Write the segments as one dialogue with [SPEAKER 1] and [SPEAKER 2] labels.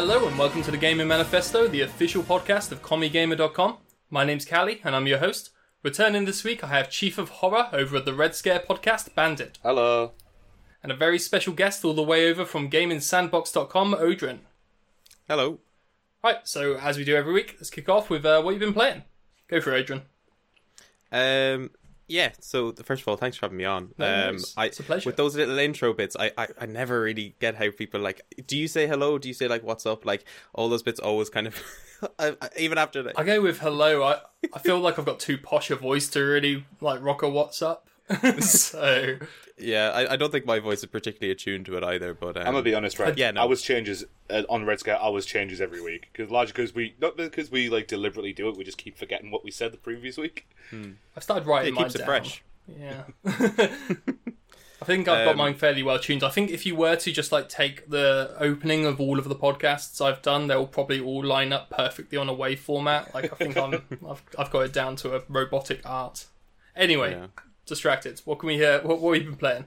[SPEAKER 1] Hello and welcome to the Gaming Manifesto, the official podcast of CommieGamer.com. My name's Cally and I'm your host. Returning this week, I have Chief of Horror over at the Red Scare podcast, Bandit,
[SPEAKER 2] Hello.
[SPEAKER 1] and a very special guest all the way over from GamingSandbox.com, Odhrán.
[SPEAKER 3] Hello.
[SPEAKER 1] Right, so as we do every week, let's kick off with uh, what you've been playing. Go for it, Odhrán.
[SPEAKER 3] Um, yeah. So first of all, thanks for having me on.
[SPEAKER 1] No
[SPEAKER 3] um. I,
[SPEAKER 1] It's a pleasure.
[SPEAKER 3] With those little intro bits, I, I I never really get how people like. Do you say hello? Do you say like what's up? Like all those bits always kind of. I, I- even after that.
[SPEAKER 1] I go with hello. I, I feel like I've got too posh a voice to really like rock a what's up. so
[SPEAKER 3] Yeah, I, I don't think my voice is particularly attuned to it either. But um,
[SPEAKER 2] I'm gonna be honest, right?
[SPEAKER 3] Yeah, no.
[SPEAKER 2] I was changes uh, on Red Scare. I was changes every week because largely because we not because we like deliberately do it. We just keep forgetting what we said the previous week.
[SPEAKER 1] I've started writing
[SPEAKER 3] it
[SPEAKER 1] mine
[SPEAKER 3] keeps it
[SPEAKER 1] down.
[SPEAKER 3] fresh.
[SPEAKER 1] Yeah. I think I've got
[SPEAKER 3] Um,
[SPEAKER 1] mine fairly well tuned. I think if you were to just like take the opening of all of the podcasts I've done, they'll probably all line up perfectly on a wave format. Like I think I'm, I've, I've got it down to a robotic art. Anyway,
[SPEAKER 3] Yeah.
[SPEAKER 1] Distracted. What can we hear? What, what have you been playing?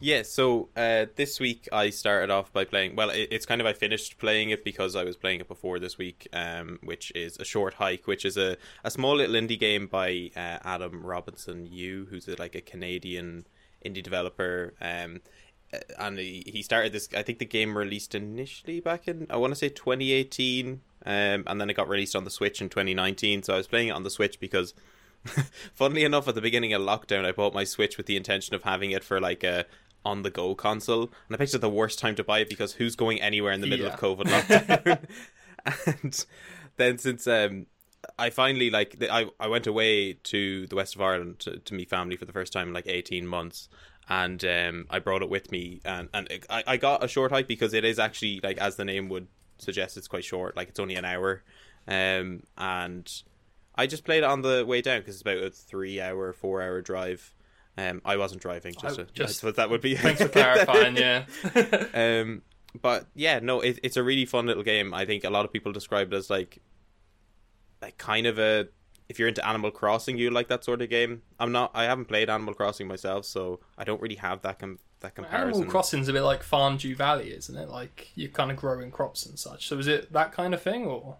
[SPEAKER 3] Yeah, so uh, this week I started off by playing. Well, it, it's kind of I finished playing it because I was playing it before this week, um, which is a short hike, which is a, a small little indie game by uh, Adam Robinson Yu, who's a, like a Canadian indie developer. Um, uh, and he, he started this. I think the game released initially back in I want to say 2018, um, and then it got released on the Switch in 2019. So I was playing it on the Switch because funnily enough, at the beginning of lockdown, I bought my Switch with the intention of having it for like a on the go console, and I picked it the worst time to buy it because who's going anywhere in the middle
[SPEAKER 1] Yeah.
[SPEAKER 3] of COVID lockdown? and then since um, I finally like I I went away to the west of Ireland to, to meet family for the first time in like eighteen months. And um, I brought it with me, and, and I, I got a short hike because it is actually like as the name would suggest, it's quite short. Like it's only an hour, um, and I just played it on the way down because it's about a three-hour, four-hour drive. Um, I wasn't driving, just,
[SPEAKER 1] I
[SPEAKER 3] to,
[SPEAKER 1] just-
[SPEAKER 3] I that would be.
[SPEAKER 1] Thanks for clarifying. Yeah.
[SPEAKER 3] um, but yeah, no, it, it's a really fun little game. I think a lot of people describe it as like, like kind of a. If you're into Animal Crossing, you like that sort of game. I'm not. I haven't played Animal Crossing myself, so I don't really have that com- that comparison.
[SPEAKER 1] Animal Crossing's a bit like Farmdew Valley, isn't it? Like you're kind of growing crops and such. So is it that kind of thing, or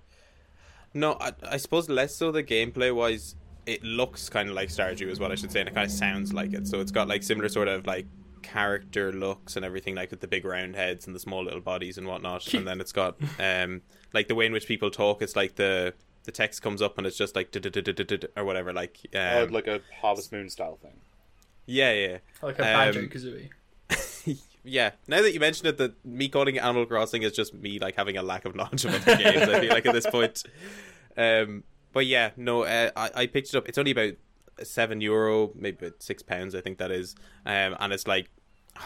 [SPEAKER 3] No, I, I suppose less so the gameplay wise. It looks kind of like Stardew, is what I should say, and it kind of sounds like it. So it's got like similar sort of like character looks and everything, like with the big round heads and the small little bodies and whatnot. And then it's got um like the way in which people talk. It's like the the text comes up and it's just like or whatever. Like
[SPEAKER 2] Uh,
[SPEAKER 3] um,
[SPEAKER 2] like a Harvest Moon style thing.
[SPEAKER 3] yeah, yeah.
[SPEAKER 1] like a
[SPEAKER 3] Um,
[SPEAKER 1] Banjo Kazooie?
[SPEAKER 3] Yeah, now that you mention it, that me calling it Animal Crossing is just me like having a lack of knowledge of other games. I feel like at this point, um, but yeah, no, uh, I I picked it up. It's only about seven euro, maybe about six pounds, I think that is, um, and it's like,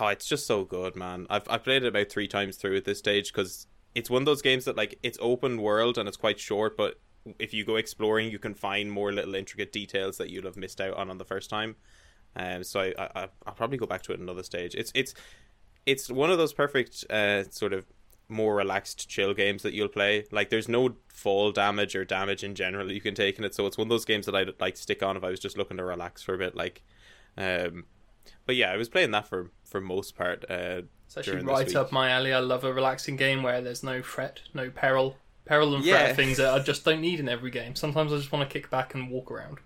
[SPEAKER 3] oh, it's just so good, man. I've I've played it about three times through at this stage because it's one of those games that like it's open world and it's quite short, but if you go exploring, you can find more little intricate details that you'd have missed out on on the first time. Um, so I, I I'll probably go back to it another stage. It's it's it's one of those perfect uh, sort of more relaxed chill games that you'll play. Like there's no fall damage or damage in general you can take in it, so it's one of those games that I'd like stick on if I was just looking to relax for a bit. Like, um, but yeah, I was playing that for for most part. Uh,
[SPEAKER 1] It's actually right up my alley. I love a relaxing game where there's no fret, no peril. Peril and
[SPEAKER 3] Yeah.
[SPEAKER 1] fret things that I just don't need in every game. Sometimes I just want to kick back and walk around.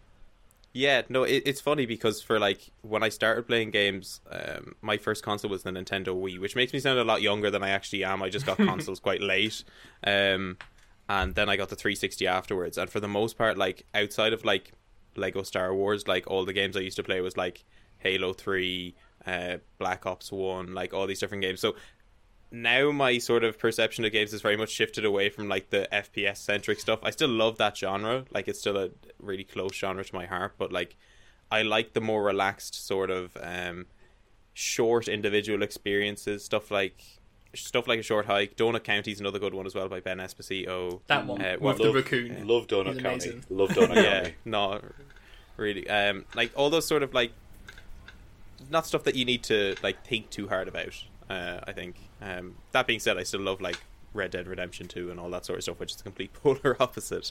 [SPEAKER 3] Yeah, no, it, it's funny because for like when I started playing games, um, my first console was the Nintendo Wii, which makes me sound a lot younger than I actually am. I just got consoles quite late, um, and then I got the 360 afterwards. And for the most part, like outside of like Lego Star Wars, like all the games I used to play was like Halo Three, uh, Black Ops One, like all these different games. So now my sort of perception of games is very much shifted away from like the FPS centric stuff. I still love that genre, like it's still a really close genre to my heart, but like I like the more relaxed sort of um short individual experiences, stuff like stuff like a short hike. Donut County is another good one as well by Ben Esposito.
[SPEAKER 1] That one
[SPEAKER 3] Uh,
[SPEAKER 1] with
[SPEAKER 3] well,
[SPEAKER 1] the raccoon.
[SPEAKER 2] Love Donut
[SPEAKER 1] He's
[SPEAKER 2] County.
[SPEAKER 1] amazing.
[SPEAKER 2] Love Donut
[SPEAKER 3] yeah,
[SPEAKER 2] County.
[SPEAKER 3] no, really. Um, like all those sort of like not stuff that you need to like think too hard about. Uh, I think. Um, that being said, I still love like Red Dead Redemption Two and all that sort of stuff, which is the complete polar opposite.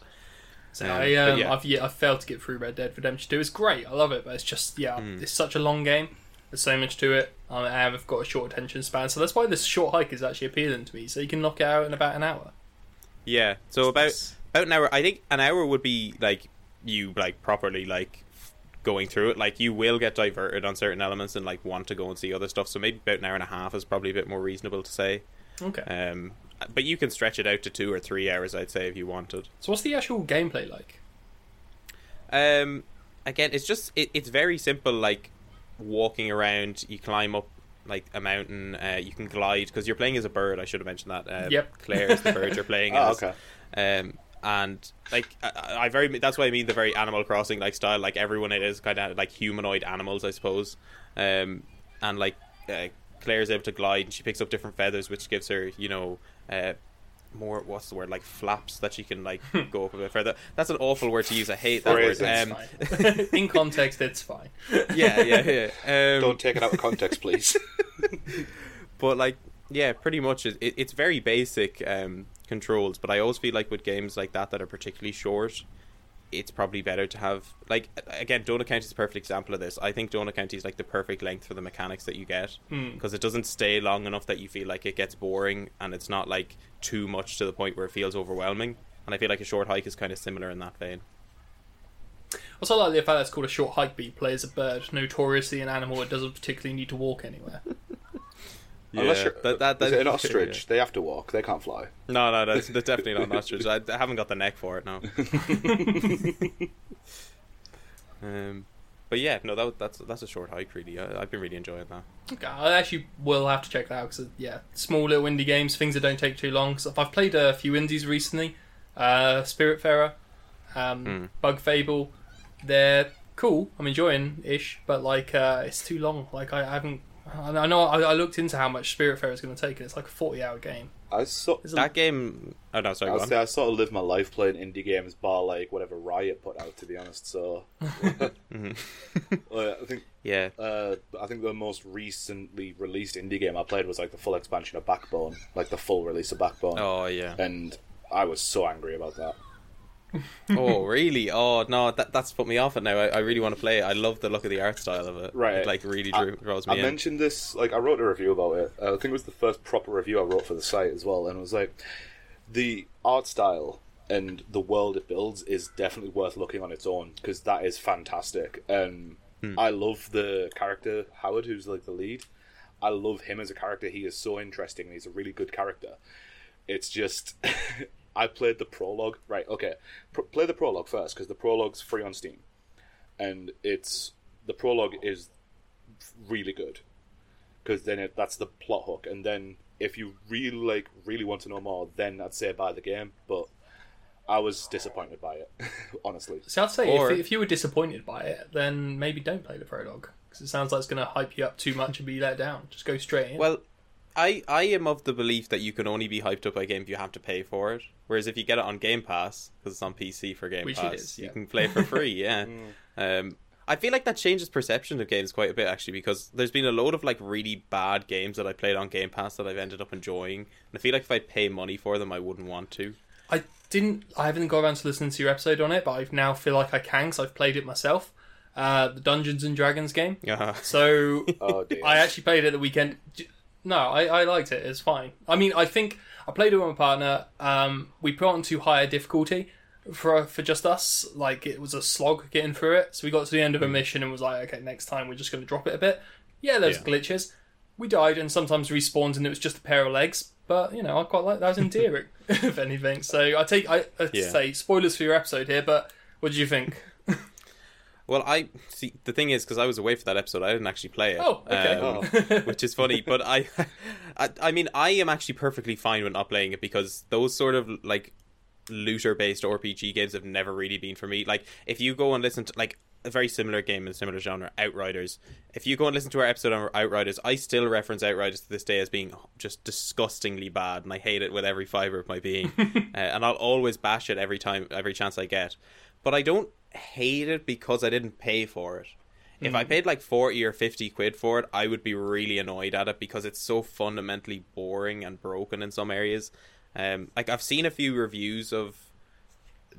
[SPEAKER 1] So
[SPEAKER 3] Um,
[SPEAKER 1] I, um,
[SPEAKER 3] yeah.
[SPEAKER 1] I've, yeah, I've failed to get through Red Dead Redemption 2. It's great, I love it, but it's just yeah,
[SPEAKER 3] Hmm.
[SPEAKER 1] it's such a long game. There's so much to it. I have got a short attention span, so that's why this short hike is actually appealing to me. So you can knock it out in about an hour.
[SPEAKER 3] Yeah. So about about an hour. I think an hour would be like you like properly like going through it. Like you will get diverted on certain elements and like want to go and see other stuff. So maybe about an hour and a half is probably a bit more reasonable to say.
[SPEAKER 1] Okay.
[SPEAKER 3] Um, but you can stretch it out to two or three hours, I'd say, if you wanted.
[SPEAKER 1] So what's the actual gameplay like?
[SPEAKER 3] Um, again, it's just it, it's very simple. Like walking around, you climb up like a mountain. Uh, you can glide because you're playing as a bird. I should have mentioned that. Um,
[SPEAKER 1] Yep.
[SPEAKER 3] Claire is the bird you're playing
[SPEAKER 2] Oh,
[SPEAKER 3] as.
[SPEAKER 2] okay.
[SPEAKER 3] Um, and like I, I very that's why I mean the very Animal Crossing like style. Like everyone, it is kind of like humanoid animals, I suppose. Um, and like uh, Claire's able to glide, and she picks up different feathers, which gives her, you know, uh, more what's the word like flaps that she can like go up a bit further. That's an awful word to use. I hate that word. Um,
[SPEAKER 1] in context, it's fine.
[SPEAKER 3] yeah, yeah, yeah. Um,
[SPEAKER 2] Don't take it out of context, please.
[SPEAKER 3] but like yeah pretty much it, it's very basic um, controls but i always feel like with games like that that are particularly short it's probably better to have like again donut county is a perfect example of this i think donut county is like the perfect length for the mechanics that you get
[SPEAKER 1] Hmm.
[SPEAKER 3] because it doesn't stay long enough that you feel like it gets boring and it's not like too much to the point where it feels overwhelming and i feel like a short hike is kind of similar in that vein
[SPEAKER 1] Also, like the fact that it's called a short hike, but you play as a bird, notoriously an animal that doesn't particularly need to walk anywhere.
[SPEAKER 2] Unless
[SPEAKER 3] Yeah,
[SPEAKER 2] you're
[SPEAKER 3] that, that,
[SPEAKER 2] is it an ostrich, they have to walk. They can't fly.
[SPEAKER 3] No, no, that's, that's definitely not an ostrich. I, I haven't got the neck for it now. um, but yeah, no, that, that's that's a short hike. Really, I, I've been really enjoying that.
[SPEAKER 1] Okay, I actually will have to check that out because yeah, small little indie games, things that don't take too long. So I've played a few indies recently, uh, Spiritfarer, um,
[SPEAKER 3] Mm.
[SPEAKER 1] Bug Fable. They're cool. I'm enjoying ish, but like uh, it's too long. Like I, I haven't. I I know I, I looked into how much Spiritfarer is going to take, and it's like a 40 hour game.
[SPEAKER 2] I so
[SPEAKER 1] It's a-
[SPEAKER 3] That game. Oh no, sorry.
[SPEAKER 2] I,
[SPEAKER 3] Go on.
[SPEAKER 2] say I sort of live my life playing indie games, bar like whatever Riot put out. To be honest, so
[SPEAKER 3] Mhm.
[SPEAKER 2] uh, I think
[SPEAKER 3] yeah,
[SPEAKER 2] uh, I think the most recently released indie game I played was like the full expansion of Backbone, like the full release of Backbone,
[SPEAKER 3] Oh yeah.
[SPEAKER 2] and I was so angry about that.
[SPEAKER 3] Oh really? Oh no, that that's put me off it now. I, I really want to play it. I love the look of the art style of it.
[SPEAKER 2] Right.
[SPEAKER 3] It like really drew, draws me
[SPEAKER 2] I
[SPEAKER 3] in.
[SPEAKER 2] mentioned this, like, I wrote a review about it. Uh, I think it was the first proper review I wrote for the site as well, and it was like, the art style and the world it builds is definitely worth looking on its own because that is fantastic. And I love the character Howard, who's like the lead. I love him as a character. He is so interesting. and He's a really good character. It's just. I played the prologue. Right, okay. Pr- play the prologue first because the prologue's free on Steam. And it's. The prologue is really good because then it, that's the plot hook and then if you really like really want to know more then i'd say buy the game but i was disappointed by it honestly
[SPEAKER 1] So I'd say
[SPEAKER 3] Or-
[SPEAKER 1] if, if you were disappointed by it, then maybe don't play the prologue because it sounds like it's going to hype you up too much and be let down. Just go straight in.
[SPEAKER 3] Well, I I am of the belief that you can only be hyped up by a game if you have to pay for it. Whereas if you get it on Game Pass because it's on PC for Game
[SPEAKER 1] Which
[SPEAKER 3] Pass,
[SPEAKER 1] is,
[SPEAKER 3] you can play for free. Yeah. um, I feel like that changes perception of games quite a bit actually because there's been a load of like really bad games that I played on Game Pass that I've ended up enjoying, and I feel like if I'd pay money for them, I wouldn't want to.
[SPEAKER 1] I didn't. I haven't got around to listening to your episode on it, but I now feel like I can because I've played it myself. Uh, the Dungeons and Dragons game.
[SPEAKER 3] Yeah.
[SPEAKER 1] So
[SPEAKER 2] oh
[SPEAKER 1] I actually played it the weekend. No, I, I liked it. It's fine. I mean, I think I played it with my partner. Um, we put on to higher difficulty for for just us. Like it was a slog getting through it. So we got to the end of a mission and was like, okay, next time we're just going to drop it a bit. Yeah, there's
[SPEAKER 3] Yeah.
[SPEAKER 1] glitches. We died and sometimes respawned and it was just a pair of legs. But you know, I quite like that. was endearing, if anything. So I take I, I
[SPEAKER 3] Yeah.
[SPEAKER 1] say spoilers for your episode here. But what did you think?
[SPEAKER 3] Well, I see. The thing is, because I was away for that episode, I didn't actually play it.
[SPEAKER 1] Oh, okay.
[SPEAKER 3] Um, which is funny. But I, I, I mean, I am actually perfectly fine with not playing it because those sort of like looter-based RPG games have never really been for me. Like, if you go and listen to like a very similar game in a similar genre, Outriders. If you go and listen to our episode on Outriders, I still reference Outriders to this day as being just disgustingly bad, and I hate it with every fiber of my being. uh, and I'll always bash it every time, every chance I get. But I don't hate it because I didn't pay for it. If I paid like 40 or 50 quid for it, I would be really annoyed at it because it's so fundamentally boring and broken in some areas. Um, like I've seen a few reviews of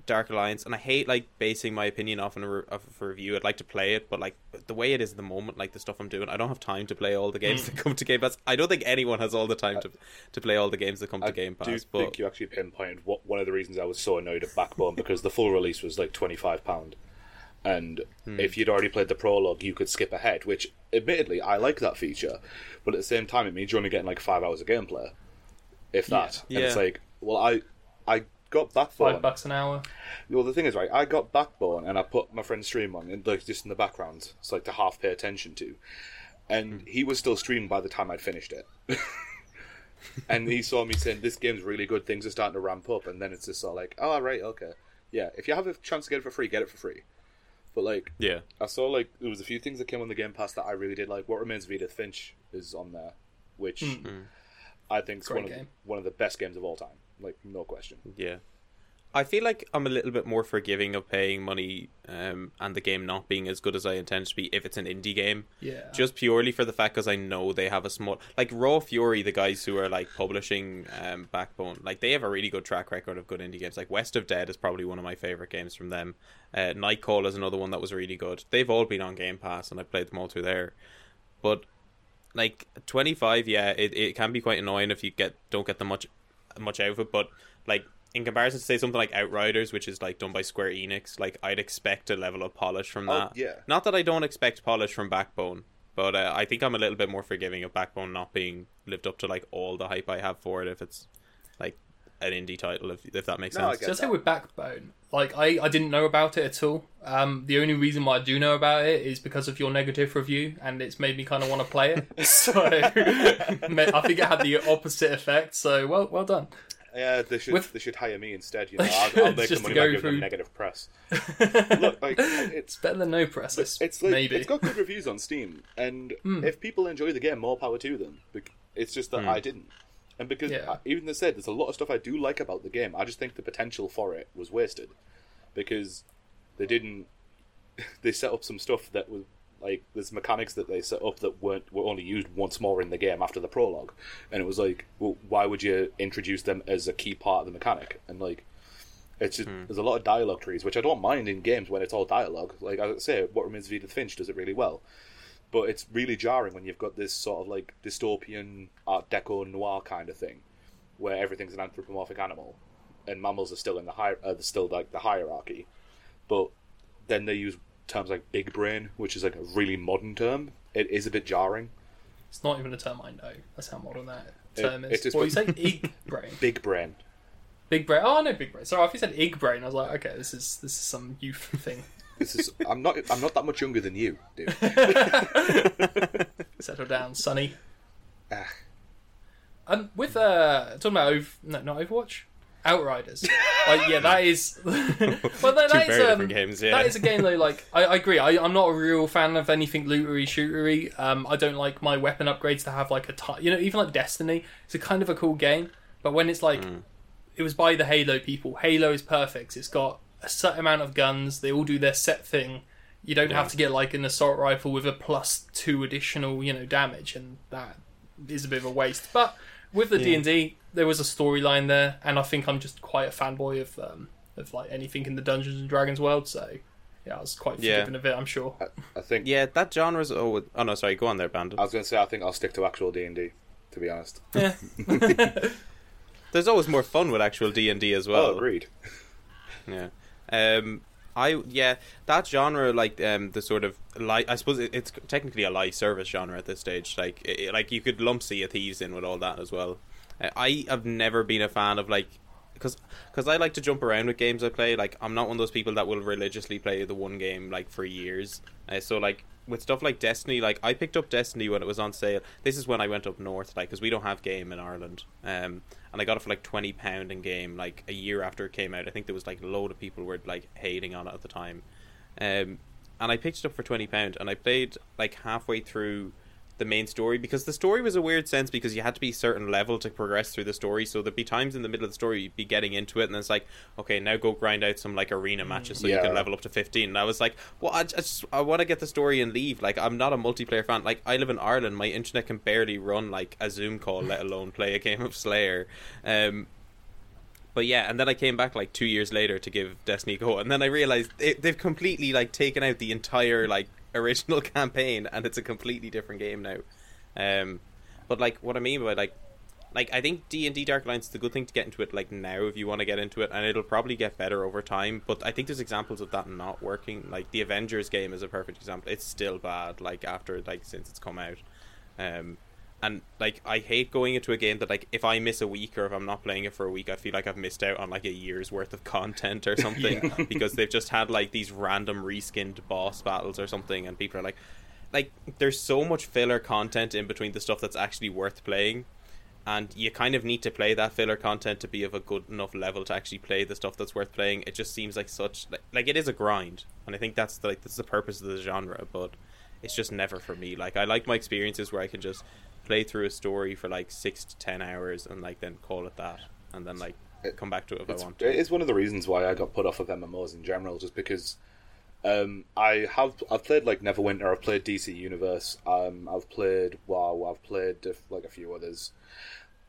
[SPEAKER 3] Dark Alliance, and I hate like basing my opinion off, re- off of a review. I'd like to play it, but like the way it is at the moment, like the stuff I'm doing, I don't have time to play all the games
[SPEAKER 1] Mm.
[SPEAKER 3] that come to Game Pass. I don't think anyone has all the time to to play all the games that come to
[SPEAKER 2] I
[SPEAKER 3] Game
[SPEAKER 2] do
[SPEAKER 3] Pass.
[SPEAKER 2] think
[SPEAKER 3] But
[SPEAKER 2] you actually pinpointed what one of the reasons I was so annoyed at Backbone because the full release was like twenty five pound, and
[SPEAKER 3] Hmm.
[SPEAKER 2] if you'd already played the prologue, you could skip ahead. Which, admittedly, I like that feature, but at the same time, it means you're only getting like five hours of gameplay, if that.
[SPEAKER 3] Yeah.
[SPEAKER 2] And it's like, well, I I got Backbone.
[SPEAKER 1] Five bucks an hour.
[SPEAKER 2] Well, the thing is, right, I got Backbone and I put my friend's stream on, and like just in the background, it's like to half pay attention to, and hmm. he was still streaming by the time I'd finished it. and he saw me saying, "This game's really good. Things are starting to ramp up," and then it's just of like, "Oh, right, okay, yeah. If you have a chance to get it for free, get it for free." But like,
[SPEAKER 3] yeah,
[SPEAKER 2] I saw like there was a few things that came on the Game Pass that I really did like. What Remains of Edith Finch is on there, which hmm. I think is one of,
[SPEAKER 1] game.
[SPEAKER 2] one of the best games of all time. Like, no question.
[SPEAKER 3] yeah. I feel like I'm a little bit more forgiving of paying money um, and the game not being as good as I intend to be if it's an indie game.
[SPEAKER 1] Yeah.
[SPEAKER 3] just purely for the fact because I know they have a small like Raw Fury, the guys who are like publishing um, Backbone, like they have a really good track record of good indie games. Like West of Dead is probably one of my favorite games from them. Uh, Nightcall is another one that was really good. They've all been on Game Pass, and I played them all through there. But like twenty five, yeah, it, it can be quite annoying if you get don't get the much much out of it. But like in comparison to say something like Outriders, which is like done by Square Enix, like I'd expect a level of polish from
[SPEAKER 2] Oh,
[SPEAKER 3] that.
[SPEAKER 2] yeah.
[SPEAKER 3] Not that I don't expect polish from Backbone, but uh, I think I'm a little bit more forgiving of Backbone not being lived up to like all the hype I have for it. If it's like an indie title, if if that makes
[SPEAKER 2] No,
[SPEAKER 3] sense.
[SPEAKER 2] get
[SPEAKER 1] Just
[SPEAKER 2] that.
[SPEAKER 1] say with Backbone, like I, I didn't know about it at all. Um, the only reason why I do know about it is because of your negative review, and it's made me kind of want to play it. So I think it had the opposite effect. So well, well done.
[SPEAKER 2] Yeah, they should
[SPEAKER 1] With-
[SPEAKER 2] they should hire me instead. You know, I'll, I'll make the
[SPEAKER 1] just to
[SPEAKER 2] money
[SPEAKER 1] go
[SPEAKER 2] by giving
[SPEAKER 1] through-
[SPEAKER 2] them negative press. Look, like it's
[SPEAKER 1] Better than no press. It's,
[SPEAKER 2] it's like
[SPEAKER 1] maybe.
[SPEAKER 2] it's got good reviews on Steam, and
[SPEAKER 1] Hmm.
[SPEAKER 2] if people enjoy the game, more power to them. It's just that I didn't, and because
[SPEAKER 1] Yeah.
[SPEAKER 2] I, even they said there's a lot of stuff I do like about the game. I just think the potential for it was wasted because they didn't. They set up some stuff that was like there's mechanics that they set up that weren't were only used once more in the game after the prologue, and it was like, well, why would you introduce them as a key part of the mechanic? And like, it's just, hmm. there's a lot of dialogue trees, which I don't mind in games when it's all dialogue. Like I say, What Remains of Edith Finch does it really well, but it's really jarring when you've got this sort of like dystopian Art Deco noir kind of thing, where everything's an anthropomorphic animal, and mammals are still in the hier- uh, still like the hierarchy, but then they use terms like big brain, which is like a really modern term. It is a bit jarring.
[SPEAKER 1] It's not even a term I know. That's how modern that term
[SPEAKER 2] it
[SPEAKER 1] is.
[SPEAKER 2] is
[SPEAKER 1] what do you say? Ig brain.
[SPEAKER 2] Big brain.
[SPEAKER 1] Big brain. Oh, I know big brain. Sorry, if you said ig brain, I was like, okay, this is this is some youth thing.
[SPEAKER 2] This is. I'm not. I'm not that much younger than you, dude.
[SPEAKER 1] Settle down, Sonny.
[SPEAKER 2] Ah.
[SPEAKER 1] And with uh, talking about over, no, not Overwatch, Outriders. like, yeah, that is. well, that, that is
[SPEAKER 3] very
[SPEAKER 1] um,
[SPEAKER 3] different games, yeah.
[SPEAKER 1] That is a game though. Like, I, I agree. I, I'm not a real fan of anything lootery shootery. Um, I don't like my weapon upgrades to have like a ti You know, even like Destiny, it's a kind of a cool game. But when it's like,
[SPEAKER 3] Mm.
[SPEAKER 1] it was by the Halo people. Halo is perfect. It's got a certain amount of guns. They all do their set thing. You don't have to get like an assault rifle with a plus two additional, you know, damage, and that is a bit of a waste. But with the D and D, there was a storyline there, and I think I'm just quite a fanboy of um, of like anything in the Dungeons and Dragons world. So yeah, I was quite
[SPEAKER 3] Yeah.
[SPEAKER 1] forgiving of it. I'm sure.
[SPEAKER 2] I think.
[SPEAKER 3] Yeah, that genre's oh oh no sorry go on there Bandit.
[SPEAKER 2] I was going to say. I think I'll stick to actual D and D. To be honest.
[SPEAKER 1] Yeah,
[SPEAKER 3] There's always more fun with actual D and D as well.
[SPEAKER 2] oh, agreed.
[SPEAKER 3] Yeah. Um. I yeah that genre like um the sort of like I suppose it, it's technically a live service genre at this stage like it, like you could lump Sea of Thieves in with all that as well. Uh, I have never been a fan of like because because I like to jump around with games I play. Like I'm not one of those people that will religiously play the one game like for years. Uh, so like with stuff like Destiny, like I picked up Destiny when it was on sale. This is when I went up north, like because we don't have game in Ireland. Um, and I got it for like twenty pound in game, like a year after it came out. I think there was like a load of people were like hating on it at the time. Um, and I picked it up for twenty pound, and I played like halfway through the main story because the story was a weird sense because you had to be certain level to progress through the story. So there'd be times in the middle of the story you'd be getting into it, and then it's like, okay, now go grind out some like arena matches so you can level up to fifteen. And I was like, well, I just I want to get the story and leave. Like I'm not a multiplayer fan. Like I live in Ireland, my internet can barely run like a Zoom call, let alone play a game of Slayer. Um, but yeah, and then I came back like two years later to give Destiny a go, and then I realized it, they've completely like taken out the entire like original campaign, and it's a completely different game now. Um, but like what I mean by like like I think D and D Dark Alliance is a good thing to get into it like now if you want to get into it, and it'll probably get better over time. But I think there's examples of that not working. Like the Avengers game is a perfect example. It's still bad. Like after like since it's come out, um, and like I hate going into a game that like if I miss a week or if I'm not playing it for a week, I feel like I've missed out on like a year's worth of content or something
[SPEAKER 1] Yeah.
[SPEAKER 3] because they've just had like these random reskinned boss battles or something, and people are like, like there's so much filler content in between the stuff that's actually worth playing and you kind of need to play that filler content to be of a good enough level to actually play the stuff that's worth playing. It just seems like such like, like it is a grind, and I think that's the, like that's the purpose of the genre. But it's just never for me. Like I like my experiences where I can just play through a story for like six to ten hours and like then call it that, and then like come back to it if
[SPEAKER 2] It's,
[SPEAKER 3] I want to.
[SPEAKER 2] it is one of the reasons why I got put off of MMOs in general, just because um, I have I've played like Neverwinter, I've played DC Universe, um, I've played WoW, I've played like a few others.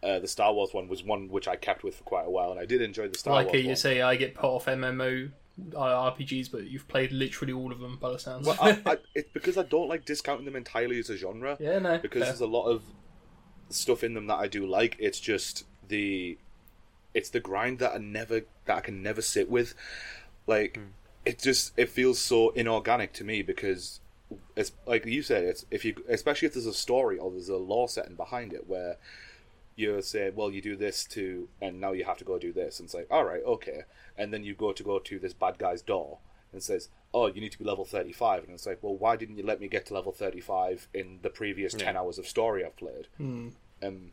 [SPEAKER 2] Uh, the Star Wars one was one which I kept with for quite a while, and I did enjoy the Star
[SPEAKER 1] like
[SPEAKER 2] Wars Like
[SPEAKER 1] you
[SPEAKER 2] one.
[SPEAKER 1] say, I get put off MMO Uh, RPGs, but you've played literally all of them by the sounds.
[SPEAKER 2] Well, I, I, it's because I don't like discounting them entirely as a genre.
[SPEAKER 1] yeah, no,
[SPEAKER 2] because
[SPEAKER 1] fair.
[SPEAKER 2] there's a lot of stuff in them that I do like. It's just the it's the grind that I never that I can never sit with. Like hmm. it just it feels so inorganic to me because it's like you said it's if you especially if there's a story or there's a lore setting behind it where you say well you do this to and now you have to go do this and it's like all right okay and then you go to go to this bad guy's door and it says oh you need to be level 35 and it's like well why didn't you let me get to level 35 in the previous 10 hours of story i've played
[SPEAKER 1] Hmm.
[SPEAKER 2] um,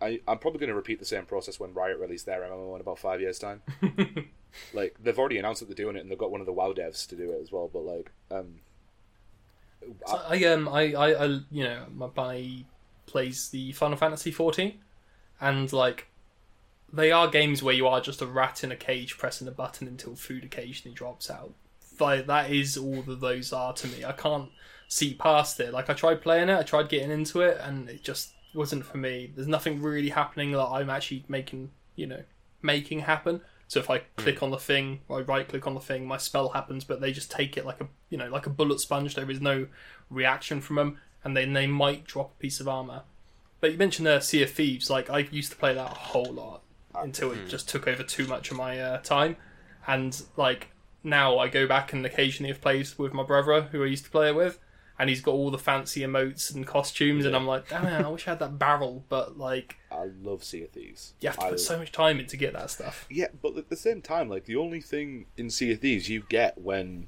[SPEAKER 2] I, I'm probably going to repeat the same process when Riot release their MMO in about five years' time. like they've already announced that they're doing it, and they've got one of the WoW devs to do it as well. But like, um,
[SPEAKER 1] So I um I, I, I you know my buddy plays the Final Fantasy 14, and like they are games where you are just a rat in a cage pressing a button until food occasionally drops out. Like that is all that those are to me. I can't see past it. Like I tried playing it, I tried getting into it, and it just wasn't for me. There's nothing really happening that I'm actually making you know making happen. So if I hmm. click on the thing, or I right click on the thing, my spell happens, but they just take it like a you know like a bullet sponge. There is no reaction from them, and then they might drop a piece of armor. But you mentioned uh, Sea of Thieves. Like I used to play that a whole lot until it just took over too much of my uh, time, and like now I go back and occasionally have played with my brother who I used to play it with, and he's got all the fancy emotes and costumes, and I'm like, damn it, I wish I had that barrel, but like
[SPEAKER 2] I love Sea of Thieves.
[SPEAKER 1] you have to
[SPEAKER 2] I-
[SPEAKER 1] put so much time in to get that stuff.
[SPEAKER 2] Yeah, but at the same time, like the only thing in Sea of Thieves you get when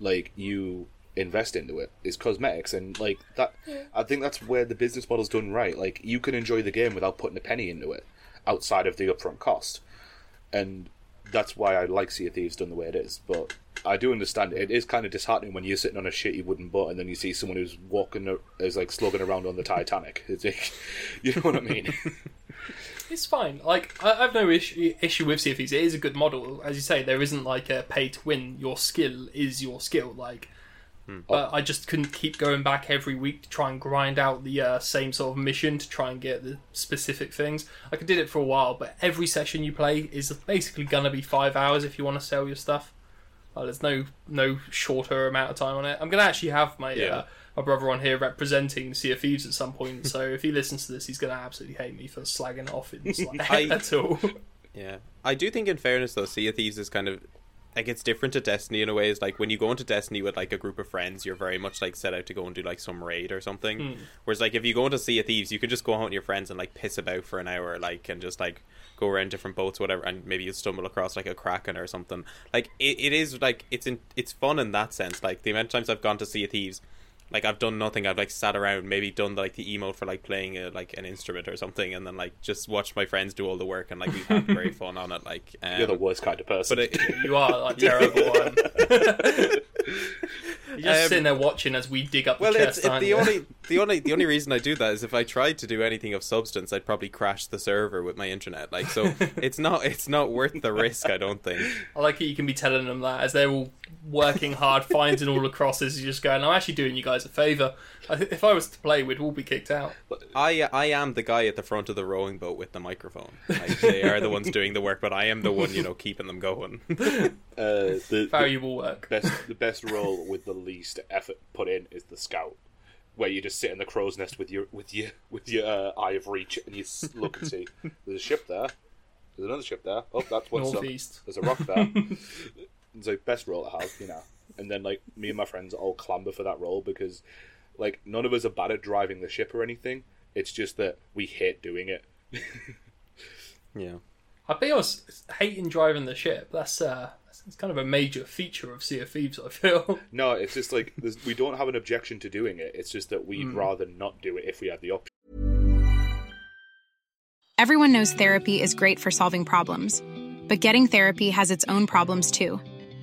[SPEAKER 2] like you invest into it is cosmetics, and like that. I think that's where the business model's done right. Like you can enjoy the game without putting a penny into it, outside of the upfront cost, and that's why I like Sea of Thieves done the way it is. But I do understand it. It is kind of disheartening when you're sitting on a shitty wooden boat and then you see someone who's walking, a- is like slogging around on the Titanic. It's like, you know what I mean?
[SPEAKER 1] It's fine. Like I, I have no issue issue with Sea of Thieves. It is a good model, as you say. There isn't like a pay to win. Your skill is your skill. Like, but I just couldn't keep going back every week to try and grind out the uh, same sort of mission to try and get the specific things. I did it for a while, but every session you play is basically gonna be five hours if you want to sell your stuff. Uh, there's no no shorter amount of time on it. I'm gonna actually have my
[SPEAKER 3] Yeah.
[SPEAKER 1] uh, my brother on here representing Sea of Thieves at some point. so if he listens to this, he's gonna absolutely hate me for slagging off in like,
[SPEAKER 3] I-
[SPEAKER 1] at all.
[SPEAKER 3] Yeah, I do think, in fairness, though, Sea of Thieves is kind of like it's different to Destiny in a way. Is like when you go into Destiny with like a group of friends, you're very much like set out to go and do like some raid or something.
[SPEAKER 1] Hmm.
[SPEAKER 3] Whereas like if you go into Sea of Thieves, you can just go out with your friends and like piss about for an hour, like and just like go around different boats, whatever, and maybe you stumble across like a kraken or something. Like it, it is like it's in it's fun in that sense. Like the amount of times I've gone to Sea of Thieves. Like I've done nothing. I've like sat around, maybe done like the emote for like playing a, like an instrument or something, and then like just watched my friends do all the work, and like we've had great fun on it. Like, um,
[SPEAKER 2] You're the worst kind of person.
[SPEAKER 3] but it,
[SPEAKER 1] You are like terrible one. You're just
[SPEAKER 3] Um,
[SPEAKER 1] sitting there watching as we dig up the
[SPEAKER 3] Well,
[SPEAKER 1] chest.
[SPEAKER 3] it's it,
[SPEAKER 1] aren't
[SPEAKER 3] the
[SPEAKER 1] you?
[SPEAKER 3] only the only the only reason I do that is if I tried to do anything of substance, I'd probably crash the server with my internet. Like, so it's not it's not worth the risk. I don't think.
[SPEAKER 1] I like it. You can be telling them that as they're all working hard, finding all the crosses. You're just going, "I'm actually doing you guys a favor." If I was to play, we'd all be kicked out.
[SPEAKER 3] I I am the guy at the front of the rowing boat with the microphone. Like, they are the ones doing the work, but I am the one you know keeping them going.
[SPEAKER 2] Uh, the, the
[SPEAKER 1] Valuable work.
[SPEAKER 2] best the best role with the least effort put in is the scout, where you just sit in the crow's nest with your with your with your uh, eye of reach and you look and see there's a ship there, there's another ship there. Oh, that's what's up.
[SPEAKER 1] Northeast.
[SPEAKER 2] There's a rock there. so best role to have, you know. And then like me and my friends all clamber for that role because like none of us are bad at driving the ship or anything. It's just that we hate doing it.
[SPEAKER 3] yeah.
[SPEAKER 1] I'd be honest, hating driving the ship. That's uh, it's kind of a major feature of Sea of Thieves. I feel.
[SPEAKER 2] No, it's just like we don't have an objection to doing it. It's just that we'd rather not do it if we had the option.
[SPEAKER 4] Everyone knows therapy is great for solving problems, but getting therapy has its own problems too,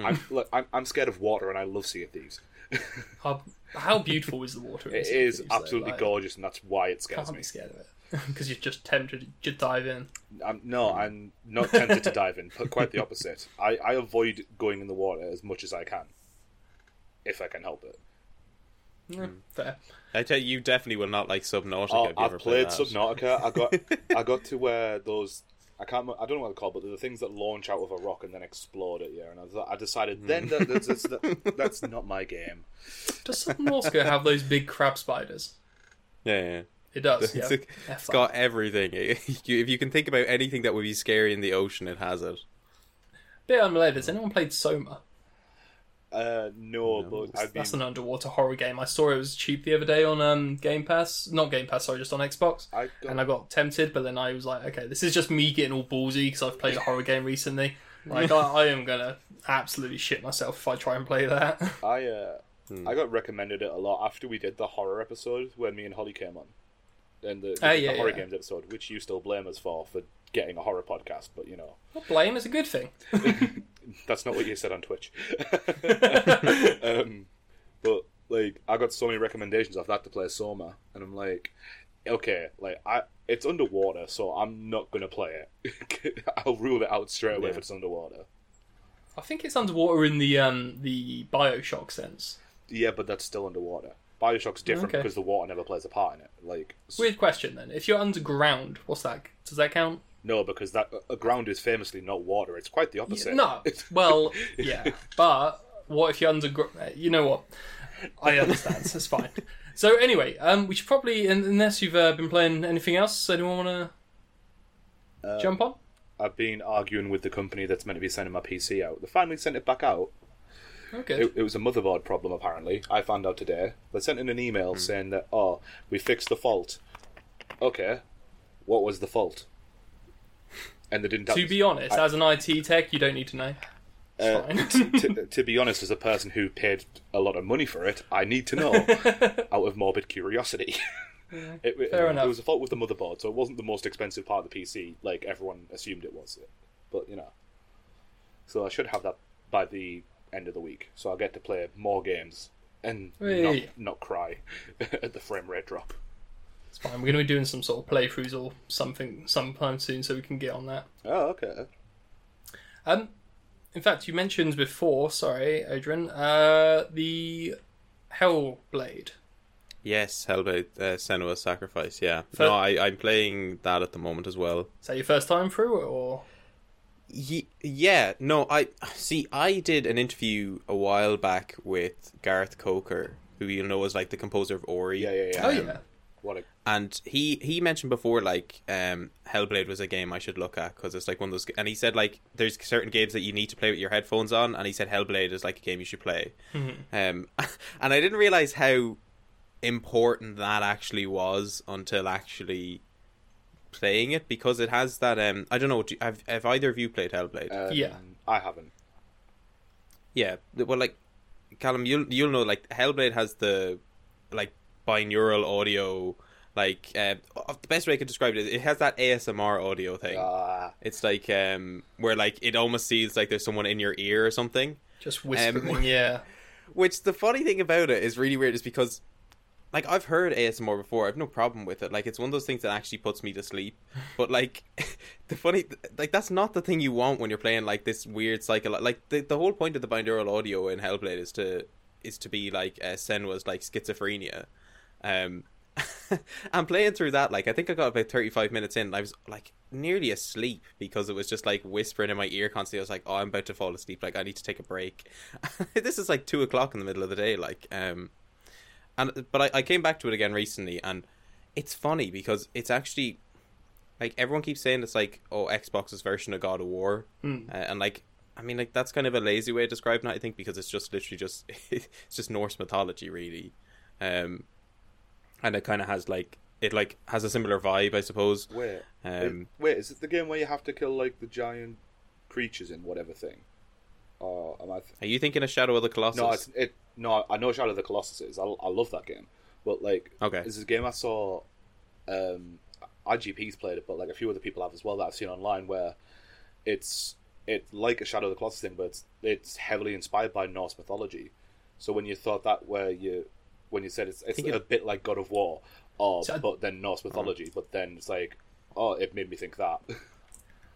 [SPEAKER 5] Hmm.
[SPEAKER 2] I'm, look, I'm I'm scared of water and I love Sea of Thieves.
[SPEAKER 1] How, how beautiful is the water? in
[SPEAKER 2] It
[SPEAKER 1] Sea of Thieves, though?
[SPEAKER 2] absolutely
[SPEAKER 1] Like,
[SPEAKER 2] gorgeous, and that's why it scares
[SPEAKER 1] Can't
[SPEAKER 2] me.
[SPEAKER 1] be scared of it because you're just tempted to dive in.
[SPEAKER 2] I'm, no, I'm not tempted to dive in, but quite the opposite. I, I avoid going in the water as much as I can, if I can help it.
[SPEAKER 1] Yeah, hmm. Fair.
[SPEAKER 3] I tell you, you definitely will not like Subnautica.
[SPEAKER 2] Oh,
[SPEAKER 3] if you
[SPEAKER 2] I've
[SPEAKER 3] ever play
[SPEAKER 2] played. Subnautica. I got I got to where uh, those I can't remember- I don't know what they're called, but they're the things that launch out of a rock and then explode at you. And I, was, I decided hmm. then that that's, that's, that, that's not my game.
[SPEAKER 1] Does Subnautica have those big crab spiders?
[SPEAKER 3] Yeah, yeah.
[SPEAKER 1] It does.
[SPEAKER 3] It's,
[SPEAKER 1] Yeah.
[SPEAKER 3] it's
[SPEAKER 1] F
[SPEAKER 3] got everything. If you can think about anything that would be scary in the ocean, it has it.
[SPEAKER 1] Bit unrelated. Has anyone played Soma?
[SPEAKER 2] Uh, no, but I've been
[SPEAKER 1] That's an underwater horror game. I saw it was cheap the other day on um, Game Pass. Not Game Pass, sorry, just on Xbox.
[SPEAKER 2] I got-
[SPEAKER 1] And I got tempted, but then I was like, okay, this is just me getting all ballsy because I've played a horror game recently. Like, I, I am gonna absolutely shit myself if I try and play that.
[SPEAKER 2] I uh, I got recommended it a lot after we did the horror episode when me and Holly came on, and the, the,
[SPEAKER 1] Ah, yeah,
[SPEAKER 2] the horror
[SPEAKER 1] yeah.
[SPEAKER 2] games episode, which you still blame us for for getting a horror podcast, but you know
[SPEAKER 1] Not blame is a good thing.
[SPEAKER 2] that's not what you said on Twitch. um, but like, I got so many recommendations off that to play Soma, and I'm like, okay, like I, it's underwater, so I'm not gonna play it. I'll rule it out straight away if it's underwater.
[SPEAKER 1] I think it's underwater in the um the Bioshock sense.
[SPEAKER 2] Yeah, but that's still underwater. Bioshock's different
[SPEAKER 1] Okay.
[SPEAKER 2] because the water never plays a part in it. Like,
[SPEAKER 1] Weird question then. If you're underground, what's that? Does that count?
[SPEAKER 2] No, because that a ground is famously not water. It's quite the opposite.
[SPEAKER 1] No. Well, yeah. But what if you're underground? You know what? I understand. it's fine. So anyway, um, we should probably, unless you've uh, been playing anything else, anyone want to jump on?
[SPEAKER 2] I've been arguing with the company that's meant to be sending my PC out. They finally sent it back out.
[SPEAKER 1] Okay.
[SPEAKER 2] It, it was a motherboard problem, apparently. I found out today. They sent in an email saying that, oh, we fixed the fault. Okay, what was the fault? And they didn't.
[SPEAKER 1] to be honest, as an IT tech, you don't need to know.
[SPEAKER 2] Uh,
[SPEAKER 1] It's fine.
[SPEAKER 2] to, be honest, as a person who paid a lot of money for it, I need to know out of morbid curiosity. it, it-
[SPEAKER 1] fair
[SPEAKER 2] it
[SPEAKER 1] enough.
[SPEAKER 2] was a fault with the motherboard, so it wasn't the most expensive part of the PC like everyone assumed it was. But you know, so I should have that by the end of the week, so I'll get to play more games and not, not cry at the frame rate drop.
[SPEAKER 1] It's fine. We're going to be doing some sort of playthroughs or something sometime soon, so we can get on that.
[SPEAKER 2] Oh, okay.
[SPEAKER 1] Um, in fact, you mentioned before, sorry, Adrian, uh, the Hellblade
[SPEAKER 3] Yes, Hellblade uh, Senua's Sacrifice. Yeah,
[SPEAKER 1] Fir-
[SPEAKER 3] no, I I'm playing that at the moment as well.
[SPEAKER 1] Is that your first time through it, or
[SPEAKER 3] Ye- yeah, no, I see. I did an interview a while back with Gareth Coker, who you know is like the composer of Ori.
[SPEAKER 2] Yeah, yeah, yeah.
[SPEAKER 1] oh yeah,
[SPEAKER 2] What a
[SPEAKER 3] and he he mentioned before like um Hellblade was a game I should look at because it's like one of those and he said like there's certain games that you need to play with your headphones on and he said Hellblade is like a game you should play um and I didn't realize how important that actually was until actually playing it because it has that um I don't know do you, have, have either of you played Hellblade
[SPEAKER 2] um,
[SPEAKER 1] Yeah.
[SPEAKER 2] I haven't.
[SPEAKER 3] yeah well like Callum you'll you'll know like Hellblade has the like binaural audio like uh, the best way I could describe it is it has that ASMR audio thing
[SPEAKER 2] Ah,
[SPEAKER 3] it's like um where like it almost seems like there's someone in your ear or something
[SPEAKER 1] just whispering. yeah,
[SPEAKER 3] which the funny thing about it is really weird is because like I've heard ASMR before, I've no problem with it. Like it's one of those things that actually puts me to sleep. But like the funny like that's not the thing you want when you're playing like this weird cycle. Like the the whole point of the binaural audio in Hellblade is to is to be like uh, Senua's like schizophrenia. Um I'm playing through that like I think I got about 35 minutes in and I was like nearly asleep because it was just like whispering in my ear constantly. I was like oh I'm about to fall asleep. Like I need to take a break. This is like two o'clock in the middle of the day like um and but I, I came back to it again recently and it's funny because it's actually like everyone keeps saying it's like oh Xbox's version of God of War. Uh, and like I mean like that's kind of a lazy way of describing it I think because it's just literally just it's just Norse mythology really. Um and it kind of has like it like has a similar vibe I suppose
[SPEAKER 2] wait,
[SPEAKER 3] um
[SPEAKER 2] wait, is it the game where you have to kill like the giant creatures in whatever thing? Or am I? Th-
[SPEAKER 3] are you thinking of Shadow of the Colossus
[SPEAKER 2] no, it's, it. No, I know Shadow of the Colossus is. I, I love that game, but like,
[SPEAKER 3] Okay.
[SPEAKER 2] this is a game I saw. Um, IGP's played it, but like a few other people have as well that I've seen online, where it's it's like a Shadow of the Colossus thing, but it's it's heavily inspired by Norse mythology. So when you thought that, where you when you said it's it's a
[SPEAKER 3] it-
[SPEAKER 2] bit like God of War, or
[SPEAKER 1] So I-
[SPEAKER 2] but then Norse mythology, but then it's like, oh, it made me think that.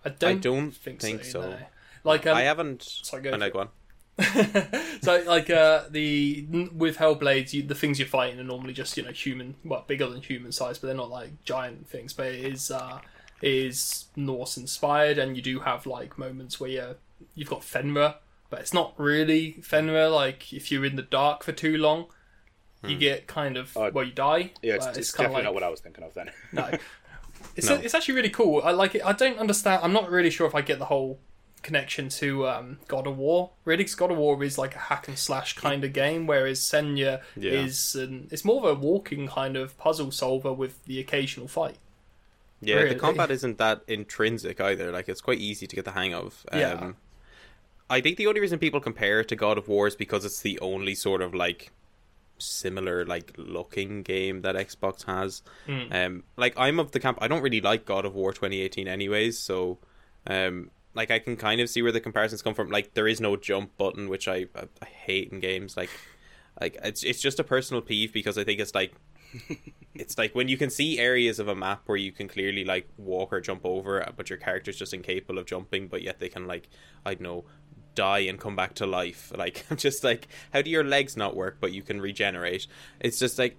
[SPEAKER 1] I don't.
[SPEAKER 3] don't
[SPEAKER 1] think,
[SPEAKER 3] think
[SPEAKER 1] so.
[SPEAKER 3] so.
[SPEAKER 1] no. Like um,
[SPEAKER 3] I haven't
[SPEAKER 1] Sorry, go
[SPEAKER 3] oh, no, go on
[SPEAKER 1] so like uh the with hellblades you, the things you're fighting are normally just you know human well bigger than human size but they're not like giant things but it is uh it is norse inspired and you do have like moments where you're, you've got fenrir but it's not really fenrir like if you're in the dark for too long you get kind of
[SPEAKER 2] Uh,
[SPEAKER 1] well you die
[SPEAKER 2] yeah, it's, it's,
[SPEAKER 1] kinda
[SPEAKER 2] definitely
[SPEAKER 1] like,
[SPEAKER 2] not what I was thinking of then.
[SPEAKER 1] no. It's
[SPEAKER 3] No.
[SPEAKER 1] it's actually really cool. I like it. I don't understand. I'm not really sure if I get the whole connection to um, God of War. Really, 'cause God of War is like a hack and slash kind of game, whereas Senua
[SPEAKER 3] Yeah.
[SPEAKER 1] is an, it's more of a walking kind of puzzle solver with the occasional fight.
[SPEAKER 3] Yeah,
[SPEAKER 1] Really?
[SPEAKER 3] the combat isn't that intrinsic either. Like it's quite easy to get the hang of. Um,
[SPEAKER 1] Yeah.
[SPEAKER 3] I think the only reason people compare it to God of War is because it's the only sort of like similar like looking game that Xbox has. Um, like I'm of the camp. I don't really like God of War 2018 anyways. So, um, like I can kind of see where the comparisons come from. Like there is no jump button, which I I, I hate in games. Like, like it's it's just a personal peeve because I think it's like it's like when you can see areas of a map where you can clearly like walk or jump over, but your character's just incapable of jumping, but yet they can like I don't know die and come back to life. Like I'm just like, how do your legs not work, but you can regenerate? It's just like,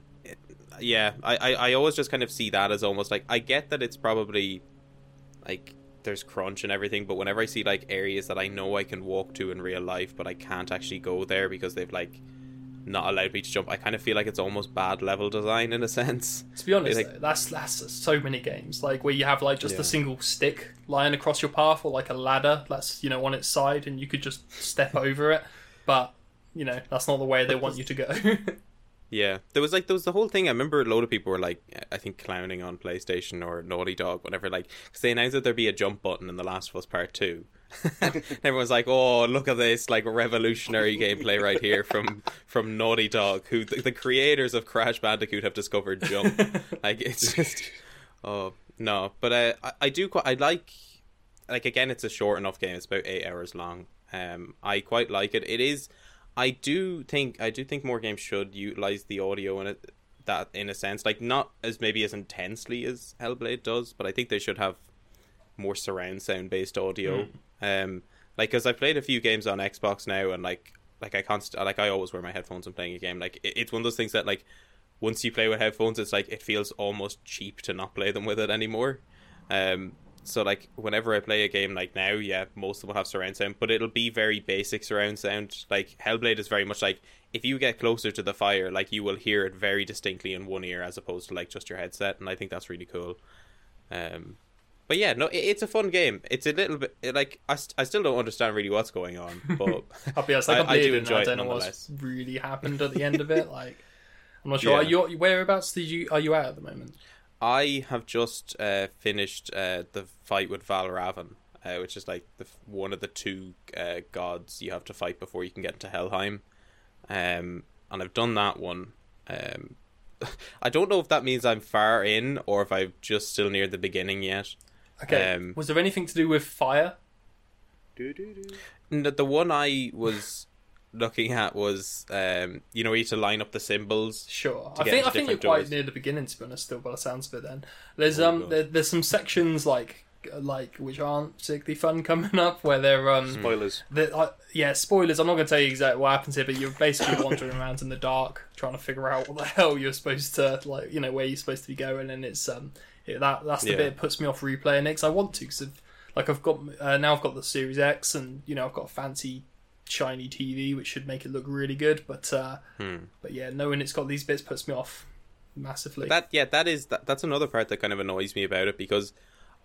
[SPEAKER 3] yeah, I I, I always just kind of see that as almost like I get that it's probably like there's crunch and everything, but whenever I see like areas that I know I can walk to in real life, but I can't actually go there because they've like not allowed me to jump, I kind of feel like it's almost bad level design in a sense.
[SPEAKER 1] To be honest,
[SPEAKER 3] Like-
[SPEAKER 1] that's that's so many games like where you have like just
[SPEAKER 3] Yeah.
[SPEAKER 1] a single stick lying across your path or like a ladder that's you know on its side and you could just step over it, but you know that's not the way they want you to go.
[SPEAKER 3] Yeah, there was like there was the whole thing. I remember a load of people were like, I think clowning on PlayStation or Naughty Dog, whatever. Like, because they announced that there'd be a jump button in The Last of Us Part Two. everyone's like, "Oh, look at this! Like revolutionary gameplay right here from from Naughty Dog, who the, the creators of Crash Bandicoot have discovered jump." like, it's just, oh no. But uh, I I do quite I like like again, it's a short enough game. It's about eight hours long. Um, I quite like it. It is. I do think I do think more games should utilize the audio in it that in a sense, like not as maybe as intensely as Hellblade does, but I think they should have more surround sound based audio. Um, like because I've played a few games on Xbox now, and like like I const like I always wear my headphones when playing a game. Like it, it's one of those things that like once you play with headphones, it's like it feels almost cheap to not play them with it anymore. Um, so like whenever I play a game like now, yeah, most of them have surround sound, but it'll be very basic surround sound. Like Hellblade is very much like if you get closer to the fire, like you will hear it very distinctly in one ear as opposed to like just your headset, and I think that's really cool. Um, but yeah, no, it, it's a fun game. It's a little bit it, like I, st- I still don't understand really what's going on, but
[SPEAKER 1] I'll be honest,
[SPEAKER 3] I-
[SPEAKER 1] I,
[SPEAKER 3] I do
[SPEAKER 1] I,
[SPEAKER 3] enjoy
[SPEAKER 1] I
[SPEAKER 3] it
[SPEAKER 1] don't know
[SPEAKER 3] nonetheless.
[SPEAKER 1] what's really happened at the end of it. Like, I'm not sure.
[SPEAKER 3] Yeah.
[SPEAKER 1] Are you whereabouts did you are you at at the moment?
[SPEAKER 3] I have just uh, finished uh, the fight with Valravn, uh, which is like the, one of the two uh, gods you have to fight before you can get into Helheim. Um, and I've done that one. Um, I don't know if that means I'm far in or if I'm just still near the beginning yet.
[SPEAKER 1] Okay.
[SPEAKER 3] Um,
[SPEAKER 1] was there anything to do with fire?
[SPEAKER 3] N- The one I was looking at was, um, you know, you need to line up the symbols.
[SPEAKER 1] Sure.
[SPEAKER 3] to
[SPEAKER 1] I
[SPEAKER 3] get
[SPEAKER 1] think I think you're
[SPEAKER 3] different
[SPEAKER 1] quite near the beginning to be honest. Still, by the sounds of it, then there's
[SPEAKER 3] Oh,
[SPEAKER 1] um there, there's some sections like like which aren't particularly fun coming up where they're um
[SPEAKER 2] Spoilers.
[SPEAKER 1] the, uh, yeah spoilers. I'm not going to tell you exactly what happens here, but you're basically wandering around in the dark trying to figure out what the hell you're supposed to like you know where you're supposed to be going, and it's um it, that that's the
[SPEAKER 3] Yeah.
[SPEAKER 1] bit that puts me off replaying it 'cause I want to because like I've got uh, now I've got the Series X and you know I've got a fancy shiny TV which should make it look really good, but uh but yeah knowing it's got these bits puts me off massively.
[SPEAKER 3] That yeah, that is that, that's another part that kind of annoys me about it because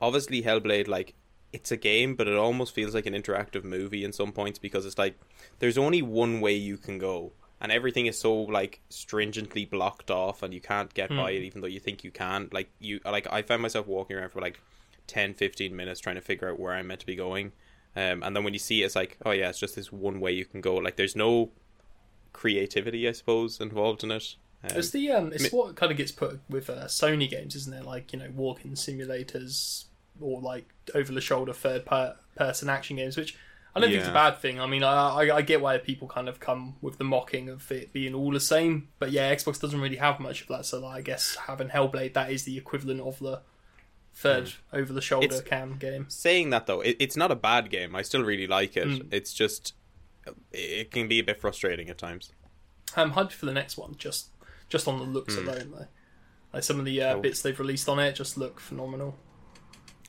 [SPEAKER 3] obviously Hellblade like it's a game, but it almost feels like an interactive movie in some points because it's like there's only one way you can go, and everything is so like stringently blocked off, and you can't get by it even though you think you can. Like you, like I found myself walking around for like 10, 15 minutes trying to figure out where I'm meant to be going, um, and then when you see it, it's like oh yeah, it's just this one way you can go. Like there's no creativity, I suppose, involved in it. Um,
[SPEAKER 1] It's the um, it's what kind of gets put with uh, Sony games, isn't it? Like you know, walking simulators or like over the shoulder third per- person action games, which I don't think it's a bad thing. I mean, I, I I get why people kind of come with the mocking of it being all the same, but yeah, Xbox doesn't really have much of that. So I guess having Hellblade, that is the equivalent of the third over the shoulder.
[SPEAKER 3] It's-
[SPEAKER 1] cam game.
[SPEAKER 3] saying that though, it, it's not a bad game. I still really like it.
[SPEAKER 1] Mm.
[SPEAKER 3] It's just it, can be a bit frustrating at times.
[SPEAKER 1] I'm hyped for the next one, just just on the looks alone though. Like some of the uh.
[SPEAKER 3] Oh.
[SPEAKER 1] bits they've released on it just look phenomenal.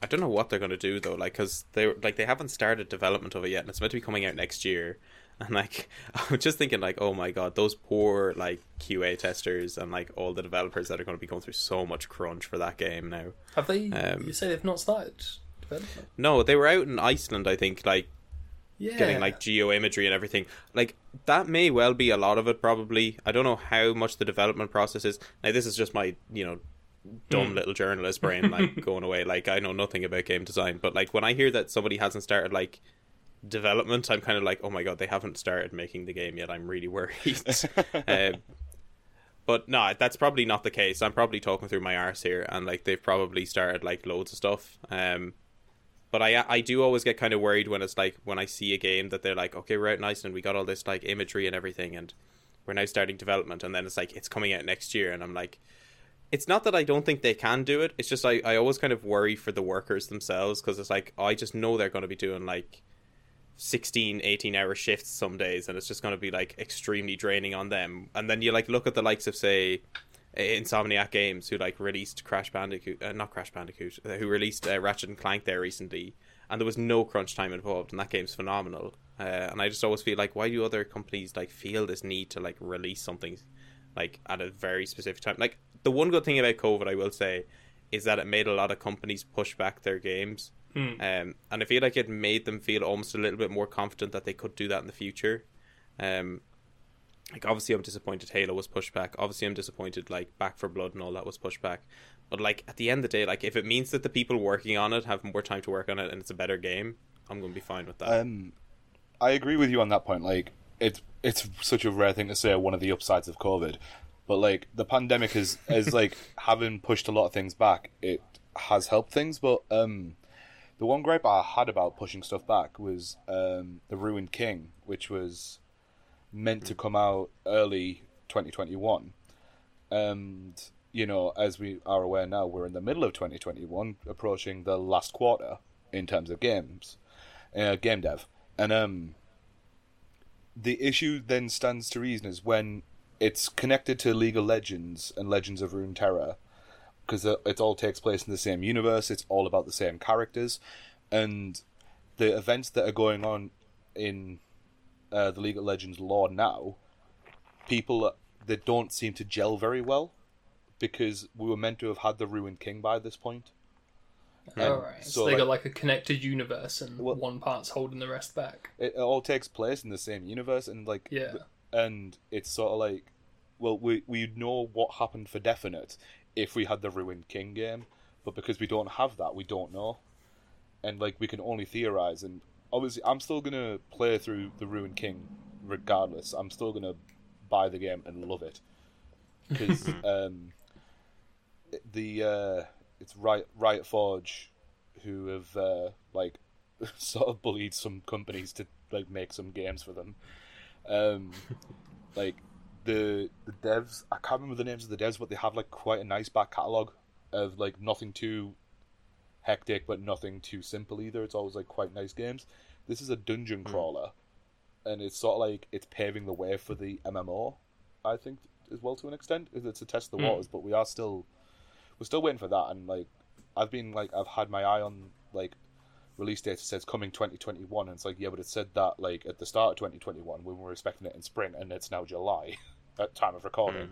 [SPEAKER 3] I don't know what they're gonna do though, like because they like they haven't started development of it yet, and it's meant to be coming out next year. And like I was just thinking, like, oh my god, those poor like QA testers and like all the developers that are going to be going through so much crunch for that game now.
[SPEAKER 1] Have they?
[SPEAKER 3] Um,
[SPEAKER 1] you say they've not started development?
[SPEAKER 3] No, they were out in Iceland, I think, like
[SPEAKER 1] Yeah.
[SPEAKER 3] getting like geo imagery and everything. Like that may well be a lot of it. Probably, I don't know how much the development process is. Now, this is just my you know dumb little journalist brain like going away. Like I know nothing about game design, but like when I hear that somebody hasn't started like development, I'm kind of like, oh my god, they haven't started making the game yet. I'm really worried. um, but no, that's probably not the case. I'm probably talking through my arse here, and like they've probably started like loads of stuff. Um, but I I do always get kind of worried when it's like when I see a game that they're like, okay, we're out in Iceland, we got all this like imagery and everything, and we're now starting development, and then it's like it's coming out next year, and I'm like, it's not that I don't think they can do it. It's just I I always kind of worry for the workers themselves because it's like I just know they're going to be doing like 16 18 hour shifts some days and it's just going to be like extremely draining on them. And then you like look at the likes of say insomniac games who like released crash bandicoot uh, not crash bandicoot uh, who released uh, ratchet and clank there recently and there was no crunch time involved and that game's phenomenal. Uh, and i just always feel like why do other companies like feel this need to like release something like at a very specific time? Like the one good thing about covid i will say is that it made a lot of companies push back their games um, and I feel like it made them feel almost a little bit more confident that they could do that in the future. Um, like obviously, I'm disappointed Halo was pushed back. Obviously, I'm disappointed like Back 4 Blood and all that was pushed back. But like at the end of the day, like if it means that the people working on it have more time to work on it and it's a better game, I'm going to be fine with that.
[SPEAKER 2] Um, I agree with you on that point. Like, it's it's such a rare thing to say one of the upsides of COVID, but like the pandemic is is like having pushed a lot of things back. It has helped things, but um, the one gripe I had about pushing stuff back was um, the Ruined King, which was meant to come out early 2021, and you know, as we are aware now, we're in the middle of 2021, approaching the last quarter in terms of games, uh, game dev, and um, the issue then stands to reason is when it's connected to League of Legends and Legends of Runeterra because it, it all takes place in the same universe. It's all about the same characters, and the events that are going on in uh, the League of Legends lore now, people they don't seem to gel very well because we were meant to have had the Ruined King by this point.
[SPEAKER 1] All right. So,
[SPEAKER 2] so,
[SPEAKER 1] they
[SPEAKER 2] like-
[SPEAKER 1] got like a connected universe, and
[SPEAKER 2] Well-
[SPEAKER 1] one part's holding the rest back.
[SPEAKER 2] It, it all takes place in the same universe, and like
[SPEAKER 1] Yeah.
[SPEAKER 2] And it's sort of like, well, we we know what happened for definite if we had the Ruined King game, but because we don't have that, we don't know, and like we can only theorize. And obviously, I'm still gonna play through the Ruined King regardless. I'm still gonna buy the game and love it because um, the uh, it's Riot Riot Forge who have uh, like sort of bullied some companies to like make some games for them. Um, like the the devs, I can't remember the names of the devs, but they have like quite a nice back catalog of like nothing too hectic, but nothing too simple either. It's always like quite nice games. This is a dungeon crawler, and it's sort of like it's paving the way for the MMO. I think as well to an extent. It's a test of the waters, but we are still we're still waiting for that. And like I've been like I've had my eye on like release date. Says coming 2021, and it's like yeah, but it said that like at the start of 2021 when we were expecting it in spring, and it's now July at time of recording,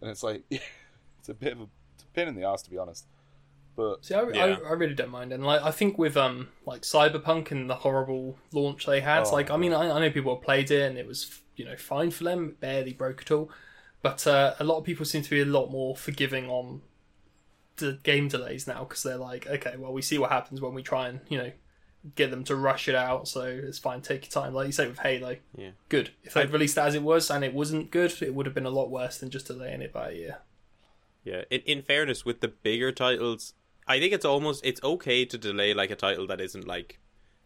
[SPEAKER 2] and it's like it's a bit of a, it's a pain in the ass to be honest. But
[SPEAKER 1] See, I,
[SPEAKER 3] Yeah.
[SPEAKER 1] I, I really don't mind, and like I think with um like Cyberpunk and the horrible launch they had,
[SPEAKER 2] Oh.
[SPEAKER 1] like I mean I, I know people have played it and it was you know fine for them, it barely broke at all, but uh, a lot of people seem to be a lot more forgiving on the game delays now because they're like, okay, well we see what happens when we try and you know get them to rush it out, so it's fine, take your time. Like you say with Halo,
[SPEAKER 3] Yeah.
[SPEAKER 1] good. If they'd released it as it was and it wasn't good, it would have been a lot worse than just delaying it by a year.
[SPEAKER 3] Yeah, in, in fairness, with the bigger titles, I think it's almost it's okay to delay like a title that isn't like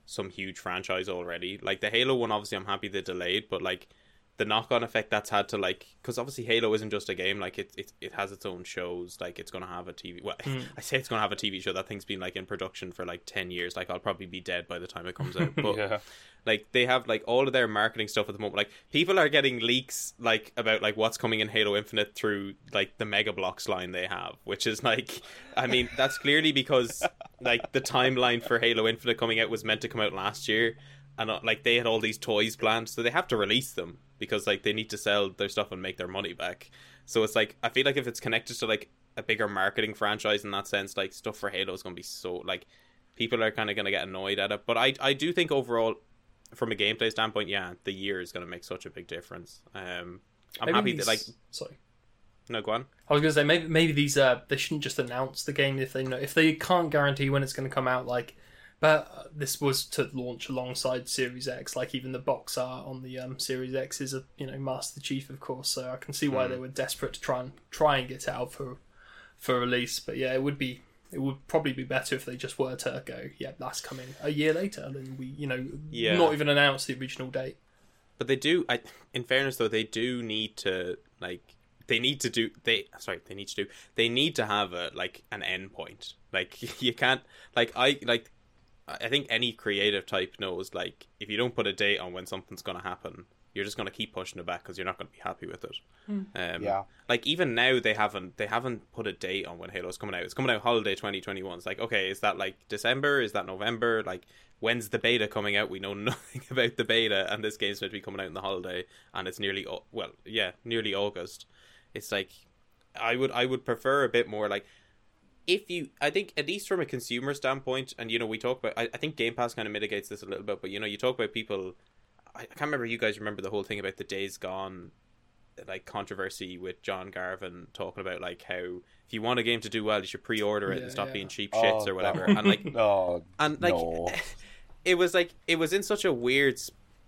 [SPEAKER 3] some huge franchise already. Like the Halo one, obviously, I'm happy they delayed, but like the knock-on effect that's had to like because obviously Halo isn't just a game. Like it, it it has its own shows. Like it's gonna have a TV. Well, I say it's gonna have a TV show. That thing's been like in production for like ten years. Like I'll probably be dead by the time it comes out. But
[SPEAKER 2] yeah,
[SPEAKER 3] like they have like all of their marketing stuff at the moment like people are getting leaks like about like what's coming in halo infinite through like the Mega Bloks line they have which is like i mean that's clearly because like the timeline for halo infinite coming out was meant to come out last year and uh, like they had all these toys planned so they have to release them because like they need to sell their stuff and make their money back so it's like i feel like if it's connected to like a bigger marketing franchise in that sense like stuff for halo is going to be so like people are kind of going to get annoyed at it but i i do think overall from a gameplay standpoint, yeah, the year is going to make such a big difference. Um, I'm
[SPEAKER 1] Maybe
[SPEAKER 3] happy
[SPEAKER 1] these-
[SPEAKER 3] that like
[SPEAKER 1] sorry.
[SPEAKER 3] no, go on.
[SPEAKER 1] I was gonna say maybe maybe these uh they shouldn't just announce the game if they know if they can't guarantee when it's gonna come out like but this was to launch alongside Series X like even the box art on the um Series X is a you know Master Chief of course so I can see why they were desperate to try and try and get it out for for release but yeah it would be it would probably be better if they just were to go yeah that's coming a year later then we you know
[SPEAKER 3] Yeah.
[SPEAKER 1] not even announce the original date
[SPEAKER 3] But they do. I, in fairness, though, they do need to like they need to do they sorry they need to do they need to have a like an end point. Like you can't like I like I think any creative type knows like if you don't put a date on when something's going to happen, you're just going to keep pushing it back because you're not going to be happy with it. Um,
[SPEAKER 2] Yeah.
[SPEAKER 3] Like even now they haven't they haven't put a date on when Halo's coming out. It's coming out holiday 2021. It's like okay, is that like December? Is that November? Like when's the beta coming out? We know nothing about the beta, and this game's meant to be coming out in the holiday, and it's nearly Au- well, yeah, nearly August. It's like I would I would prefer a bit more like if you I think at least from a consumer standpoint, and you know we talk about I, I think Game Pass kind of mitigates this a little bit, but you know you talk about people. I, I can't remember you guys remember the whole thing about the Days Gone like controversy with John Garvin talking about like how if you want a game to do well, you should pre-order it
[SPEAKER 1] Yeah,
[SPEAKER 3] and stop
[SPEAKER 1] yeah.
[SPEAKER 3] being cheap
[SPEAKER 2] Oh,
[SPEAKER 3] shits or whatever. Oh, and like
[SPEAKER 2] no,
[SPEAKER 3] and like
[SPEAKER 2] no.
[SPEAKER 3] it was like it was in such a weird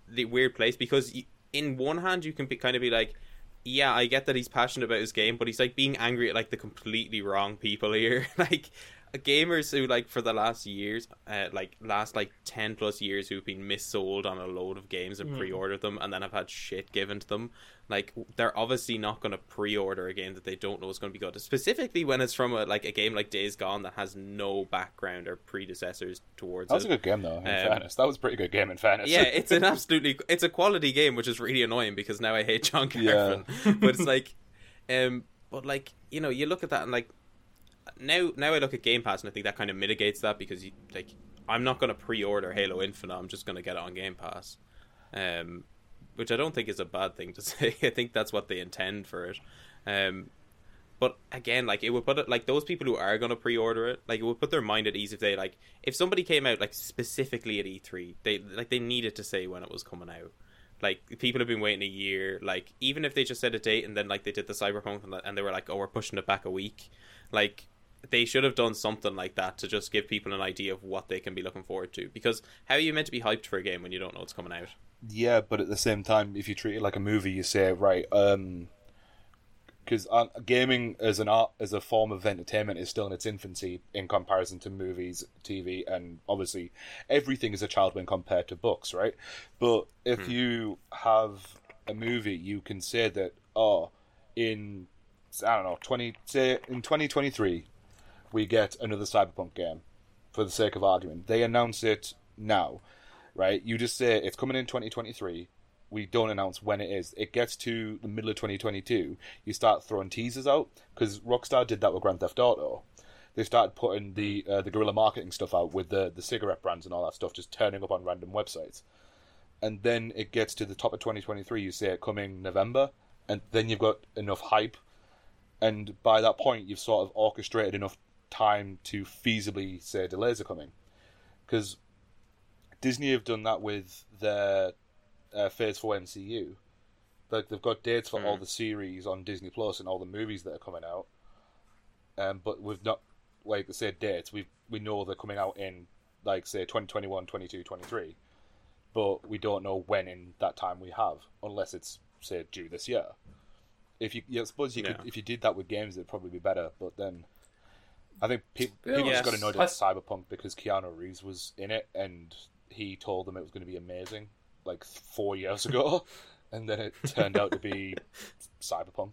[SPEAKER 3] the weird place because y in one hand you can be kind of be like yeah i get that he's passionate about his game but he's like being angry at like the completely wrong people here. Like gamers who like for the last years, uh, like last like ten plus years, who've been missold on a load of games and pre-ordered them, and then have had shit given to them. Like they're obviously not going to pre-order a game that they don't know is going to be good. Specifically when it's from a like a game like Days Gone that has no background or predecessors towards it.
[SPEAKER 2] That was
[SPEAKER 3] it.
[SPEAKER 2] a good game, though. In
[SPEAKER 3] Um,
[SPEAKER 2] fairness, that was a pretty good game. In fairness,
[SPEAKER 3] yeah, it's an absolutely it's a quality game, which is really annoying because now I hate John
[SPEAKER 2] Yeah.
[SPEAKER 3] But it's like, um, but like you know, you look at that and like now now I look at Game Pass and I think that kind of mitigates that because you, like I'm not going to pre-order Halo Infinite. I'm just going to get it on Game Pass, um, which I don't think is a bad thing to say. I think that's what they intend for it. Um, but again, like it would put it like those people who are going to pre-order it, like it would put their mind at ease if they like if somebody came out like specifically at E3, they like they needed to say when it was coming out. Like people have been waiting a year. Like even if they just said a date and then like they did the Cyberpunk and, and they were like, oh, we're pushing it back a week. Like they should have done something like that to just give people an idea of what they can be looking forward to. Because how are you meant to be hyped for a game when you don't know it's coming out?
[SPEAKER 2] Yeah, but at the same time, if you treat it like a movie, you say right, um, because uh, gaming as an art as a form of entertainment is still in its infancy in comparison to movies, TV, and obviously everything is a child when compared to books, right? But if you have a movie, you can say that oh, in I don't know twenty say in twenty twenty three, we get another Cyberpunk game, for the sake of argument. They announce it now right? You just say it's coming in 2023. We don't announce when it is. It gets to the middle of 2022. You start throwing teasers out because Rockstar did that with Grand Theft Auto. They started putting the uh, the guerrilla marketing stuff out with the the cigarette brands and all that stuff, just turning up on random websites. And then it gets to the top of 2023. You say it coming November, and then you've got enough hype, and by that point you've sort of orchestrated enough time to feasibly say delays are coming, because Disney have done that with their uh, Phase Four MCU. Like they've got dates for all the series on Disney Plus and all the movies that are coming out. Um, but we've not like I said dates. We we know they're coming out in like say 2021, 22, 23. But we don't know when in that time we have, unless it's say due this year. If you, yeah, I suppose you
[SPEAKER 3] Yeah.
[SPEAKER 2] could, if you did that with games, it'd probably be better. But then, I think pe- people
[SPEAKER 1] Yes.
[SPEAKER 2] just got annoyed
[SPEAKER 1] I-
[SPEAKER 2] at Cyberpunk because Keanu Reeves was in it, and he told them it was going to be amazing, like four years ago, and then it turned out to be Cyberpunk.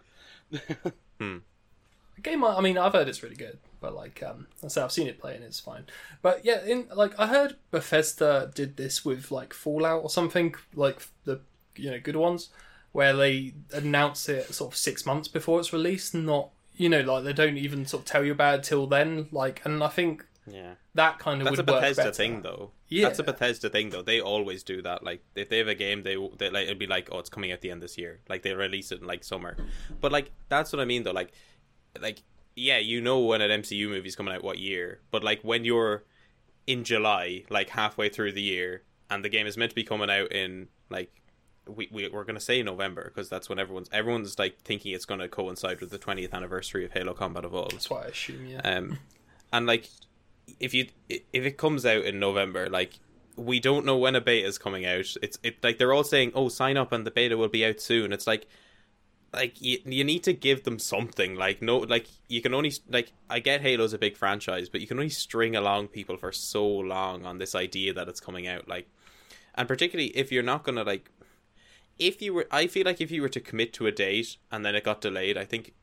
[SPEAKER 1] The game, I I mean, I've heard it's really good, but like, um, I say I've seen it play and it's fine. But yeah, in like I heard Bethesda did this with like Fallout or something, like the you know good ones, where they announce it sort of six months before it's released, not you know like they don't even sort of tell you about it till then. Like, and I think
[SPEAKER 3] Yeah.
[SPEAKER 1] that kind of
[SPEAKER 3] That's a Bethesda thing, though.
[SPEAKER 1] Yeah.
[SPEAKER 3] that's a Bethesda thing, though. They always do that. Like if they have a game, they they like it'd be like, oh, it's coming out the end this year. Like they release it in like summer. But like that's what I mean, though. Like, like yeah, you know when an MCU movie's coming out what year, but like when you're in July, like halfway through the year, and the game is meant to be coming out in like we, we we're gonna say November because that's when everyone's everyone's like thinking it's gonna coincide with the 20th anniversary of Halo Combat Evolved.
[SPEAKER 1] That's why I assume. Yeah.
[SPEAKER 3] Um, and like, if you if it comes out in November, like we don't know when a beta is coming out. It's it like they're all saying, "Oh, sign up and the beta will be out soon." It's like, like you, you need to give them something. Like no, like you can only like I get Halo's a big franchise, but you can only string along people for so long on this idea that it's coming out. Like, and particularly if you're not gonna like, if you were, I feel like if you were to commit to a date and then it got delayed, I think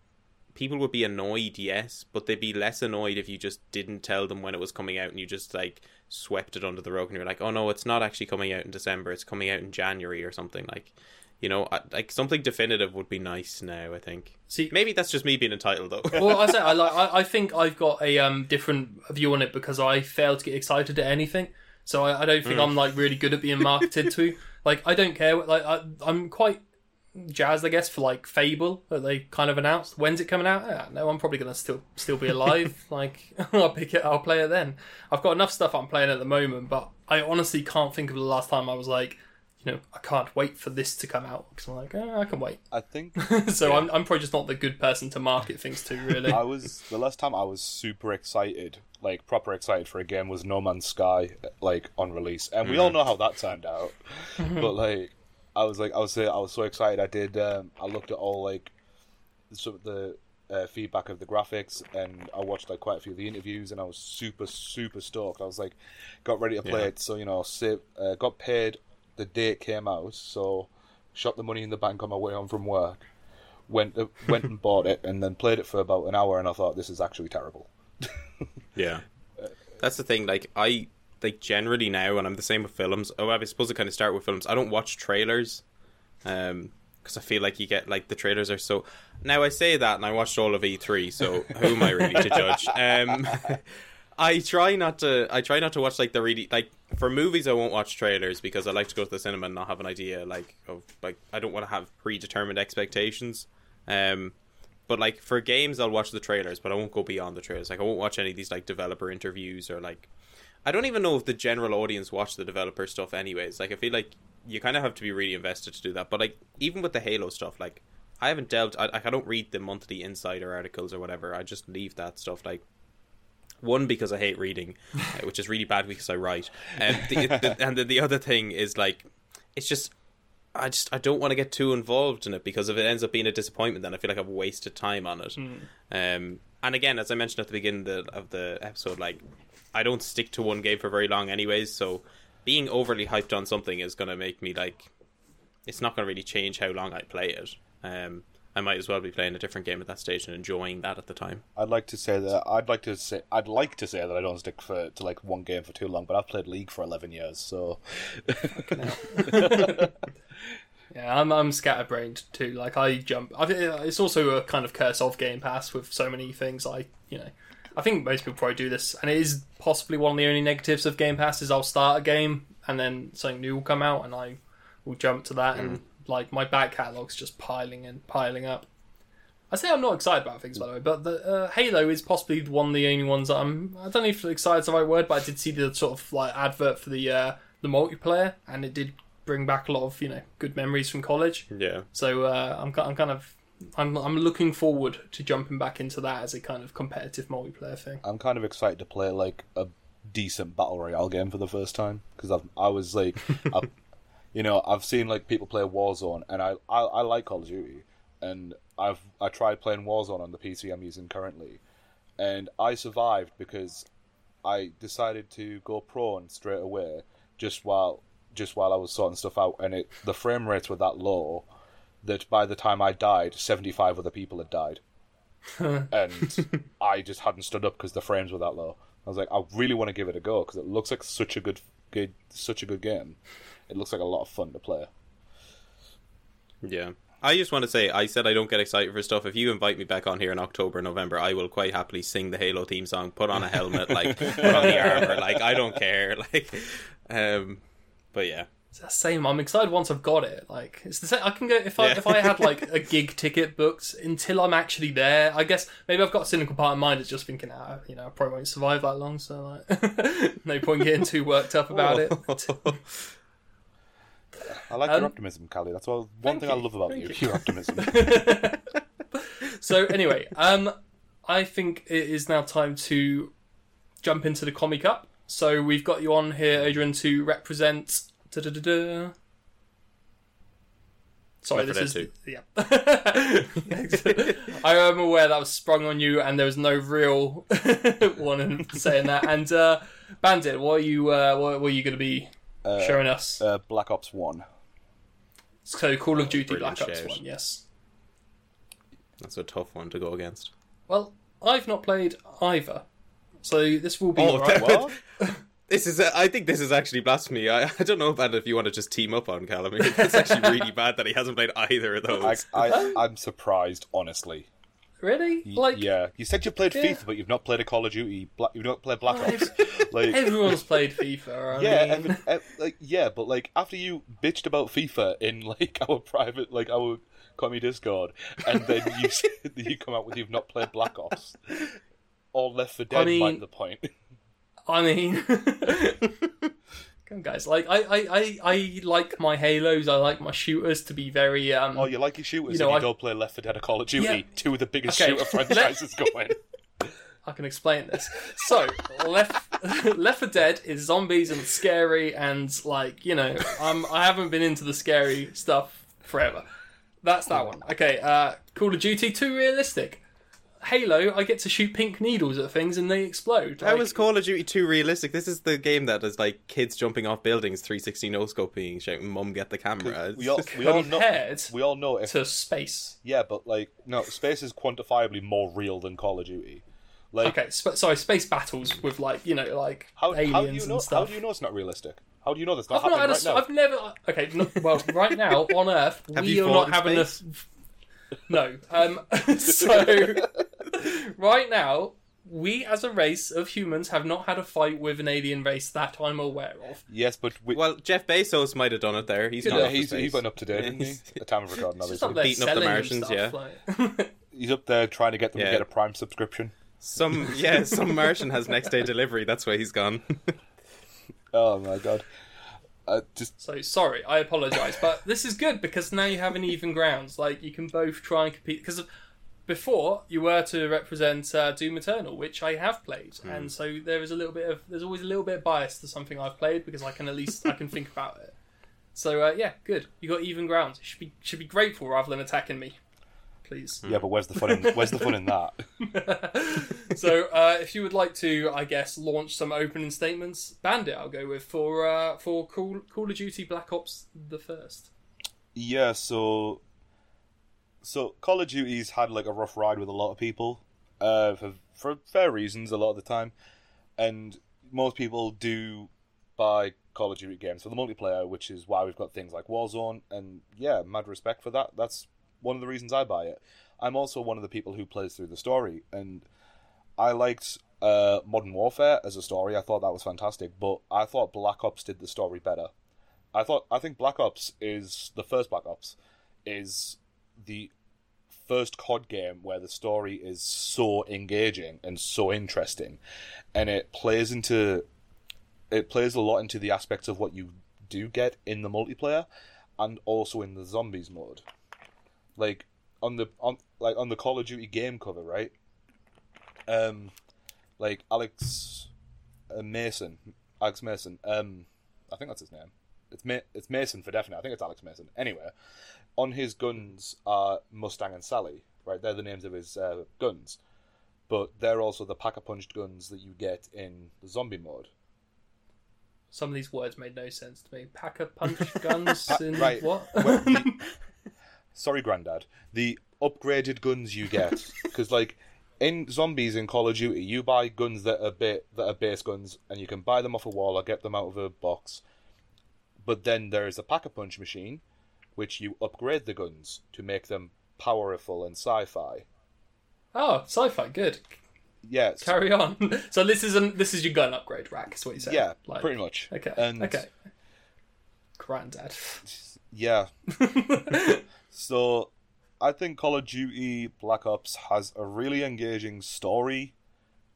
[SPEAKER 3] people would be annoyed, yes, but they'd be less annoyed if you just didn't tell them when it was coming out and you just like swept it under the rug and you're like, oh no, it's not actually coming out in December, it's coming out in January or something. Like, you know, like something definitive would be nice now. I think.
[SPEAKER 1] See-
[SPEAKER 3] maybe that's just me being entitled though.
[SPEAKER 1] well, I say I like. I, I think I've got a um different view on it because I fail to get excited at anything. So I, I don't think I'm like really good at being marketed to. Like I don't care. Like I, I'm quite jazzed, I guess, for like Fable that they kind of announced. When's it coming out? Yeah, no, I'm probably gonna still still be alive. like I'll pick it. I'll play it then. I've got enough stuff I'm playing at the moment, but I honestly can't think of the last time I was like, you know, I can't wait for this to come out because I'm like, eh, I can wait.
[SPEAKER 2] I think
[SPEAKER 1] so I'm I'm probably just not the good person to market things to, really.
[SPEAKER 2] I was the last time I was super excited, like proper excited for a game was No Man's Sky, like on release, and we all know how that turned out. but like, I was like, I was I was so excited. I did. Um, I looked at all like some of the uh, feedback of the graphics, and I watched like quite a few of the interviews, and I was super super stoked. I was like, got ready to play
[SPEAKER 3] Yeah.
[SPEAKER 2] it. So you know, save, uh, got paid the date came out. So shot the money in the bank on my way home from work. Went uh, went and bought it, and then played it for about an hour, and I thought this is actually terrible.
[SPEAKER 3] Yeah. That's the thing. Like I like generally now, and I'm the same with films. Oh, I suppose to kind of start with films. I don't watch trailers, um, because I feel like you get like the trailers are so. Now I say that, and I watched all of E3, so who am I really to judge? Um, I try not to. I try not to watch like the really like for movies. I won't watch trailers because I like to go to the cinema and not have an idea like of like I don't want to have predetermined expectations. Um, but like for games, I'll watch the trailers, but I won't go beyond the trailers. Like I won't watch any of these like developer interviews or like I don't even know if the general audience watch the developer stuff anyways. Like I feel like you kind of have to be really invested to do that. But like even with the Halo stuff, like I haven't delved. I, I don't read the monthly insider articles or whatever. I just leave that stuff like. One because I hate reading, uh, which is really bad because I write, and the, the, and then the other thing is like, it's just I just I don't want to get too involved in it because if it ends up being a disappointment, then I feel like I've wasted time on it. Um, and again, as I mentioned at the beginning of the, of the episode, like I don't stick to one game for very long, anyways. So being overly hyped on something is going to make me like it's not going to really change how long I play it. Um, I might as well be playing a different game at that stage and enjoying that at the time.
[SPEAKER 2] I'd like to say that I'd like to say I'd like to say that I don't stick for to like one game for too long, but I've played League for eleven years, so
[SPEAKER 1] Yeah, I'm I'm scatterbrained too. Like I jump. I think it's also a kind of curse of Game Pass with so many things. I you know, I think most people probably do this, and it is possibly one of the only negatives of Game Pass is I'll start a game and then something new will come out and I will jump to that, and mm. Like my back catalog's just piling and piling up. I say I'm not excited about things by the way, but the uh, Halo is possibly one of the only ones that I'm. I don't know if excited is the right word, but I did see the sort of like advert for the uh, the multiplayer, and it did bring back a lot of you know good memories from college.
[SPEAKER 3] Yeah,
[SPEAKER 1] So uh, I'm I'm kind of I'm I'm looking forward to jumping back into that as a kind of competitive multiplayer thing.
[SPEAKER 2] I'm kind of excited to play like a decent battle royale game for the first time because I was like, I, you know, I've seen like people play Warzone, and I, I I like Call of Duty, and I've I tried playing Warzone on the PC I'm using currently, and I survived because I decided to go prone straight away just while just while I was sorting stuff out, and it the frame rates were that low that by the time I died, 75 other people had died and I just hadn't stood up because the frames were that low. I was like, I really want to give it a go because it looks like such a good, good, such a good game. It looks like a lot of fun to play.
[SPEAKER 3] yeah. I just want to say, I said I don't get excited for stuff. If you invite me back on here in October, November, I will quite happily sing the Halo theme song, put on a helmet, like put on the armor, like I don't care, like. Um, but yeah,
[SPEAKER 1] It's the same. I'm excited once I've got it. Like it's the same. I can go if I
[SPEAKER 3] Yeah.
[SPEAKER 1] if I had like a gig ticket booked until I'm actually there. I guess maybe I've got a cynical part of mind that's just thinking, ah, you know, I probably won't survive that long. So like, no point getting too worked up about it.
[SPEAKER 2] I like
[SPEAKER 1] Um,
[SPEAKER 2] your optimism, Cally. That's all, one
[SPEAKER 1] thank
[SPEAKER 2] thing I love about
[SPEAKER 1] thank
[SPEAKER 2] you,
[SPEAKER 1] you.
[SPEAKER 2] your optimism.
[SPEAKER 1] So anyway, um, I think it is now time to jump into the comic up. So we've got you on here, Adrian, to represent. Da-da-da-da. Sorry,
[SPEAKER 3] Left
[SPEAKER 1] this
[SPEAKER 3] 4
[SPEAKER 1] is yeah. I am aware that was sprung on you, and there was no real one in saying that. And uh, Bandit, what are you? Uh, what, what are you going to be showing us?
[SPEAKER 2] uh, Black Ops One.
[SPEAKER 1] so Call of Duty
[SPEAKER 3] brilliant
[SPEAKER 1] Black Ops
[SPEAKER 3] shout.
[SPEAKER 1] One, yes.
[SPEAKER 3] that's a tough one to go against.
[SPEAKER 1] Well, I've not played either, so this will be
[SPEAKER 3] Oh,
[SPEAKER 1] alright.
[SPEAKER 2] What?
[SPEAKER 3] This is, I think this is actually blasphemy. I, I don't know about if you want to just team up on Callum. It's actually really bad that he hasn't played either of
[SPEAKER 2] I,
[SPEAKER 3] those.
[SPEAKER 2] I, I'm surprised, honestly.
[SPEAKER 1] Really? Like,
[SPEAKER 2] yeah, you said you played
[SPEAKER 1] Yeah.
[SPEAKER 2] FIFA, but you've not played a Call of Duty. Bla- you've not played Black oh, Ops. like,
[SPEAKER 1] everyone's played FIFA. I
[SPEAKER 2] yeah,
[SPEAKER 1] mean,
[SPEAKER 2] like yeah, but like after you bitched about FIFA in like our private, like our commie Discord, and then you you come out with you've not played Black Ops, or Left 4 Dead I mean- the point.
[SPEAKER 1] I mean, come guys. Like, I, I, I, I like my Halos. I like my shooters to be very. Um,
[SPEAKER 2] Oh, you like your shooters,
[SPEAKER 1] You know, I-
[SPEAKER 2] you don't play Left 4 Dead or Call of Duty,
[SPEAKER 1] Yeah.
[SPEAKER 2] two of the biggest
[SPEAKER 1] Okay.
[SPEAKER 2] shooter franchises going.
[SPEAKER 1] I can explain this. So, Left Left 4 Dead is zombies and scary and like you know, um, I haven't been into the scary stuff forever. That's that one. Okay, uh, Call of Duty too realistic. Halo, I get to shoot pink needles at things and they explode.
[SPEAKER 3] How
[SPEAKER 1] Like,
[SPEAKER 3] is Call of Duty too realistic? This is the game that is like kids jumping off buildings, 360 no scoping, shouting, "Mum, get the camera." It's
[SPEAKER 2] We all, we all know.
[SPEAKER 1] compared
[SPEAKER 2] We all know if
[SPEAKER 1] to space?
[SPEAKER 2] yeah, but like no, space is quantifiably more real than Call of Duty. Like
[SPEAKER 1] Okay, sp- sorry, space battles with like you know like
[SPEAKER 2] how,
[SPEAKER 1] aliens
[SPEAKER 2] how do you know?
[SPEAKER 1] and stuff.
[SPEAKER 2] How do you know it's not realistic? How do you know that's not
[SPEAKER 1] I've not
[SPEAKER 2] happening
[SPEAKER 1] had a,
[SPEAKER 2] right now?
[SPEAKER 1] I've never. Okay, no, well, right now on Earth, we are not having
[SPEAKER 3] space?
[SPEAKER 1] a. No. Um. so, right now, we as a race of humans have not had a fight with an alien race that I'm aware of.
[SPEAKER 2] Yes, but we,
[SPEAKER 3] well, Jeff Bezos might have done it there. He's
[SPEAKER 2] yeah,
[SPEAKER 3] not off to
[SPEAKER 2] he's, he went up to date, didn't he?
[SPEAKER 3] He's-
[SPEAKER 2] The time of recording,
[SPEAKER 1] It's
[SPEAKER 2] obviously.
[SPEAKER 1] up
[SPEAKER 3] Beating up the
[SPEAKER 1] selling
[SPEAKER 3] Martians,
[SPEAKER 1] stuff, like-
[SPEAKER 2] He's up there trying to get them
[SPEAKER 3] Yeah.
[SPEAKER 2] to get a Prime subscription.
[SPEAKER 3] Some yeah, some Martian has next day delivery. That's where he's gone.
[SPEAKER 2] Oh my god! Uh, just
[SPEAKER 1] So sorry, I apologise, but this is good because now you have an even grounds. Like you can both try and compete because before you were to represent uh, Doom Eternal, which I have played,
[SPEAKER 3] Hmm.
[SPEAKER 1] and so there is a little bit of there's always a little bit of bias to something I've played because I can at least I can think about it. So uh, yeah, good. You got even grounds. You should be should be grateful rather than attacking me, please.
[SPEAKER 2] yeah, but where's the fun? In, where's the fun in that?
[SPEAKER 1] so uh, if you would like to, I guess, launch some opening statements, Bandit, I'll go with for uh, for Call Call of Duty Black Ops the first.
[SPEAKER 2] Yeah, so so Call of Duty's had like a rough ride with a lot of people, uh, for for fair reasons a lot of the time, and most people do buy Call of Duty games for the multiplayer, which is why we've got things like Warzone, and yeah, mad respect for that. That's one of the reasons I buy it. I'm also one of the people who plays through the story, and I liked uh, Modern Warfare as a story. I thought that was fantastic, but I thought Black Ops did the story better. I thought I think Black Ops is the first Black Ops is the first COD game where the story is so engaging and so interesting, and it plays into it plays a lot into the aspects of what you do get in the multiplayer, and also in the zombies mode. Like on the on like on the Call of Duty game cover, right? Um, like Alex uh, Mason, Alex Mason. Um, I think that's his name. It's Ma- it's Mason for definite. I think it's Alex Mason. Anyway, on his guns are Mustang and Sally. Right, they're the names of his uh, guns, but they're also the pack a punched guns that you get in the zombie mode.
[SPEAKER 1] Some of these words made no sense to me. Pack a punch guns in
[SPEAKER 2] right.
[SPEAKER 1] what?
[SPEAKER 2] Well, the- sorry, Grandad. The upgraded guns you get, because like in zombies in Call of Duty, you buy guns that are ba- that are base guns, and you can buy them off a wall or get them out of a box. But then there is a pack a punch machine, which you upgrade the guns to make them powerful and sci-fi.
[SPEAKER 1] oh, sci-fi, good.
[SPEAKER 2] Yeah, so-
[SPEAKER 1] Carry on. so this is an, this is your gun upgrade rack. Is what you said.
[SPEAKER 2] yeah,
[SPEAKER 1] Like-
[SPEAKER 2] pretty much.
[SPEAKER 1] Okay.
[SPEAKER 2] And
[SPEAKER 1] Okay. Granddad.
[SPEAKER 2] Yeah. so, I think Call of Duty Black Ops has a really engaging story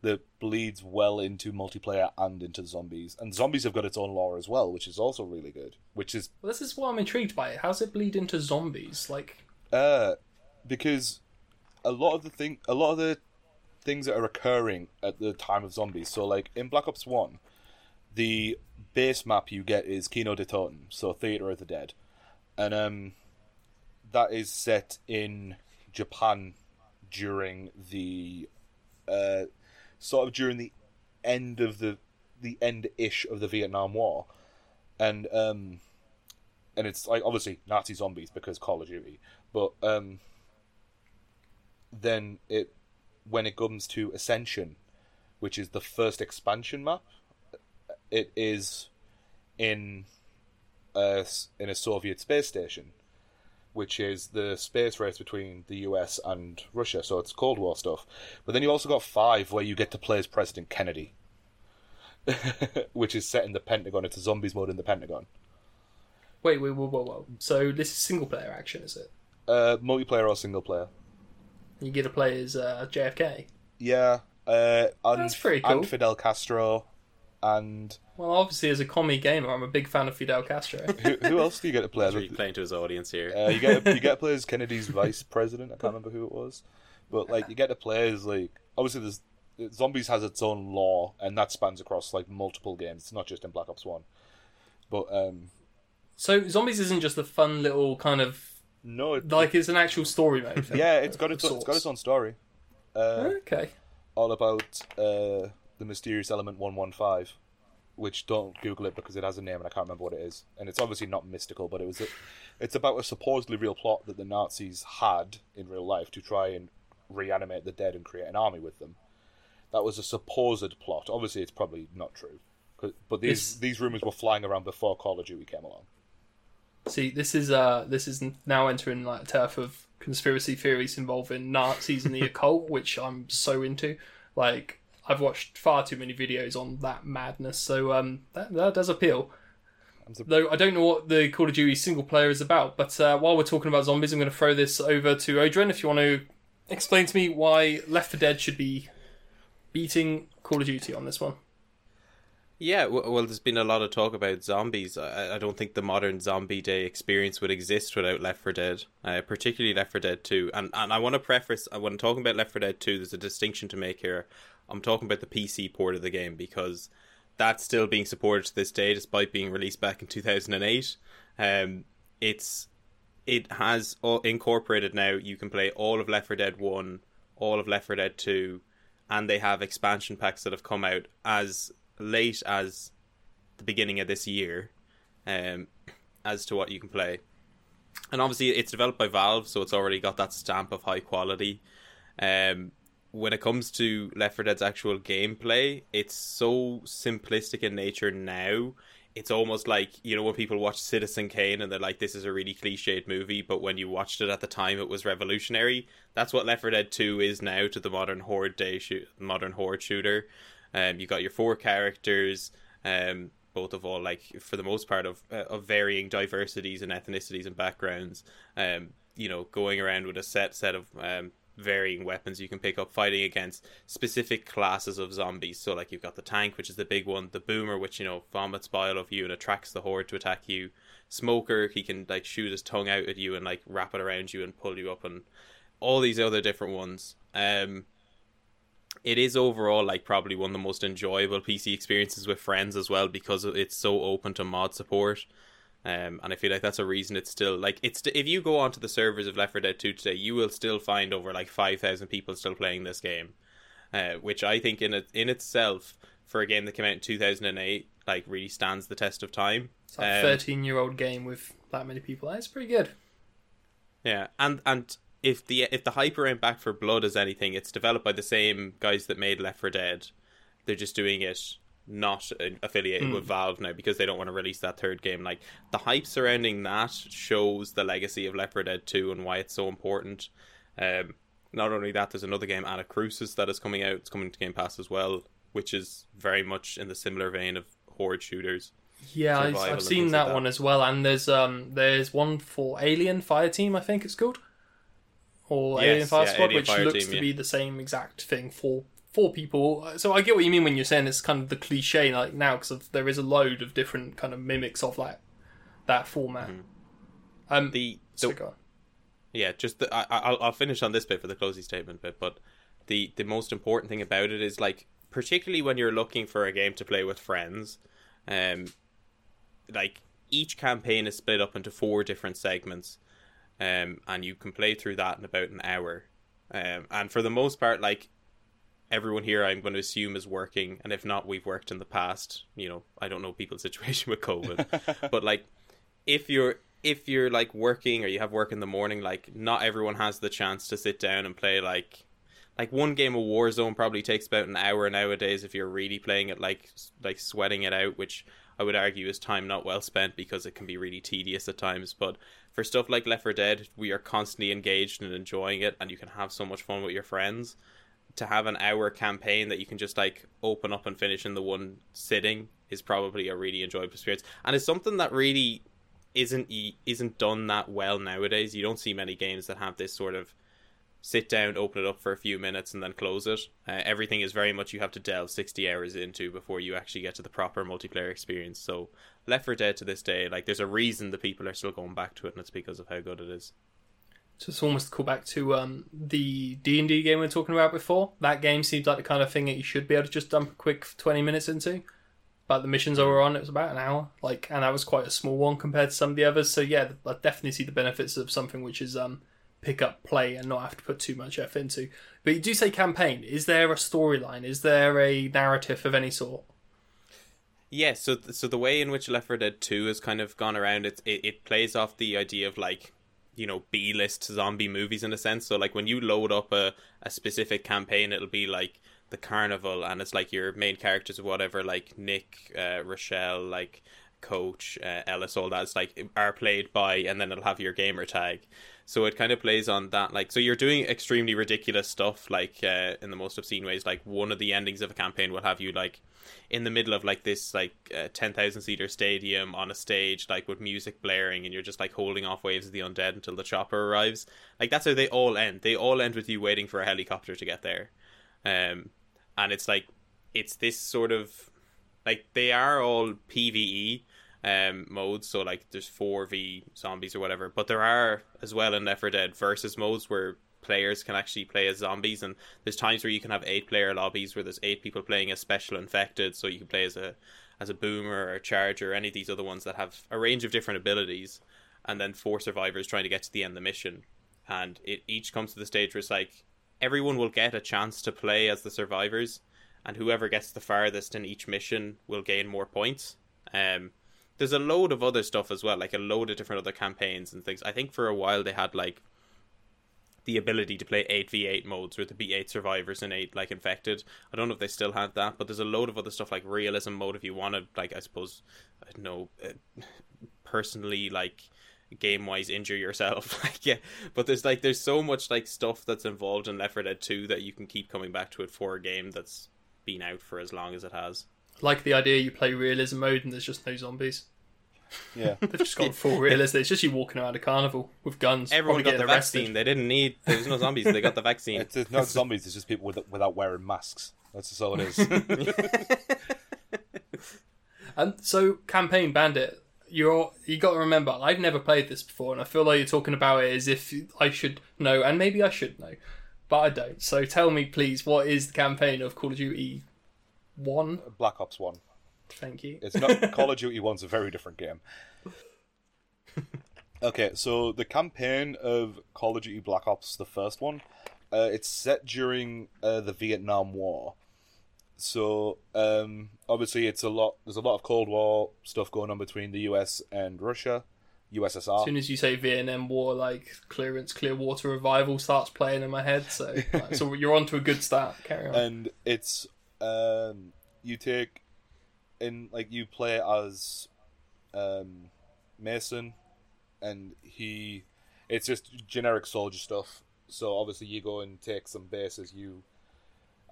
[SPEAKER 2] that bleeds well into multiplayer and into zombies. And zombies have got its own lore as well, which is also really good. Which is
[SPEAKER 1] Well, this is what I'm intrigued by. How's it bleed into zombies? Like,
[SPEAKER 2] uh because a lot of the thing a lot of the things that are occurring at the time of zombies. So like in Black Ops 1, the base map you get is Kino der Toten, so Theater of the Dead. And um that is set in Japan during the uh sort of during the end of the the end ish of the Vietnam War. And um and it's like obviously Nazi zombies because Call of Duty, but um then it when it comes to Ascension, which is the first expansion map, it is in a, in a Soviet space station, which is the space race between the US and Russia. So it's Cold War stuff. But then you also got five where you get to play as President Kennedy, which is set in the Pentagon. It's a zombies mode in the Pentagon.
[SPEAKER 1] wait, wait, whoa, whoa, whoa. So this is single player action, is it?
[SPEAKER 2] Uh, multiplayer or single player.
[SPEAKER 1] You get to play as uh, JFK.
[SPEAKER 2] Yeah, uh, and,
[SPEAKER 1] That's pretty cool.
[SPEAKER 2] And Fidel Castro, and
[SPEAKER 1] Well, obviously, as a commie gamer, I'm a big fan of Fidel Castro.
[SPEAKER 2] who, who else do you get to play? as?
[SPEAKER 3] Really playing to his audience here.
[SPEAKER 2] Uh, you get you get to play as Kennedy's vice president. I can't remember who it was, but like you get to play as like obviously there's zombies has its own law and that spans across like multiple games. It's not just in Black Ops One, but um
[SPEAKER 1] so zombies isn't just a fun little kind of
[SPEAKER 2] no, it,
[SPEAKER 1] like it's an actual story mode.
[SPEAKER 2] yeah, it's got its own, it's got its own story. Uh,
[SPEAKER 1] Okay.
[SPEAKER 2] all about uh, the mysterious element 115, which don't Google it because it has a name and I can't remember what it is. And it's obviously not mystical, but it was a, it's about a supposedly real plot that the Nazis had in real life to try and reanimate the dead and create an army with them. That was a supposed plot. Obviously, it's probably not true But these
[SPEAKER 1] It's-
[SPEAKER 2] these rumors were flying around before Call of Duty came along.
[SPEAKER 1] See, this is uh, this is now entering like a turf of conspiracy theories involving Nazis and the occult, which I'm so into. Like, I've watched far too many videos on that madness, so um, that that does appeal. Though I don't know what the Call of Duty single player is about, but uh, while we're talking about zombies, I'm going to throw this over to Odhrán if you want to explain to me why Left 4 Dead should be beating Call of Duty on this one.
[SPEAKER 3] Yeah, well, there's been a lot of talk about zombies. I, I don't think the modern zombie day experience would exist without Left 4 Dead, uh, particularly Left 4 Dead 2. And and I want to preface, uh, when I'm talking about Left 4 Dead 2, there's a distinction to make here. I'm talking about the PC port of the game because that's still being supported to this day, despite being released back in 2008. Um, it's it has incorporated now. You can play all of Left 4 Dead 1, all of Left 4 Dead 2, and they have expansion packs that have come out as late as the beginning of this year um, as to what you can play. And obviously, it's developed by Valve, so it's already got that stamp of high quality. Um, when it comes to Left 4 Dead's actual gameplay, it's so simplistic in nature now. It's almost like, you know, when people watch Citizen Kane and they're like, this is a really cliched movie, but when you watched it at the time, it was revolutionary. That's what Left 4 Dead 2 is now to the modern horde day modern horde shooter. Um, you got your four characters, um, both of all like for the most part of uh, of varying diversities and ethnicities and backgrounds. Um, you know, going around with a set set of um, varying weapons you can pick up, fighting against specific classes of zombies. So like you've got the tank, which is the big one, the boomer, which you know vomits bile of you and attracts the horde to attack you. Smoker, he can like shoot his tongue out at you and like wrap it around you and pull you up, and all these other different ones. Um, it is overall like probably one of the most enjoyable PC experiences with friends as well because it's so open to mod support. Um, and I feel like that's a reason it's still like it's if you go onto the servers of Left 4 Dead 2 today, you will still find over like five thousand people still playing this game, uh, which I think in it in itself for a game that came out in two thousand and eight like really stands the test of time.
[SPEAKER 1] It's like a
[SPEAKER 3] Um,
[SPEAKER 1] 13 year old game with that many people. That's pretty good.
[SPEAKER 3] Yeah, and and if the if the hype around Back 4 Blood is anything, it's developed by the same guys that made Left 4 Dead. They're just doing it not affiliated with Valve now because they don't want to release that third game. Like the hype surrounding that shows the legacy of 4 Dead 2 and why it's so important. Um, not only that, there's another game, Anacrusis, that is coming out. It's coming to Game Pass as well, which is very much in the similar vein of horde shooters.
[SPEAKER 1] Yeah, I've, I've seen that,
[SPEAKER 3] like that.
[SPEAKER 1] one as well, and there's um there's one for Alien Fire Team, I think it's called, or
[SPEAKER 3] Yes,
[SPEAKER 1] Alien Fire
[SPEAKER 3] yeah,
[SPEAKER 1] Squad,
[SPEAKER 3] Alien
[SPEAKER 1] which
[SPEAKER 3] Fire
[SPEAKER 1] looks
[SPEAKER 3] Team,
[SPEAKER 1] to
[SPEAKER 3] yeah.
[SPEAKER 1] be the same exact thing for four people. So I get what you mean when you're saying it's kind of the cliche like now because there is a load of different kind of mimics of that that format. Um,
[SPEAKER 3] Mm-hmm. The, the
[SPEAKER 1] go on.
[SPEAKER 3] yeah, just the, I, I'll I'll finish on this bit for the closing statement bit, but the the most important thing about it is like particularly when you're looking for a game to play with friends, um, like each campaign is split up into four different segments, um, and you can play through that in about an hour, um, and for the most part, like everyone here I'm going to assume is working and if not we've worked in the past. You know I don't know people's situation with covid. But like if you're if you're like working or you have work in the morning like not everyone has the chance to sit down and play like like one game of Warzone probably takes about an hour nowadays if you're really playing it like like sweating it out which I would argue is time not well spent because it can be really tedious at times. But for stuff like Left 4 Dead we are constantly engaged and enjoying it and you can have so much fun with your friends to have an hour campaign that you can just like open up and finish in the one sitting is probably a really enjoyable experience. And it's something that really isn't isn't done that well nowadays. You don't see many games that have this sort of sit down open it up for a few minutes and then close it. Uh, everything is very much you have to delve 60 hours into before you actually get to the proper multiplayer experience. So left 4 dead to this day like there's a reason the people are still going back to it and it's because of how good it is
[SPEAKER 1] So it's almost a call back to um, the D and D game we were talking about before. That game seems like the kind of thing that you should be able to just dump a quick twenty minutes into. But the missions I were on, it was about an hour, like, and that was quite a small one compared to some of the others. So yeah, I definitely see the benefits of something which is um, pick up play and not have to put too much effort into. But you do say campaign. Is there a storyline? Is there a narrative of any sort?
[SPEAKER 3] Yeah, so so the way in which Left 4 Dead 2 has kind of gone around, it, it it plays off the idea of like you know B list zombie movies in a sense. So like when you load up a a specific campaign, it'll be like the carnival, and it's like your main characters or whatever, like Nick, uh, Rochelle, like Coach, uh, Ellis, all that. It's like are played by, and then it'll have your gamer tag. So it kind of plays on that, like so you're doing extremely ridiculous stuff, like uh, in the most obscene ways. Like one of the endings of a campaign will have you like in the middle of like this like uh, 10,000 seater stadium on a stage like with music blaring and you're just like holding off waves of the undead until the chopper arrives like that's how they all end they all end with you waiting for a helicopter to get there um and it's like it's this sort of like they are all PvE um modes. So like there's 4v zombies or whatever but there are as well in Left 4 Dead versus modes where players can actually play as zombies. And there's times where you can have eight player lobbies where there's eight people playing as special infected. So you can play as a as a boomer or a charger or any of these other ones that have a range of different abilities. And then four survivors trying to get to the end of the mission. And it each comes to the stage where it's like everyone will get a chance to play as the survivors. And whoever gets the farthest in each mission will gain more points. Um there's a load of other stuff as well like a load of different other campaigns and things. I think for a while they had like the ability to play 8v8 modes where there'd be 8 survivors and 8 like infected. I don't know if they still have that, but there's a load of other stuff like realism mode if you want to like I suppose I don't know uh, personally like game wise injure yourself. Like yeah but there's like there's so much like stuff that's involved in Left 4 Dead 2 that you can keep coming back to it for a game that's been out for as long as it has
[SPEAKER 1] Like the idea you play realism mode and there's just no zombies.
[SPEAKER 2] Yeah.
[SPEAKER 1] They've just gone full realism. It's just you walking around a carnival with guns.
[SPEAKER 3] everyone got the
[SPEAKER 1] getting arrested.
[SPEAKER 3] vaccine they didn't need there's no zombies they got the vaccine
[SPEAKER 2] It's, it's not zombies, it's just people with, without wearing masks. That's just all it is.
[SPEAKER 1] And um, so, campaign bandit, you're you got to remember, I've never played this before, and I feel like you're talking about it as if I should know, and maybe I should know, but I don't. So tell me, please, what is the campaign of Call of Duty One?
[SPEAKER 2] Black Ops 1.
[SPEAKER 1] Thank you.
[SPEAKER 2] It's not Call of Duty One's a very different game. Okay, so the campaign of Call of Duty Black Ops, the first one, uh, it's set during uh, the Vietnam War. So um, obviously, it's a lot. There's a lot of Cold War stuff going on between the US and Russia, USSR.
[SPEAKER 1] As soon as you say Vietnam War, like clearance, Clearwater Revival starts playing in my head. So, like, so you're on to a good start. Carry on.
[SPEAKER 2] and it's um you take in like you play as um Mason and he it's just generic soldier stuff. So obviously you go and take some bases you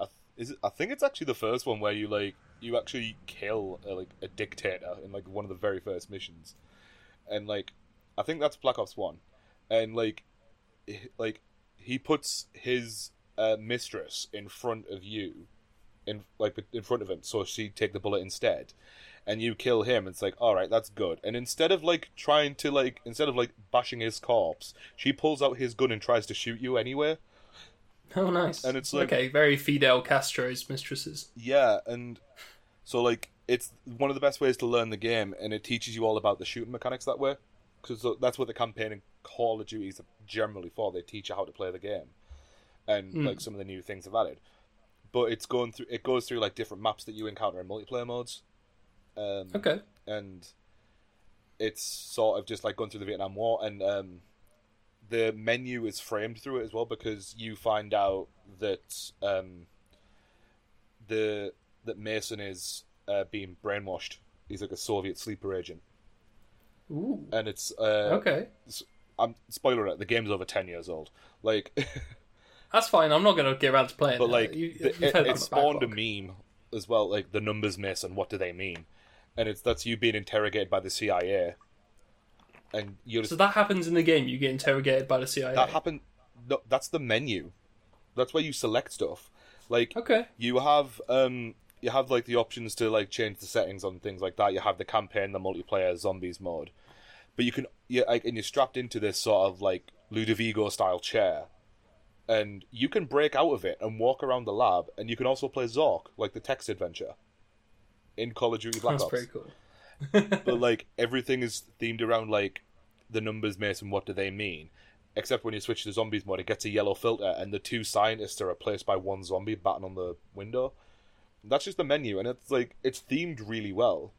[SPEAKER 2] I, is it, I think it's actually the first one where you like you actually kill uh, like a dictator in like one of the very first missions. And like I think that's Black Ops 1 and like like he puts his uh, mistress in front of you in like in front of him so she take the bullet instead. And you kill him it's like all right that's good. And instead of like trying to like instead of like bashing his corpse she pulls out his gun and tries to shoot you anyway.
[SPEAKER 1] Oh, nice.
[SPEAKER 2] and it's like-
[SPEAKER 1] okay, very Fidel Castro's mistresses.
[SPEAKER 2] yeah and so like it's one of the best ways to learn the game and it teaches you all about the shooting mechanics that way. Because uh, that's what the campaign in call of duty is generally for. They teach you how to play the game. And hmm. like some of the new things have added but it's going through it goes through like different maps that you encounter in multiplayer modes um
[SPEAKER 1] Okay.
[SPEAKER 2] and it's sort of just like going through the Vietnam War, and um, the menu is framed through it as well because you find out that um, the that Mason is uh, being brainwashed. He's like a Soviet sleeper agent,
[SPEAKER 1] Ooh.
[SPEAKER 2] and it's uh,
[SPEAKER 1] Okay.
[SPEAKER 2] I'm spoiler alert. The game's over ten years old. Like,
[SPEAKER 1] That's fine. I'm not going to get around to playing
[SPEAKER 2] but like
[SPEAKER 1] you,
[SPEAKER 2] the-
[SPEAKER 1] you've
[SPEAKER 2] it, it spawned a meme as well. Like the numbers miss, and What do they mean? And it's that's you being interrogated by the CIA, and you're just
[SPEAKER 1] So that happens in the game. You get interrogated by the CIA.
[SPEAKER 2] That happened. No, that's the menu. That's where you select stuff. Like
[SPEAKER 1] Okay.
[SPEAKER 2] you have um you have like the options to like change the settings on things like that. You have the campaign, the multiplayer, zombies mode. But you can yeah, like, and you're strapped into this sort of like Ludovico style chair, and you can break out of it and walk around the lab, and you can also play Zork, like the text adventure, in Call of Duty Black
[SPEAKER 1] That's
[SPEAKER 2] Ops
[SPEAKER 1] pretty cool.
[SPEAKER 2] but like everything is themed around like the numbers Mason what do they mean except when you switch to zombies mode, it gets a yellow filter, and the two scientists are replaced by one zombie batting on the window. That's just the menu, and it's like it's themed really well.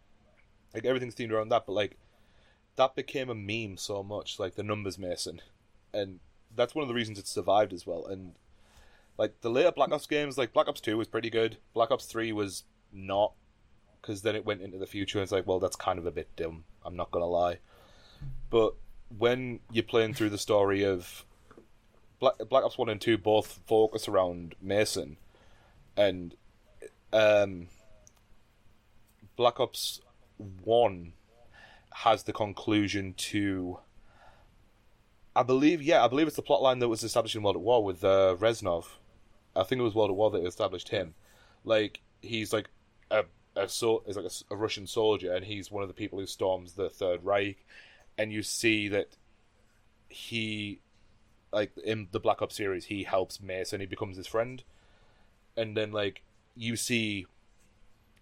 [SPEAKER 2] Like everything's themed around that, but like that became a meme so much, like the numbers mason, and that's one of the reasons it survived as well. And like the later Black Ops games, like Black Ops Two was pretty good. Black Ops Three was not, because then it went into the future, and it's like, well, that's kind of a bit dim. I'm not gonna lie, but when you're playing through the story of Black, Black Ops One and Two, both focus around Mason, and um, Black Ops One has the conclusion to. I believe, yeah, I believe it's the plot line that was established in World at War with uh, Reznov. I think it was World at War that established him. Like he's like a a so is like a, a Russian soldier, and he's one of the people who storms the Third Reich, and you see that he, like in the Black Ops series, he helps Mason, he becomes his friend, and then like you see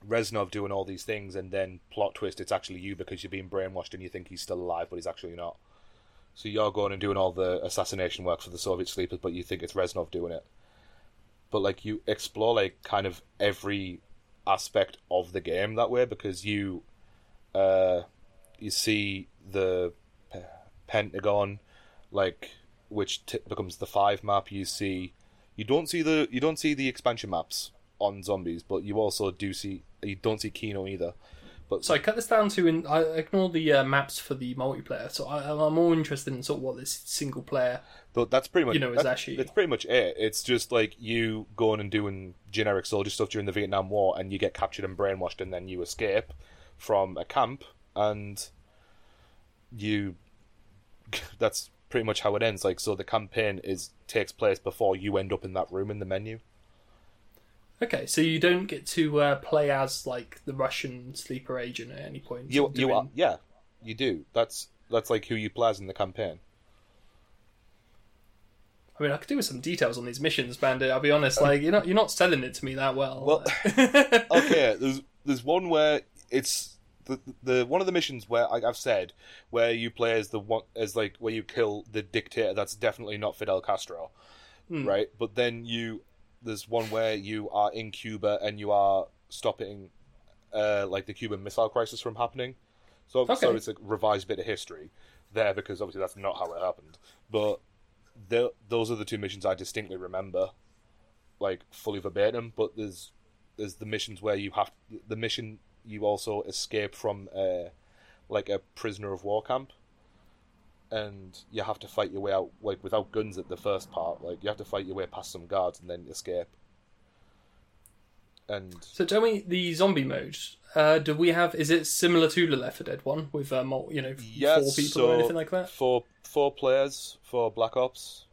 [SPEAKER 2] Reznov doing all these things, and then plot twist, it's actually you because you're being brainwashed and you think he's still alive, but he's actually not. So you're going and doing all the assassination work for the Soviet sleepers, but you think it's Reznov doing it. But like you explore like kind of every aspect of the game that way because you, uh, you see the Pentagon, like which t- becomes the five map. You see, you don't see the you don't see the expansion maps on zombies, but you also do see you don't see Kino either. But
[SPEAKER 1] So I cut this down to in, I ignore the uh, maps for the multiplayer. So I, I'm more interested in sort of what this single player.
[SPEAKER 2] But that's pretty much
[SPEAKER 1] You know, it's
[SPEAKER 2] that's,
[SPEAKER 1] actually-
[SPEAKER 2] that's pretty much it. It's just like you going and doing generic soldier stuff during the Vietnam War, and you get captured and brainwashed, and then you escape from a camp, and you. That's pretty much how it ends. Like so, the campaign is takes place before you end up in that room in the menu.
[SPEAKER 1] Okay, so you don't get to uh, play as like the Russian sleeper agent at any point.
[SPEAKER 2] You you
[SPEAKER 1] doing-
[SPEAKER 2] are yeah, you do. That's that's like who you play as in the campaign.
[SPEAKER 1] I mean, I could do with some details on these missions, Bandit. I'll be honest. Like you're not you're not selling it to me that well.
[SPEAKER 2] Well, okay. There's there's one where it's the the one of the missions where like I've said where you play as the one as like where you kill the dictator. That's definitely not Fidel Castro, right? But then you there's one where you are in Cuba and you are stopping uh, like the Cuban Missile Crisis from happening. So so it's a revised bit of history there because obviously that's not how it happened. But the, those are the two missions I distinctly remember like fully verbatim, but there's there's the missions where you have the mission you also escape from uh, like a prisoner of war camp, and you have to fight your way out like without guns at the first part. Like you have to fight your way past some guards and then escape. And
[SPEAKER 1] so tell me the zombie mode. Uh, do we have? Is it similar to the Left 4 Dead one with uh, mul- you know
[SPEAKER 2] yes,
[SPEAKER 1] four people
[SPEAKER 2] so
[SPEAKER 1] or anything like that?
[SPEAKER 2] For four players for Black Ops.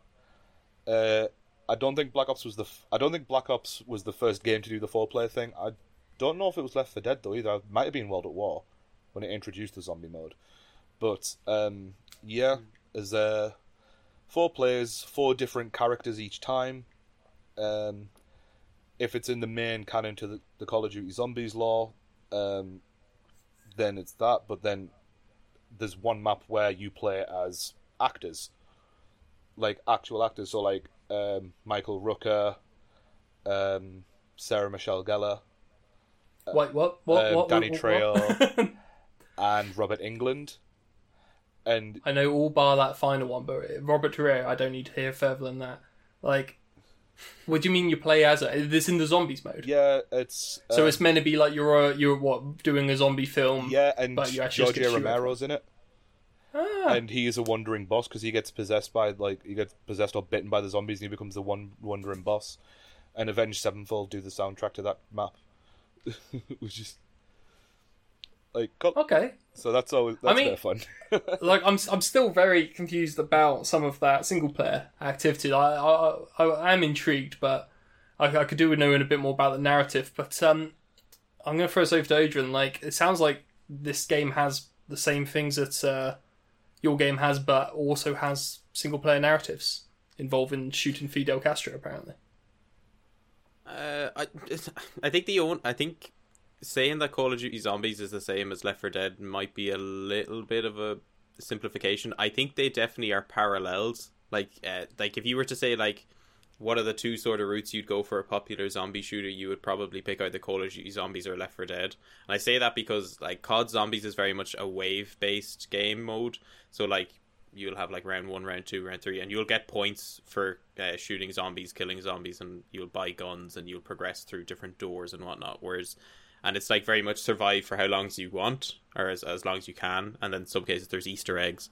[SPEAKER 2] Uh, I don't think Black Ops was the. F- I don't think Black Ops was the first game to do the four player thing. I don't know if it was Left 4 Dead though either. It might have been World at War when it introduced the zombie mode. But um, yeah, there's uh, four players, four different characters each time. Um, if it's in the main canon to the, the Call of Duty Zombies law, um, then it's that. But then there's one map where you play as actors, like actual actors. So like um, Michael Rooker, um, Sarah Michelle Gellar,
[SPEAKER 1] Wait, what? What?
[SPEAKER 2] um,
[SPEAKER 1] what?
[SPEAKER 2] Danny
[SPEAKER 1] what-
[SPEAKER 2] Trejo.
[SPEAKER 1] what?
[SPEAKER 2] and Robert Englund. And
[SPEAKER 1] I know all bar that final one, but Robert Torre, I don't need to hear further than that. Like, what do you mean you play as a? This in the zombies mode?
[SPEAKER 2] yeah, it's
[SPEAKER 1] So
[SPEAKER 2] um,
[SPEAKER 1] it's meant to be like you're a, you're what doing a zombie film.
[SPEAKER 2] yeah, and
[SPEAKER 1] but you actually just
[SPEAKER 2] George A.
[SPEAKER 1] get to shoot
[SPEAKER 2] Romero's in it.
[SPEAKER 1] Ah,
[SPEAKER 2] and he is a wandering boss because he gets possessed by like he gets possessed or bitten by the zombies and he becomes the one wandering boss. And Avenged Sevenfold do the soundtrack to that map, which is like
[SPEAKER 1] okay.
[SPEAKER 2] So that's always that's
[SPEAKER 1] mean-
[SPEAKER 2] a bit of fun.
[SPEAKER 1] Like I'm I'm still very confused about some of that single player activity. I I, I, I am intrigued, but I, I could do with knowing a bit more about the narrative. But um, I'm gonna throw this over to Odhrán. Like it sounds like this game has the same things that uh, your game has, but also has single player narratives involving shooting Fidel Castro. Apparently.
[SPEAKER 3] Uh, I, I think the own, I think saying that Call of Duty Zombies is the same as Left 4 Dead might be a little bit of a simplification. I think they definitely are parallels Like, uh, like if you were to say like, what are the two sort of routes you'd go for a popular zombie shooter? You would probably pick out the Call of Duty Zombies or Left 4 Dead. And I say that because like COD Zombies is very much a wave based game mode. So like you'll have like round one, round two, round three, and you'll get points for uh, shooting zombies, killing zombies, and you'll buy guns and you'll progress through different doors and whatnot. Whereas, and it's like very much survive for how long as you want or as as long as you can, and then in some cases there's Easter eggs.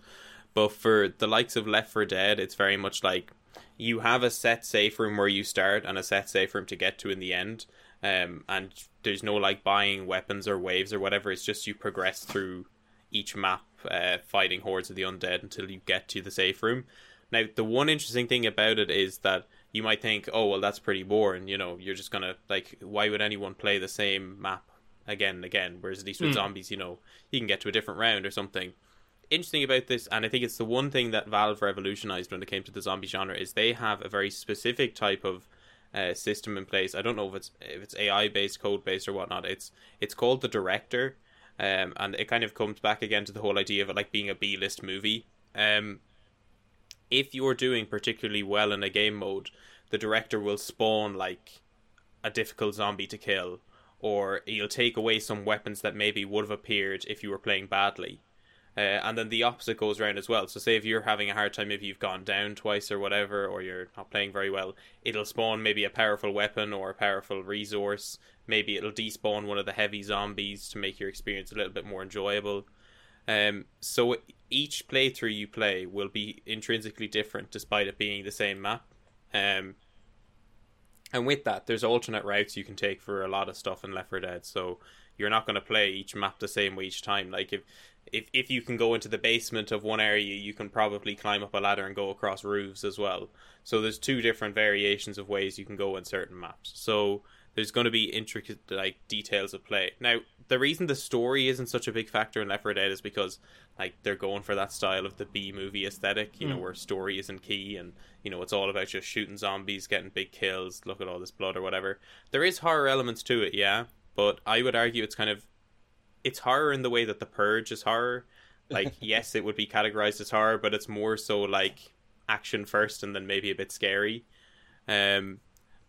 [SPEAKER 3] But for the likes of Left 4 Dead, it's very much like you have a set safe room where you start and a set safe room to get to in the end. Um, and there's no like buying weapons or waves or whatever. It's just you progress through each map, uh, fighting hordes of the undead until you get to the safe room. Now, the one interesting thing about it is that you might think, oh, well, that's pretty boring. You know, you're just gonna like, why would anyone play the same map again and again? Whereas at least with zombies, you know, you can get to a different round or something interesting about this, and I think it's the one thing that Valve revolutionized when it came to the zombie genre, is they have a very specific type of uh, system in place. I don't know if it's if it's AI based, code based, or whatnot. It's it's called the director, um, and it kind of comes back again to the whole idea of it like being a B list movie. Um, if you're doing particularly well in a game mode, the director will spawn like a difficult zombie to kill, or he'll take away some weapons that maybe would have appeared if you were playing badly. Uh, and then the opposite goes around as well. So, say if you're having a hard time, if you've gone down twice or whatever, or you're not playing very well, it'll spawn maybe a powerful weapon or a powerful resource. Maybe it'll despawn one of the heavy zombies to make your experience a little bit more enjoyable. Um, so each playthrough you play will be intrinsically different, despite it being the same map. Um, and with that, there's alternate routes you can take for a lot of stuff in Left 4 Dead. So you're not going to play each map the same way each time. Like if if if you can go into the basement of one area, you can probably climb up a ladder and go across roofs as well. So there's two different variations of ways you can go in certain maps. So there's going to be intricate like details of play. Now, the reason the story isn't such a big factor in Left 4 Dead is because like they're going for that style of the B movie aesthetic, you know, where story isn't key and you know it's all about just shooting zombies, getting big kills, look at all this blood or whatever. There is horror elements to it, yeah, but I would argue it's kind of it's horror in the way that the purge is horror like yes it would be categorized as horror but it's more so like action first and then maybe a bit scary um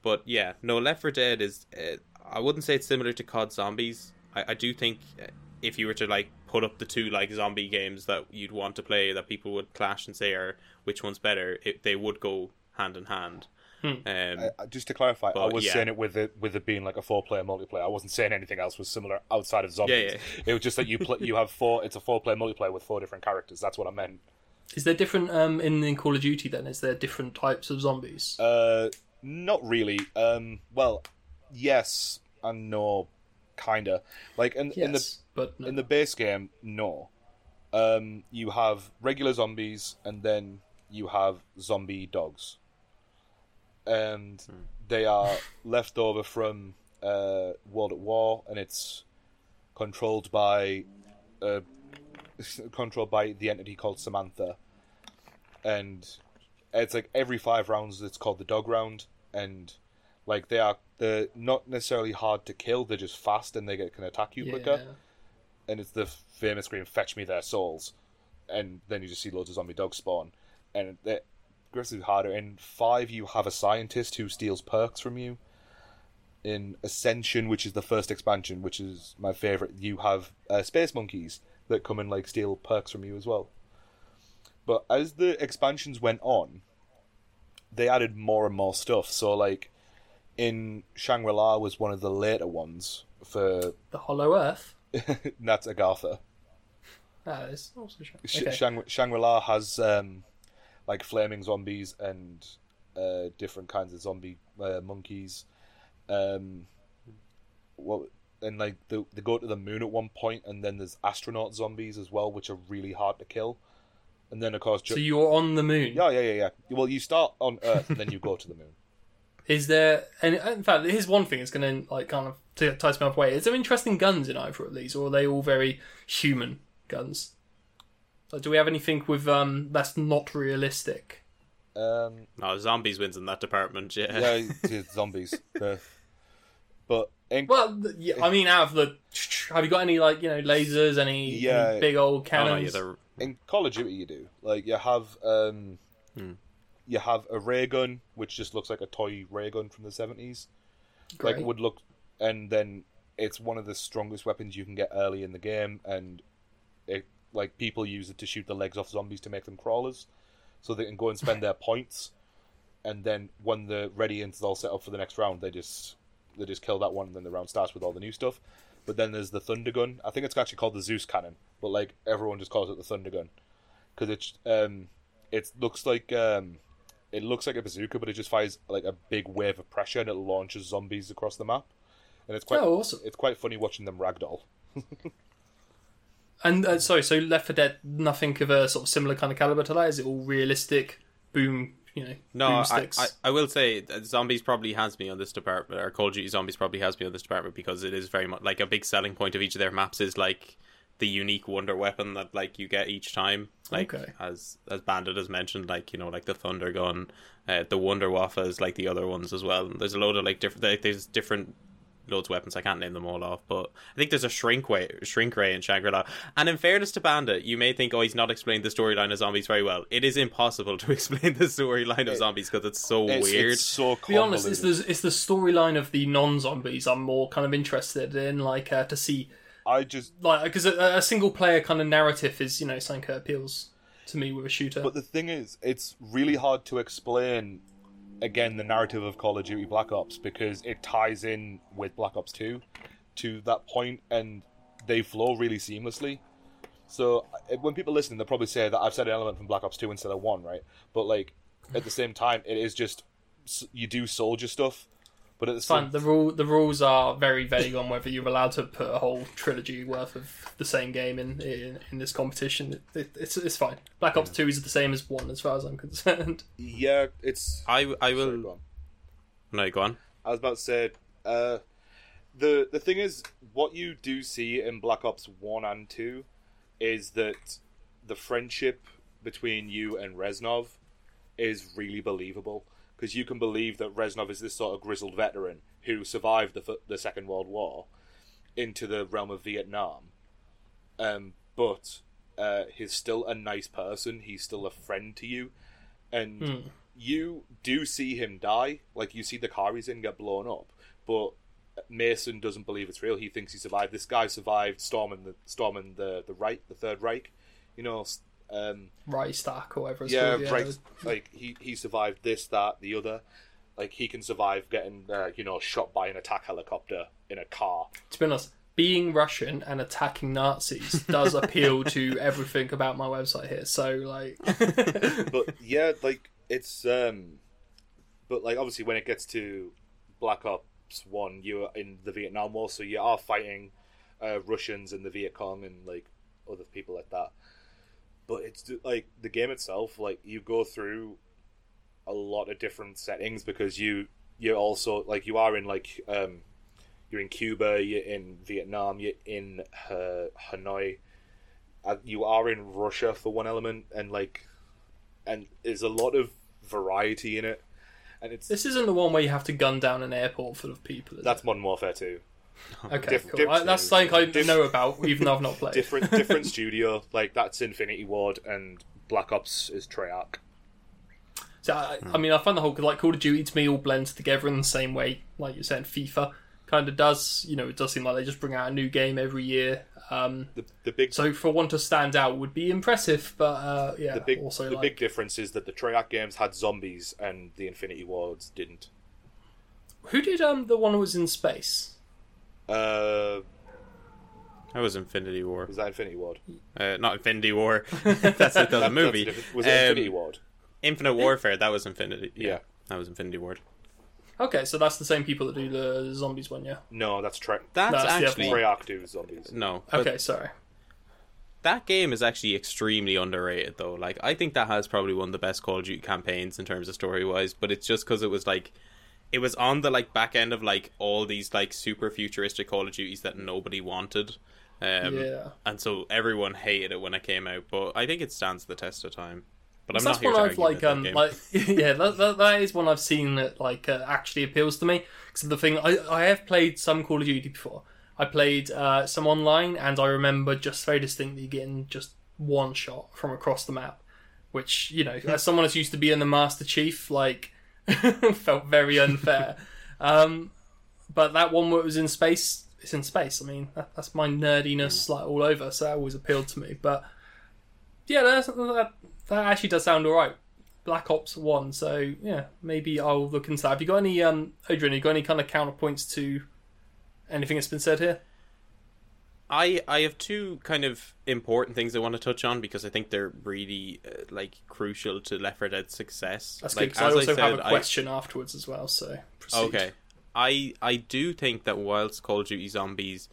[SPEAKER 3] but yeah no left 4 dead is uh, i wouldn't say it's similar to cod zombies I, I do think uh, if you were to like put up the two like zombie games that you'd want to play that people would clash and say are which one's better it, they would go hand in hand um,
[SPEAKER 2] Uh, just to clarify, I was
[SPEAKER 3] yeah.
[SPEAKER 2] saying it with it with it being like a four player multiplayer. I wasn't saying anything else was similar outside of zombies.
[SPEAKER 3] Yeah,
[SPEAKER 2] It was just that you play, you have four. It's a four player multiplayer with four different characters. That's what I meant.
[SPEAKER 1] Is there different um in, in Call of Duty then? Is there different types of zombies?
[SPEAKER 2] Uh, not really. Um, well, yes and no, kinda. Like in in the
[SPEAKER 1] but no.
[SPEAKER 2] in the base game, no. Um, you have regular zombies, and then you have zombie dogs, and they are left over from uh, World at War, and it's controlled by uh, controlled by the entity called Samantha, and it's like every five rounds it's called the dog round, and like they are they're not necessarily hard to kill, they're just fast and they get, can attack you quicker
[SPEAKER 1] yeah.
[SPEAKER 2] and it's the famous scream "Fetch me their souls," and then you just see loads of zombie dogs spawn, and they're aggressively harder. In five, you have a scientist who steals perks from you. In Ascension, which is the first expansion, which is my favorite, you have uh, space monkeys that come and like steal perks from you as well. But as the expansions went on, they added more and more stuff. So like in Shangri La was one of the later ones for
[SPEAKER 1] The Hollow Earth.
[SPEAKER 2] that's Agartha.
[SPEAKER 1] Ah, it's also Shang-
[SPEAKER 2] Sh-
[SPEAKER 1] okay.
[SPEAKER 2] Shang- Shangri-La has um, like flaming zombies and uh, different kinds of zombie uh, monkeys. Um, what and like they, they go to the moon at one point, and then there's astronaut zombies as well, which are really hard to kill. And then of course, ju-
[SPEAKER 1] So you're on the moon.
[SPEAKER 2] yeah, yeah, yeah, yeah. Well, you start on Earth, and then you go to the moon.
[SPEAKER 1] Is there? And in fact, here's one thing that's going to like kind of t- entice me off way. Is there interesting guns in either of these, or are they all very human guns? Like, do we have anything with um that's not realistic?
[SPEAKER 2] Um,
[SPEAKER 3] no zombies wins in that department yeah,
[SPEAKER 2] yeah, zombies. Uh, but in,
[SPEAKER 1] Well, yeah, I mean, out of the, have you got any like you know lasers, any,
[SPEAKER 2] Yeah.
[SPEAKER 1] any big old
[SPEAKER 3] Oh, no, yeah,
[SPEAKER 1] cannons?
[SPEAKER 3] they're-
[SPEAKER 2] in Call of Duty, you do like you have um, you have a ray gun, which just looks like a toy ray gun from the seventies. Like would look, and then it's one of the strongest weapons you can get early in the game, and it like people use it to shoot the legs off zombies to make them crawlers, so they can go and spend their points, and then when they're ready and it's all set up for the next round, they just they just kill that one, and then the round starts with all the new stuff. But then there's the thunder gun. I think it's actually called the Zeus cannon, but like everyone just calls it the thunder gun because it's um it looks like um it looks like a bazooka, but it just fires like a big wave of pressure and it launches zombies across the map. And it's quite
[SPEAKER 1] Oh, awesome.
[SPEAKER 2] it's quite funny watching them ragdoll.
[SPEAKER 1] And uh, sorry, so Left 4 Dead, nothing of a sort of similar kind of caliber to that. Is it all realistic? Boom, you know,
[SPEAKER 3] No, I. I, I will say that Zombies probably has me on this department, or Call of Duty Zombies probably has me on this department because it is very much like a big selling point of each of their maps is like the unique wonder weapon that like you get each time. Like
[SPEAKER 1] Okay.
[SPEAKER 3] as as Bandit has mentioned, like you know, like the Thunder Gun, uh, the Wonder Waffle is like the other ones as well. There's a load of like different. Like, there's different loads of weapons. I can't name them all off, but I think there's a shrink way, shrink ray in Shangri La. And in fairness to Bandit, you may think, oh, he's not explained the storyline of zombies very well. It is impossible to explain the storyline of zombies because it's so
[SPEAKER 2] It's,
[SPEAKER 3] weird.
[SPEAKER 2] it's so
[SPEAKER 1] to be honest, it's the it's the storyline of the non-zombies I'm more kind of interested in, like uh, to see,
[SPEAKER 2] I just
[SPEAKER 1] like because a, a single player kind of narrative is you know something that appeals to me with a shooter.
[SPEAKER 2] But the thing is, it's really hard to explain again the narrative of Call of Duty Black Ops because it ties in with Black Ops 2 to that point and they flow really seamlessly. So uh, when people listen, they'll probably say that I've said an element from Black Ops 2 instead of 1, right? But like at the same time, it is just you do soldier stuff, but at the
[SPEAKER 1] Fine.
[SPEAKER 2] same
[SPEAKER 1] The rule the rules are very vague on whether you're allowed to put a whole trilogy worth of the same game in in, in this competition. It, it, it's it's fine. Black Ops Two is the same as one as far as I'm concerned.
[SPEAKER 2] yeah, it's
[SPEAKER 3] I, I will.
[SPEAKER 2] Sorry, go on.
[SPEAKER 3] No, go on.
[SPEAKER 2] I was about to say, uh, the the thing is, what you do see in Black Ops One and Two is that the friendship between you and Reznov is really believable because you can believe that Reznov is this sort of grizzled veteran who survived the the Second World War into the realm of Vietnam, um, but uh, he's still a nice person. He's still a friend to you, and you do see him die. Like you see the car he's in get blown up, but Mason doesn't believe it's real. He thinks he survived. This guy survived storming the storming the the Reich, the Third Reich. You know, um,
[SPEAKER 1] Reichstag or whatever it's
[SPEAKER 2] yeah,
[SPEAKER 1] called.
[SPEAKER 2] right. Like he he survived this, that, the other. Like he can survive getting uh, you know shot by an attack helicopter in a car.
[SPEAKER 1] To be honest, being Russian and attacking Nazis does appeal to everything about my website here. So like,
[SPEAKER 2] but yeah, like it's um, but like obviously when it gets to Black Ops One, you're in the Vietnam War, so you are fighting uh, Russians and the Viet Cong and like other people like that. But it's like the game itself, like you go through a lot of different settings because you you're also like you are in like um you're in Cuba, you're in Vietnam, you're in uh, Hanoi, uh, you are in Russia for one element, and like and there's a lot of variety in it, and it's
[SPEAKER 1] this isn't the one where you have to gun down an airport full of people.
[SPEAKER 2] That's Modern Warfare two.
[SPEAKER 1] okay. cool. I, that's something I
[SPEAKER 2] diff-
[SPEAKER 1] know about, even though I've not played.
[SPEAKER 2] Different different studio, like that's Infinity Ward, and Black Ops is Treyarch.
[SPEAKER 1] So I, I mean, I find the whole like Call of Duty to me all blends together in the same way, like you're saying, FIFA kind of does. You know, it does seem like they just bring out a new game every year. Um,
[SPEAKER 2] The the big
[SPEAKER 1] so for one to stand out would be impressive, but uh, yeah,
[SPEAKER 2] the big
[SPEAKER 1] also
[SPEAKER 2] the
[SPEAKER 1] like
[SPEAKER 2] big difference is that the Treyarch games had zombies and the Infinity Wards didn't.
[SPEAKER 1] who did um the one that was in space?
[SPEAKER 2] Uh,
[SPEAKER 3] That was Infinity War.
[SPEAKER 2] was that Infinity Ward?
[SPEAKER 3] Uh, not Infinity War. That's the, the
[SPEAKER 2] That-
[SPEAKER 3] movie.
[SPEAKER 2] that's. Was it
[SPEAKER 3] Um,
[SPEAKER 2] Infinity Ward?
[SPEAKER 3] Infinite Warfare. That was Infinity. Yeah,
[SPEAKER 2] Yeah.
[SPEAKER 3] that was Infinity Ward.
[SPEAKER 1] Okay, so that's the same people that do the zombies one, yeah.
[SPEAKER 2] No, that's Tre-
[SPEAKER 3] That's,
[SPEAKER 1] That's the other
[SPEAKER 3] actually
[SPEAKER 1] one.
[SPEAKER 2] Treyarch do zombies.
[SPEAKER 3] no.
[SPEAKER 1] Okay, sorry.
[SPEAKER 3] that game is actually extremely underrated, though. Like, I think that has probably one of the best Call of Duty campaigns in terms of story wise. But it's just because it was like, it was on the like back end of like all these like super futuristic Call of Duties that nobody wanted. Um,
[SPEAKER 1] Yeah.
[SPEAKER 3] And so everyone hated it when it came out. But I think it stands the test of time. But I'm
[SPEAKER 1] that's
[SPEAKER 3] not here
[SPEAKER 1] one I've like um like yeah that, that that is one I've seen that like uh, actually appeals to me. Because the thing I I have played some Call of Duty before. I played uh, some online, and I remember just very distinctly getting just one shot from across the map. which you know, as someone that's used to being the Master Chief, like felt very unfair. um, but that one where it was in space, it's in space. I mean, that, that's my nerdiness like all over, so that always appealed to me. But yeah, that's, that that actually does sound alright. Black Ops One, so yeah, maybe I'll look into that. Have you got any, um, Odhrán? You got any kind of counterpoints to anything that's been said here?
[SPEAKER 3] I I have two kind of important things I want to touch on because I think they're really uh, like crucial to Left 4 Dead's success.
[SPEAKER 1] That's
[SPEAKER 3] like,
[SPEAKER 1] good. I also have a question afterwards as well. So proceed.
[SPEAKER 3] Okay. I I do think that whilst Call of Duty Zombies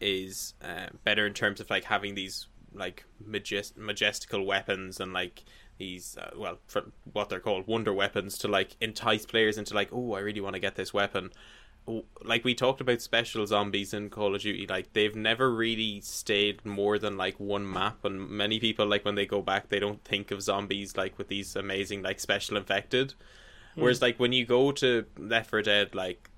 [SPEAKER 3] is uh, better in terms of like having these like majest- majestical weapons and like these uh, well for what they're called wonder weapons to like entice players into like oh I really want to get this weapon. Like we talked about special zombies in Call of Duty, like they've never really stayed more than like one map, and many people like when they go back, they don't think of zombies like with these amazing like special infected. Hmm. Whereas like when you go to Left 4 Dead, like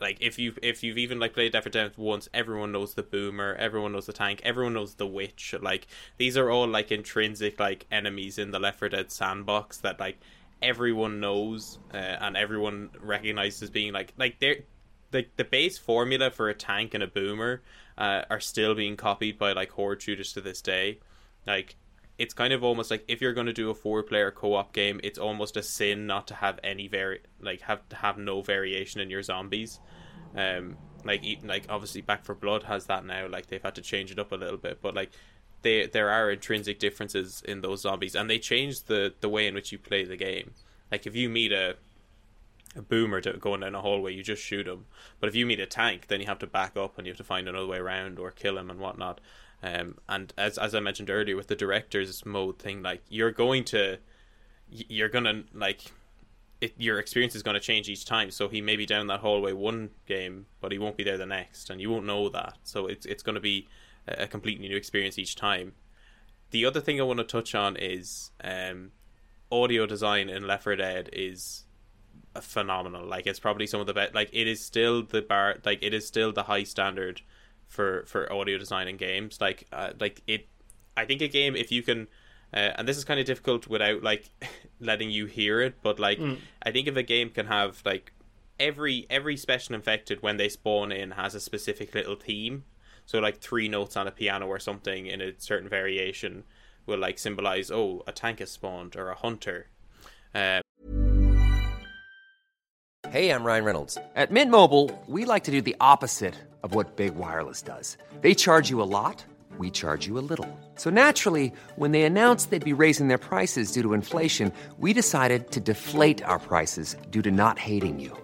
[SPEAKER 3] like if you if you've even like played Left 4 Dead once, everyone knows the boomer, everyone knows the tank, everyone knows the witch. Like these are all like intrinsic like enemies in the Left 4 Dead sandbox that like everyone knows uh, and everyone recognizes being like like they're like the base formula for a tank and a boomer uh, are still being copied by like horde shooters to this day. Like it's kind of almost like if you're going to do a four player co-op game it's almost a sin not to have any vari like have to have no variation in your zombies um like like obviously Back 4 Blood has that now like they've had to change it up a little bit but like they there are intrinsic differences in those zombies and they change the the way in which you play the game like if you meet a a boomer going down a hallway, you just shoot him. But if you meet a tank, then you have to back up and you have to find another way around or kill him and whatnot. Um, and as as I mentioned earlier with the director's mode thing, like you're going to, you're gonna like, it, your experience is going to change each time. So he may be down that hallway one game, but he won't be there the next, and you won't know that. So it's it's to be a completely new experience each time. The other thing I want to touch on is um, audio design in Left 4 Dead is phenomenal. Like it's probably some of the best. Like it is still the bar. Like it is still the high standard for for audio design in games. Like uh, like it. I think a game if you can. Uh, and this is kind of difficult without like letting you hear it, but like I think if a game can have like every every special infected when they spawn in has a specific little theme. So like three notes on a piano or something in a certain variation will like symbolize oh a tank has spawned or a hunter. Uh,
[SPEAKER 6] Hey, I'm Ryan Reynolds. At Mint Mobile, we like to do the opposite of what Big Wireless does. They charge you a lot, we charge you a little. So naturally, when they announced they'd be raising their prices due to inflation, we decided to deflate our prices due to not hating you.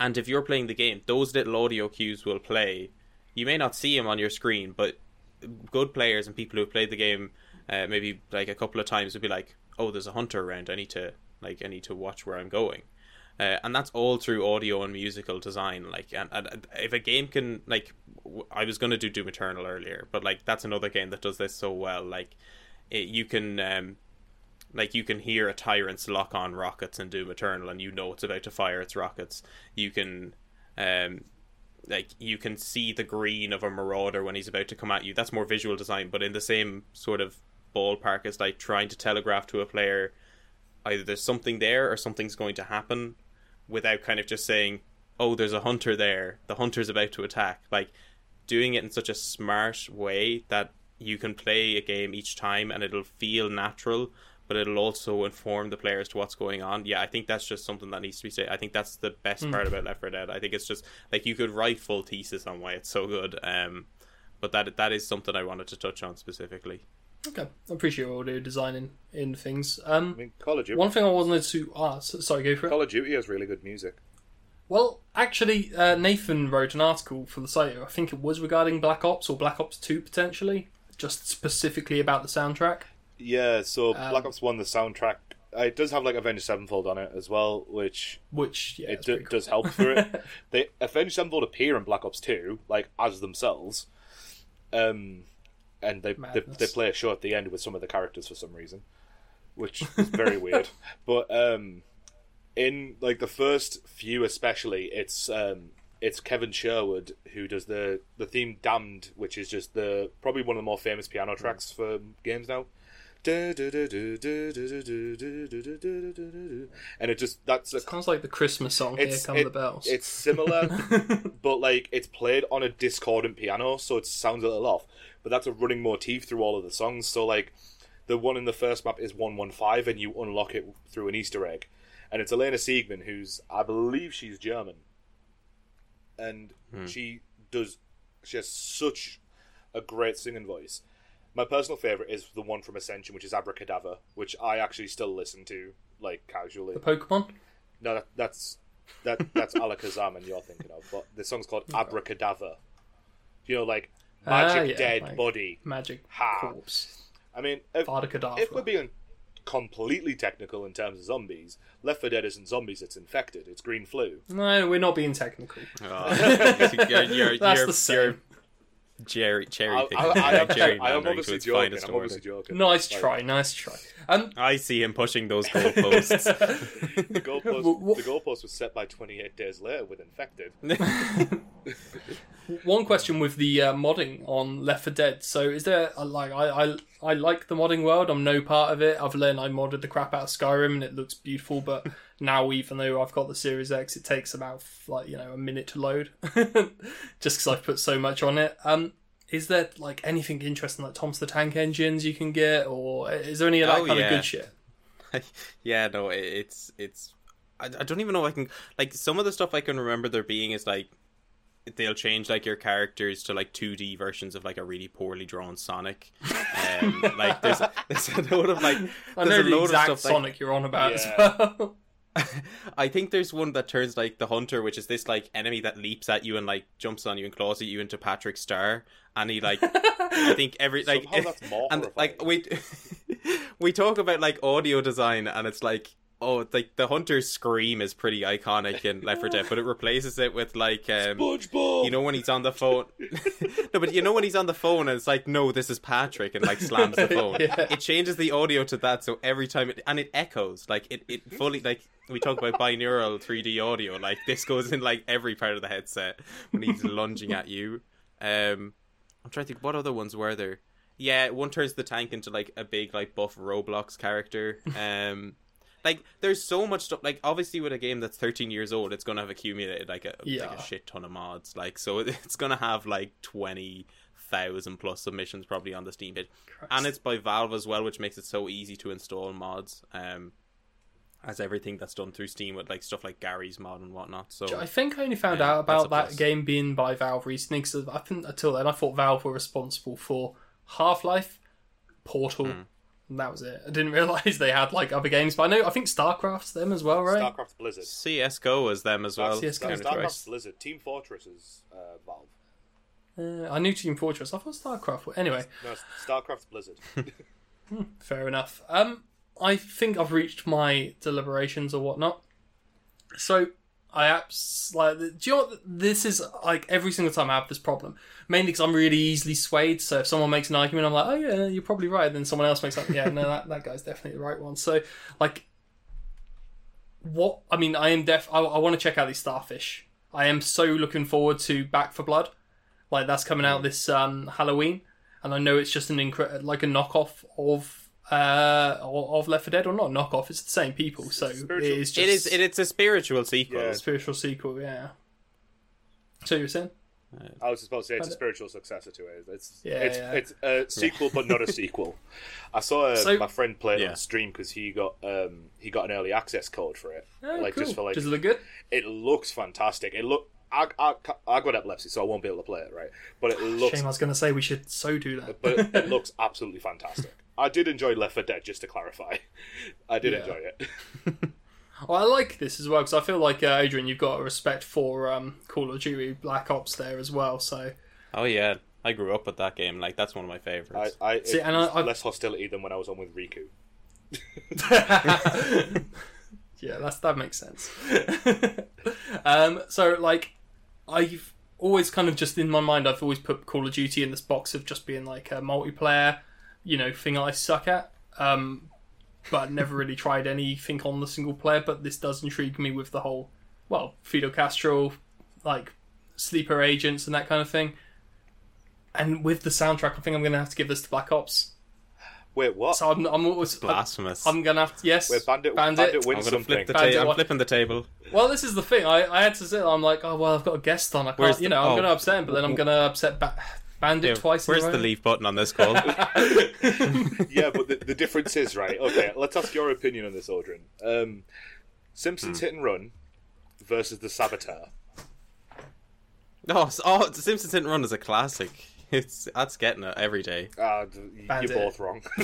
[SPEAKER 3] And if you're playing the game, those little audio cues will play. You may not see them on your screen, but good players and people who have played the game uh, maybe like a couple of times would be like, "Oh, there's a hunter around. I need to like I need to watch where I'm going." Uh, and that's all through audio and musical design. Like, and, and if a game can like, w- I was to do Doom Eternal earlier, but like that's another game that does this so well. Like, it, you can um, like you can hear a tyrant's lock on rockets in Doom Eternal, and you know it's about to fire its rockets. You can um, like you can see the green of a marauder when he's about to come at you. That's more visual design, but in the same sort of ballpark as like trying to telegraph to a player either there's something there or something's going to happen without kind of just saying, "Oh, there's a hunter there. The hunter's about to attack." Like doing it in such a smart way that you can play a game each time and it'll feel natural, but it'll also inform the players to what's going on. Yeah, I think that's just something that needs to be said. I think that's the best
[SPEAKER 1] Mm.
[SPEAKER 3] part about Left 4 Dead. I think it's just like you could write full thesis on why it's so good. Um, but that that is something I wanted to touch on specifically.
[SPEAKER 1] Okay, I appreciate audio designing in things. Um,
[SPEAKER 2] I mean, Call of Duty.
[SPEAKER 1] one thing I wanted to ask, sorry, go for it.
[SPEAKER 2] Call of Duty has really good music.
[SPEAKER 1] Well, actually, uh, Nathan wrote an article for the site. I think it was regarding Black Ops or Black Ops Two potentially, just specifically about the soundtrack.
[SPEAKER 2] Yeah, so
[SPEAKER 1] Um,
[SPEAKER 2] Black Ops One, the soundtrack, uh, it does have like Avenged Sevenfold on it as well, which
[SPEAKER 1] Which yeah,
[SPEAKER 2] it do,
[SPEAKER 1] cool.
[SPEAKER 2] does help for it. they Avenged Sevenfold appear in Black Ops Two, like as themselves, um, and they, they they play a show at the end with some of the characters for some reason, which is very weird. But um, in like the first few, especially, it's um, it's Kevin Sherwood who does the the theme "Damned," which is just the probably one of the more famous piano tracks for games now. And it just that's a
[SPEAKER 1] Sounds like the Christmas song. Here come
[SPEAKER 2] it-
[SPEAKER 1] the bells.
[SPEAKER 2] It's similar, but like it's played on a discordant piano, so it sounds a little off. But that's a running motif through all of the songs. So like the one in the first map is one one five, and you unlock it through an Easter egg, and it's Elena Siegman, who's I believe she's German, and hmm. she does she has such a great singing voice. My personal favorite is the one from Ascension, which is Abracadabra, which I actually still listen to like casually.
[SPEAKER 1] the Pokemon.
[SPEAKER 2] No, that, that's that that's Alakazam and you're thinking of, but the song's called Abracadabra. You know, like magic
[SPEAKER 1] Ah, yeah,
[SPEAKER 2] dead
[SPEAKER 1] like
[SPEAKER 2] body.
[SPEAKER 1] Magic
[SPEAKER 2] Ha.
[SPEAKER 1] corpse.
[SPEAKER 2] I mean, if,
[SPEAKER 1] Vada Kedavra.
[SPEAKER 2] if we're being completely technical in terms of zombies, Left 4 Dead isn't zombies; it's infected. It's green flu.
[SPEAKER 1] No, we're not being technical.
[SPEAKER 3] Oh, you're, you're,
[SPEAKER 1] That's
[SPEAKER 3] you're,
[SPEAKER 1] the same.
[SPEAKER 3] You're Jerry cherry
[SPEAKER 2] I,
[SPEAKER 3] picking.
[SPEAKER 2] I, I, am,
[SPEAKER 3] Jerry
[SPEAKER 2] I am
[SPEAKER 3] to
[SPEAKER 2] obviously joking.
[SPEAKER 3] finest
[SPEAKER 2] I'm obviously joking.
[SPEAKER 1] Nice
[SPEAKER 2] Like,
[SPEAKER 1] try, nice try. Um,
[SPEAKER 3] I see him pushing those goalposts.
[SPEAKER 2] The goalpost,
[SPEAKER 1] Wha- wha-
[SPEAKER 2] the goalpost was set by 28 days later with infected.
[SPEAKER 1] one question with the uh, modding on Left 4 Dead. So, is there a, like I, I I like the modding world. I'm no part of it I've learned I modded the crap out of Skyrim and it looks beautiful. But now, even though I've got the Series X, it takes about like you know a minute to load, just because I've put so much on it. Um, is there like anything interesting like Tom's the Tank engines you can get, or is there any of that
[SPEAKER 3] Oh,
[SPEAKER 1] kind
[SPEAKER 3] yeah.
[SPEAKER 1] of good shit?
[SPEAKER 3] yeah, no, it's it's. I, I don't even know if I can like some of the stuff I can remember there being is like they'll change like your characters to like 2D versions of like a really poorly drawn Sonic. Um, like there's there's a load of like
[SPEAKER 1] I
[SPEAKER 3] there's
[SPEAKER 1] know
[SPEAKER 3] a
[SPEAKER 1] the
[SPEAKER 3] load
[SPEAKER 1] exact
[SPEAKER 3] of stuff, like-
[SPEAKER 1] Sonic you're on about
[SPEAKER 2] Yeah.
[SPEAKER 1] as well.
[SPEAKER 3] I think there's one that turns like the hunter, which is this like enemy that leaps at you and like jumps on you and claws at you into Patrick Star, and he like I think every like
[SPEAKER 2] Somehow that's
[SPEAKER 3] and like we we talk about like audio design and it's like oh it's like the hunter's scream is pretty iconic in Left 4 Dead, but it replaces it with like um
[SPEAKER 2] SpongeBob.
[SPEAKER 3] you know when he's on the phone? No but you know when he's on the phone and it's like no this is patrick and like slams the phone?
[SPEAKER 1] Yeah.
[SPEAKER 3] it changes the audio to that so every time it and it echoes like it, it fully like we talk about binaural 3d audio like this goes in like every part of the headset when he's lunging at you. Um i'm trying to think what other ones were there? Yeah one turns the tank into like a big like buff roblox character. Um like there's so much stuff like obviously with a game that's 13 years old it's gonna have accumulated like a like a shit ton of mods like so it's gonna have like 20,000 plus submissions probably on the steam page and it's by valve as well which makes it so easy to install mods um as everything that's done through steam with like stuff like garry's mod and whatnot so
[SPEAKER 1] I think I only found
[SPEAKER 3] Yeah,
[SPEAKER 1] out about that
[SPEAKER 3] plus.
[SPEAKER 1] game being by Valve recently because I think until then I thought Valve were responsible for Half Life, Portal,
[SPEAKER 3] Hmm.
[SPEAKER 1] And that was it. I didn't realize they had like other games, but I know I think StarCraft's them as well, right?
[SPEAKER 2] StarCraft Blizzard.
[SPEAKER 3] csgo was them as well
[SPEAKER 1] CS:GO.
[SPEAKER 2] That's
[SPEAKER 1] Counter-Strike.
[SPEAKER 2] StarCraft Blizzard. Team Fortress is uh, Valve.
[SPEAKER 1] Uh, I knew Team Fortress. I thought StarCraft. Anyway,
[SPEAKER 2] No, Starcraft's Blizzard.
[SPEAKER 1] fair enough. Um, I think I've reached my deliberations or whatnot. So I abs like. Do you know what? This is like every single time I have this problem. Mainly because I'm really easily swayed. So if someone makes an argument, I'm like, oh yeah, you're probably right. Then someone else makes like, yeah, no, that, that guy's definitely the right one. So like, what? I mean, I am def. I, I want to check out these starfish. I am so looking forward to Back 4 Blood. Like that's coming out this um, Halloween, and I know it's just an incre- like a knockoff of uh of Left 4 Dead or not knockoff. It's the same people, so it is just
[SPEAKER 3] It is. It, it's a spiritual sequel.
[SPEAKER 2] Yeah.
[SPEAKER 1] a spiritual sequel. Yeah. So you were saying?
[SPEAKER 2] I was supposed to say it's a spiritual successor to it. It's
[SPEAKER 1] Yeah,
[SPEAKER 2] it's,
[SPEAKER 1] yeah.
[SPEAKER 2] it's a sequel, but not a sequel. I saw uh,
[SPEAKER 1] So-
[SPEAKER 2] my friend play it
[SPEAKER 3] Yeah.
[SPEAKER 2] on stream because he got um, he got an early access code for it.
[SPEAKER 1] Oh,
[SPEAKER 2] like
[SPEAKER 1] cool.
[SPEAKER 2] just for like
[SPEAKER 1] Does it look good?
[SPEAKER 2] it looks fantastic. It look I, I, I got epilepsy, so I won't be able to play it, right? But it looks
[SPEAKER 1] Shame, I was going to say we should so do that.
[SPEAKER 2] but it, it looks absolutely fantastic. I did enjoy Left 4 Dead, just to clarify. I did
[SPEAKER 1] Yeah.
[SPEAKER 2] enjoy it.
[SPEAKER 1] Well, I like this as well because I feel like uh, Odhrán, you've got a respect for um, Call of Duty Black Ops there as well. So
[SPEAKER 3] Oh yeah, I grew up with that game. Like that's one of my favorites.
[SPEAKER 2] I,
[SPEAKER 1] See, and I-
[SPEAKER 2] was
[SPEAKER 1] I-
[SPEAKER 2] less hostility than when I was on with Riku.
[SPEAKER 1] yeah, that's that makes sense. um, so like, I've always kind of just in my mind, I've always put Call of Duty in this box of just being like a multiplayer, you know, thing I suck at. Um, but never really tried anything on the single player. But this does intrigue me with the whole, well, Fidel Castro, like sleeper agents and that kind of thing. And with the soundtrack, I think I'm going to have to give this to Black Ops.
[SPEAKER 2] Wait, what?
[SPEAKER 1] So I'm, I'm always
[SPEAKER 3] Blasphemous.
[SPEAKER 1] I'm going to have to yes,
[SPEAKER 2] Wait, Bandit,
[SPEAKER 1] Bandit.
[SPEAKER 2] Bandit, wins
[SPEAKER 3] I'm gonna
[SPEAKER 2] something.
[SPEAKER 3] flip the
[SPEAKER 1] Bandit
[SPEAKER 3] table. I'm flipping the table.
[SPEAKER 1] Well, this is the thing. I, I had to sit. I'm like, oh well, I've got a guest on. I can't.
[SPEAKER 3] Where's
[SPEAKER 1] you
[SPEAKER 3] the-
[SPEAKER 1] know, I'm
[SPEAKER 3] oh.
[SPEAKER 1] going to upset him, but then I'm going to upset ba- Bandit
[SPEAKER 3] Yeah,
[SPEAKER 1] twice. in a
[SPEAKER 3] Where's
[SPEAKER 1] row.
[SPEAKER 3] the leave button on this call?
[SPEAKER 2] yeah, but the, the difference is right. Okay, let's ask your opinion on this, Odhrán. Um,
[SPEAKER 1] Hmm.
[SPEAKER 2] Simpsons Hit and Run versus the Saboteur.
[SPEAKER 3] oh, s- oh, Simpsons Hit and Run is a classic. It's that's getting it every day.
[SPEAKER 2] Ah, d-
[SPEAKER 1] Bandit.
[SPEAKER 2] you're both wrong.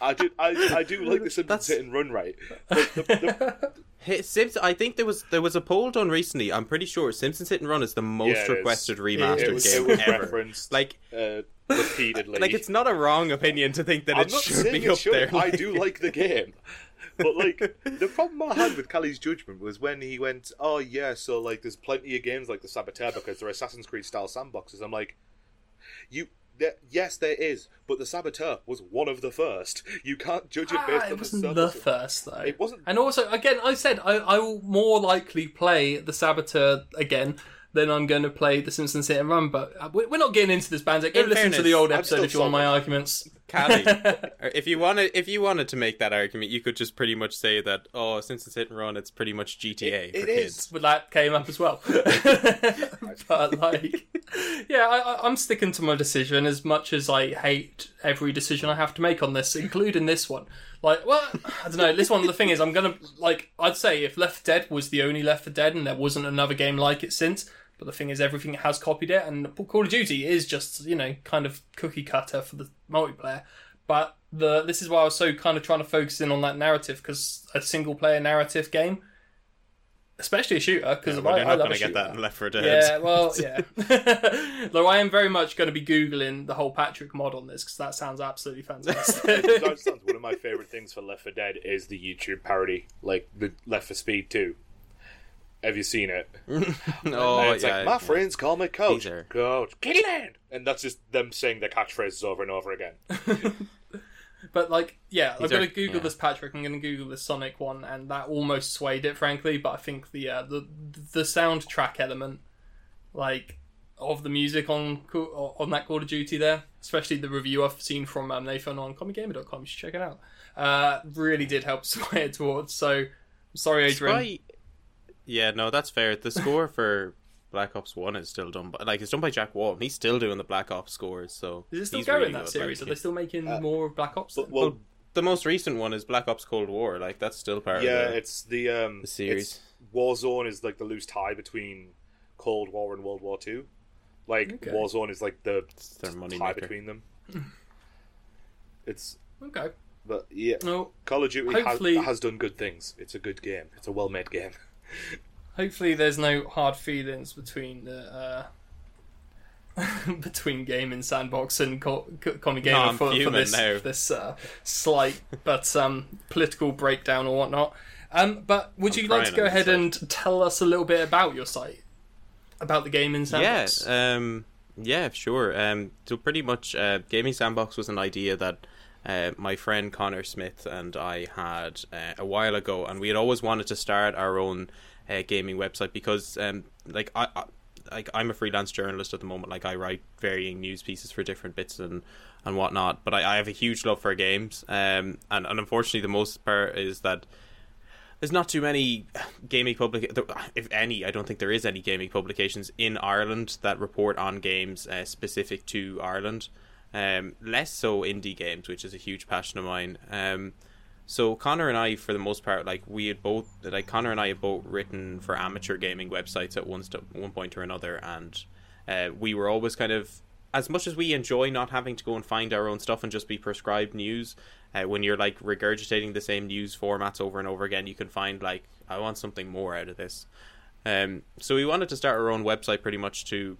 [SPEAKER 2] I do, I, I do like the Simpsons
[SPEAKER 3] That's-
[SPEAKER 2] Hit and Run, right? But the, the,
[SPEAKER 3] Hey, Simpsons. I think there was there was a poll done recently. I'm pretty sure Simpsons Hit and Run is the most
[SPEAKER 2] Yeah, it is.
[SPEAKER 3] requested remastered
[SPEAKER 2] it was,
[SPEAKER 3] game
[SPEAKER 2] it was
[SPEAKER 3] ever.
[SPEAKER 2] referenced
[SPEAKER 3] Like,
[SPEAKER 2] uh, repeatedly.
[SPEAKER 3] like it's not a wrong opinion to think that
[SPEAKER 2] I'm
[SPEAKER 3] it
[SPEAKER 2] not
[SPEAKER 3] should be
[SPEAKER 2] it
[SPEAKER 3] up
[SPEAKER 2] should.
[SPEAKER 3] there.
[SPEAKER 2] I do like the game. But like the problem I had with Cally's judgment was when he went, "Oh yeah, so like there's plenty of games like the Saboteur because they're Assassin's Creed style sandboxes." I'm like, "You, there, yes, there is, but the Saboteur was one of the first. You can't judge it based Ah,
[SPEAKER 1] it
[SPEAKER 2] on
[SPEAKER 1] wasn't
[SPEAKER 2] the
[SPEAKER 1] the first though.
[SPEAKER 2] It wasn't-
[SPEAKER 1] And also, again, I said I, I will more likely play the Saboteur again than I'm going to play the Simpsons Hit and Run. But uh, we're not getting into this, Bandit. Go
[SPEAKER 3] In
[SPEAKER 1] listen to the old episode if you want my arguments.
[SPEAKER 3] Cally, if you wanted if you wanted to make that argument, you could just pretty much say that oh, since it's Hit and Run, it's pretty much GTA
[SPEAKER 2] It-
[SPEAKER 3] for
[SPEAKER 2] it is.
[SPEAKER 3] kids.
[SPEAKER 1] But that came up as well. but like, yeah, I, I- I'm sticking to my decision as much as I hate every decision I have to make on this, including this one. Like, well, I don't know. This one, the thing is, I'm gonna like, I'd say if Left Dead was the only Left 4 Dead and there wasn't another game like it since. But the thing is, everything has copied it, and Call of Duty is just you know kind of cookie cutter for the multiplayer. But the this is why I was so kind of trying to focus in on that narrative because a single player narrative game, especially a shooter, because
[SPEAKER 3] Well,
[SPEAKER 1] I,
[SPEAKER 3] you're not going to get that in Left 4 Dead.
[SPEAKER 1] Yeah, well, yeah. Though I am very much going to be googling the whole Patrick mod on this because that sounds absolutely fantastic.
[SPEAKER 2] It sounds- sounds- one of my favorite things for Left 4 Dead is the YouTube parody, like the Left 4 Speed 2. Have you seen it?
[SPEAKER 3] oh
[SPEAKER 2] And it's
[SPEAKER 3] yeah.
[SPEAKER 2] like, my friends call me Coach.
[SPEAKER 3] These are-
[SPEAKER 2] Coach. Kidland! And that's just them saying their catchphrases over and over again.
[SPEAKER 1] but like, yeah, I'm
[SPEAKER 3] These
[SPEAKER 1] gonna Google
[SPEAKER 3] yeah.
[SPEAKER 1] this Patrick. I'm going to Google this Sonic one, and that almost swayed it, frankly. But I think the uh, the the soundtrack element, like of the music on on that Call of Duty there, especially the review I've seen from um, Nathan on CommieGamer.com, you should check it out. Uh, really did help sway it towards. So, I'm sorry, Odhrán.
[SPEAKER 3] Spy- Yeah, no, that's fair. The score for Black Ops One is still done, but like it's done by Jack Wall. and He's still doing the Black Ops scores. So
[SPEAKER 1] is it still going
[SPEAKER 3] really
[SPEAKER 1] that series?
[SPEAKER 3] Like,
[SPEAKER 1] Are they still making more Black Ops?
[SPEAKER 2] But, well,
[SPEAKER 3] Well, the most recent one is Black Ops Cold War. Like that's still part
[SPEAKER 2] yeah,
[SPEAKER 3] of the,
[SPEAKER 2] it's the, um,
[SPEAKER 3] the series.
[SPEAKER 2] it's- Warzone is like the loose tie between Cold War and World War Two. Like,
[SPEAKER 1] Okay.
[SPEAKER 2] Warzone is like the
[SPEAKER 3] their money
[SPEAKER 2] tie
[SPEAKER 3] maker.
[SPEAKER 2] between them. It's,
[SPEAKER 1] okay.
[SPEAKER 2] but yeah.
[SPEAKER 1] No,
[SPEAKER 2] Call of Duty has, has done good things. It's a good game. It's a well made game.
[SPEAKER 1] Hopefully there's no hard feelings between the. Uh, between Gaming Sandbox and Co- Co- Gamer
[SPEAKER 3] No,
[SPEAKER 1] for, for this this uh, slight but um, political breakdown or whatnot. Um, but would
[SPEAKER 3] I'm
[SPEAKER 1] you like to go ahead and tell us a little bit about your site, about the game Gaming Sandbox?
[SPEAKER 3] Yeah, um, yeah, sure. Um, so pretty much, uh, Gaming Sandbox was an idea that uh, my friend Connor Smith and I had uh, a while ago, and we had always wanted to start our own uh, gaming website because, um, like, I. I like I'm a freelance journalist at the moment. Like I write varying news pieces for different bits and and whatnot. But I, I have a huge love for games. Um, and, and unfortunately, the most part is that there's not too many gaming public if any i don't think there is any gaming publications in ireland that report on games uh, specific to ireland um, less so indie games which is a huge passion of mine um, so connor and i for the most part like we had both like connor and i had both written for amateur gaming websites at one, st- one point or another and uh, we were always kind of as much as we enjoy not having to go and find our own stuff and just be prescribed news, uh, when you're like regurgitating the same news formats over and over again, you can find like I want something more out of this. Um, so we wanted to start our own website pretty much to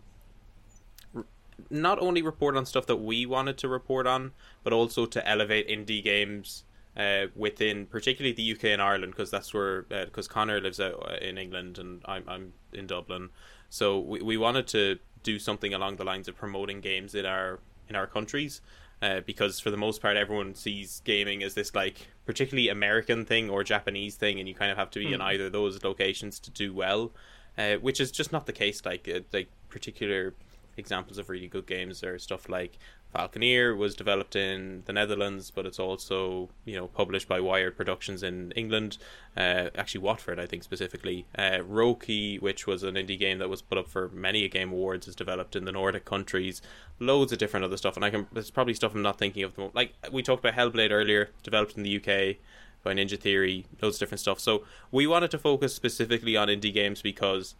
[SPEAKER 3] not only report on stuff that we wanted to report on, but also to elevate indie games uh, within particularly the UK and Ireland because that's where because Connor lives out uh, in England and I'm I'm in Dublin, so we we wanted to do something along the lines of promoting games in our in our countries. Uh, because for the most part, everyone sees gaming as this like particularly American thing or Japanese thing, and you kind of have to be in
[SPEAKER 1] Mm.
[SPEAKER 3] either of those locations to do well, uh, which is just not the case. Like uh, like particular examples of really good games are stuff like Falconeer was developed in the Netherlands, but it's also you know published by Wired Productions in England, uh, actually Watford, I think specifically. Uh, Roki, which was an indie game that was put up for many game awards, is developed in the Nordic countries. Loads of different other stuff, and I can there's probably stuff I'm not thinking of. The moment. Like we talked about Hellblade earlier, developed in the UK by Ninja Theory, loads of different stuff. So we wanted to focus specifically on indie games because,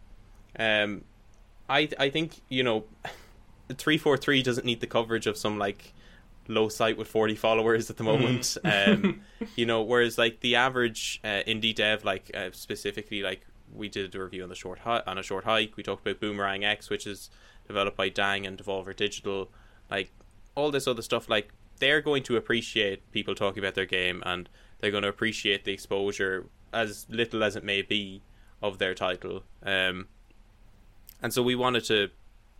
[SPEAKER 3] um, I I think you know three four three doesn't need the coverage of some like low site with 40 followers at the moment. Um you know whereas like the average uh, indie dev like uh, specifically like we did a review on the short hi- on a short hike. We talked about boomerang x which is developed by dang and devolver digital. Like all this other stuff like they're going to appreciate people talking about their game and they're going to appreciate the exposure as little as it may be of their title. Um and so we wanted to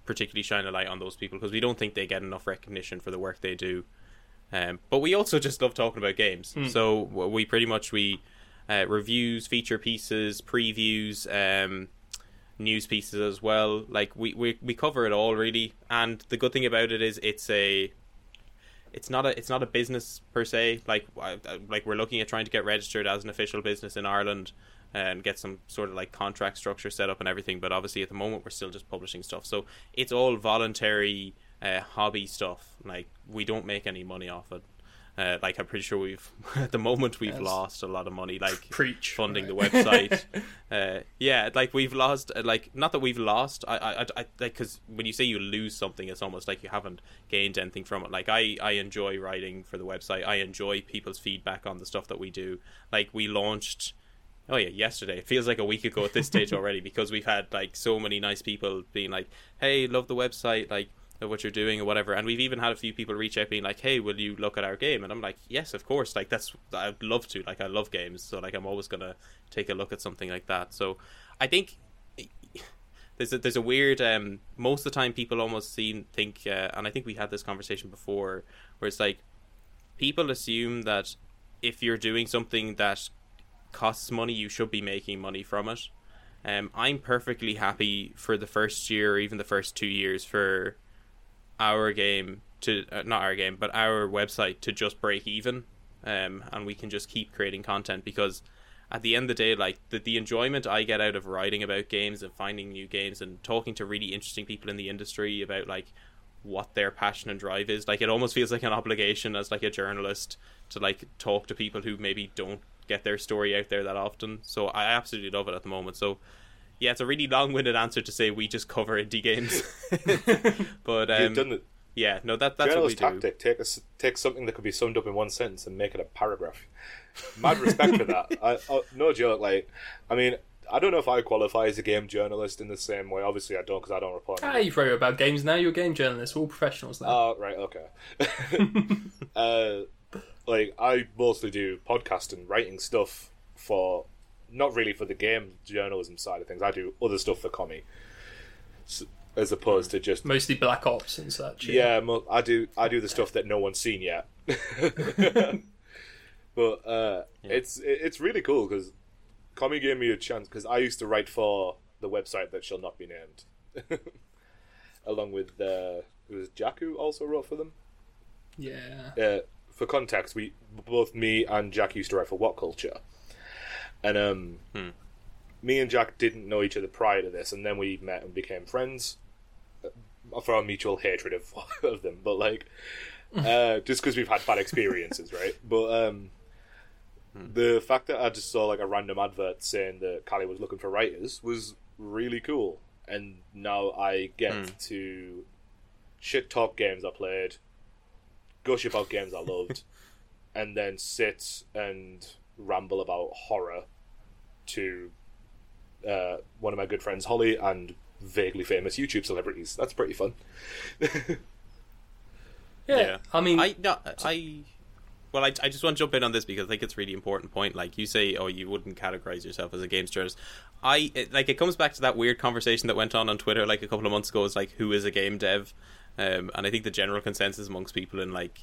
[SPEAKER 3] particularly shine a light on those people because we don't think they get enough recognition for the work they do. Um, but we also just love talking about games.
[SPEAKER 1] Hmm.
[SPEAKER 3] So we pretty much we uh, reviews, feature pieces, previews, um, news pieces as well. Like we, we we cover it all really. And the good thing about it is it's a it's not a it's not a business per se. Like I- like we're looking at trying to get registered as an official business in Ireland and get some sort of like contract structure set up and everything. But obviously at the moment we're still just publishing stuff, so it's all voluntary uh, hobby stuff. Like we don't make any money off it. Uh, like I'm pretty sure we've at the moment we've
[SPEAKER 1] Yes.
[SPEAKER 3] lost a lot of money. Like
[SPEAKER 1] Preach,
[SPEAKER 3] funding
[SPEAKER 1] right.
[SPEAKER 3] the website. uh, yeah, like we've lost. uh, Like not that we've lost. I, I, I like because when you say you lose something, it's almost like you haven't gained anything from it. Like I, I enjoy writing for the website. I enjoy people's feedback on the stuff that we do. Like we launched. Oh yeah, yesterday. It feels like a week ago at this stage already because we've had like so many nice people being like, "Hey, love the website." Like of what you're doing or whatever. And we've even had a few people reach out being like hey will you look at our game? And i'm like yes of course. Like that's i'd love to. Like i love games. So like i'm always gonna take a look at something like that. So i think there's a, there's a weird um most of the time people almost seem think uh, and i think we had this conversation before where it's like people assume that if you're doing something that costs money you should be making money from it. Um, I'm perfectly happy for the first year or even the first two years for our game to uh, not our game but our website to just break even. Um, and we can just keep creating content because at the end of the day like the, the enjoyment i get out of writing about games and finding new games and talking to really interesting people in the industry about like what their passion and drive is like it almost feels like an obligation as like a journalist to like talk to people who maybe don't get their story out there that often so i absolutely love it at the moment so yeah it's a really long-winded answer to say we just cover indie games but um,
[SPEAKER 2] You've done the
[SPEAKER 3] yeah no that that's what we
[SPEAKER 2] journalist
[SPEAKER 3] do
[SPEAKER 2] tactic. Take a s take something that could be summed up in one sentence and make it a paragraph. Mad respect for that. I, I, no joke. Like, I mean, I don't know if I qualify as a game journalist in the same way. Obviously, I don't because I don't report.
[SPEAKER 1] Ah, you've wrote about games now. You're a game journalist. We're all professionals now.
[SPEAKER 2] Oh, right, okay. uh, like I mostly do podcast and writing stuff for, not really for the game journalism side of things. I do other stuff for Commie, S as opposed to just
[SPEAKER 1] Mostly Black Ops and such.
[SPEAKER 2] yeah. mo- I do I do the stuff that no one's seen yet. but uh, it's it's really cool because Commie gave me a chance because I used to write for the website that shall not be named, along with uh, it was Jack who also wrote for them.
[SPEAKER 1] Yeah.
[SPEAKER 2] uh, for context, we both me and Jack used to write for What Culture, and um, me and Jack didn't know each other prior to this, and then we met and became friends uh, for our mutual hatred of of them. But like, uh, just because we've had bad experiences, right? But um, the fact that I just saw like a random advert saying that Cally was looking for writers was really cool, and now I get to shit talk games I played gush about games I loved, and then sit and ramble about horror to uh, one of my good friends, Holly, and vaguely famous YouTube celebrities. That's pretty fun.
[SPEAKER 1] Yeah. I mean,
[SPEAKER 3] I no, I well, I, I just want to jump in on this because I think it's a really important point. Like you say, oh, you wouldn't categorize yourself as a games journalist. I it, like it comes back to that weird conversation that went on on Twitter like a couple of months ago. Is like who is a game dev, um, and I think the general consensus amongst people in like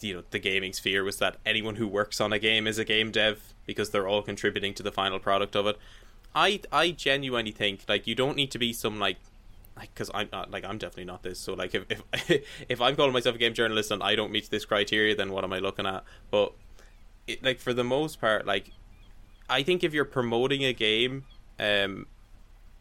[SPEAKER 3] you know the gaming sphere was that anyone who works on a game is a game dev because they're all contributing to the final product of it. I I genuinely think like you don't need to be some like like because I'm not like I'm definitely not this. So like if if if I'm calling myself a game journalist and I don't meet this criteria, then what am I looking at? But it, like for the most part, like I think if you're promoting a game, um,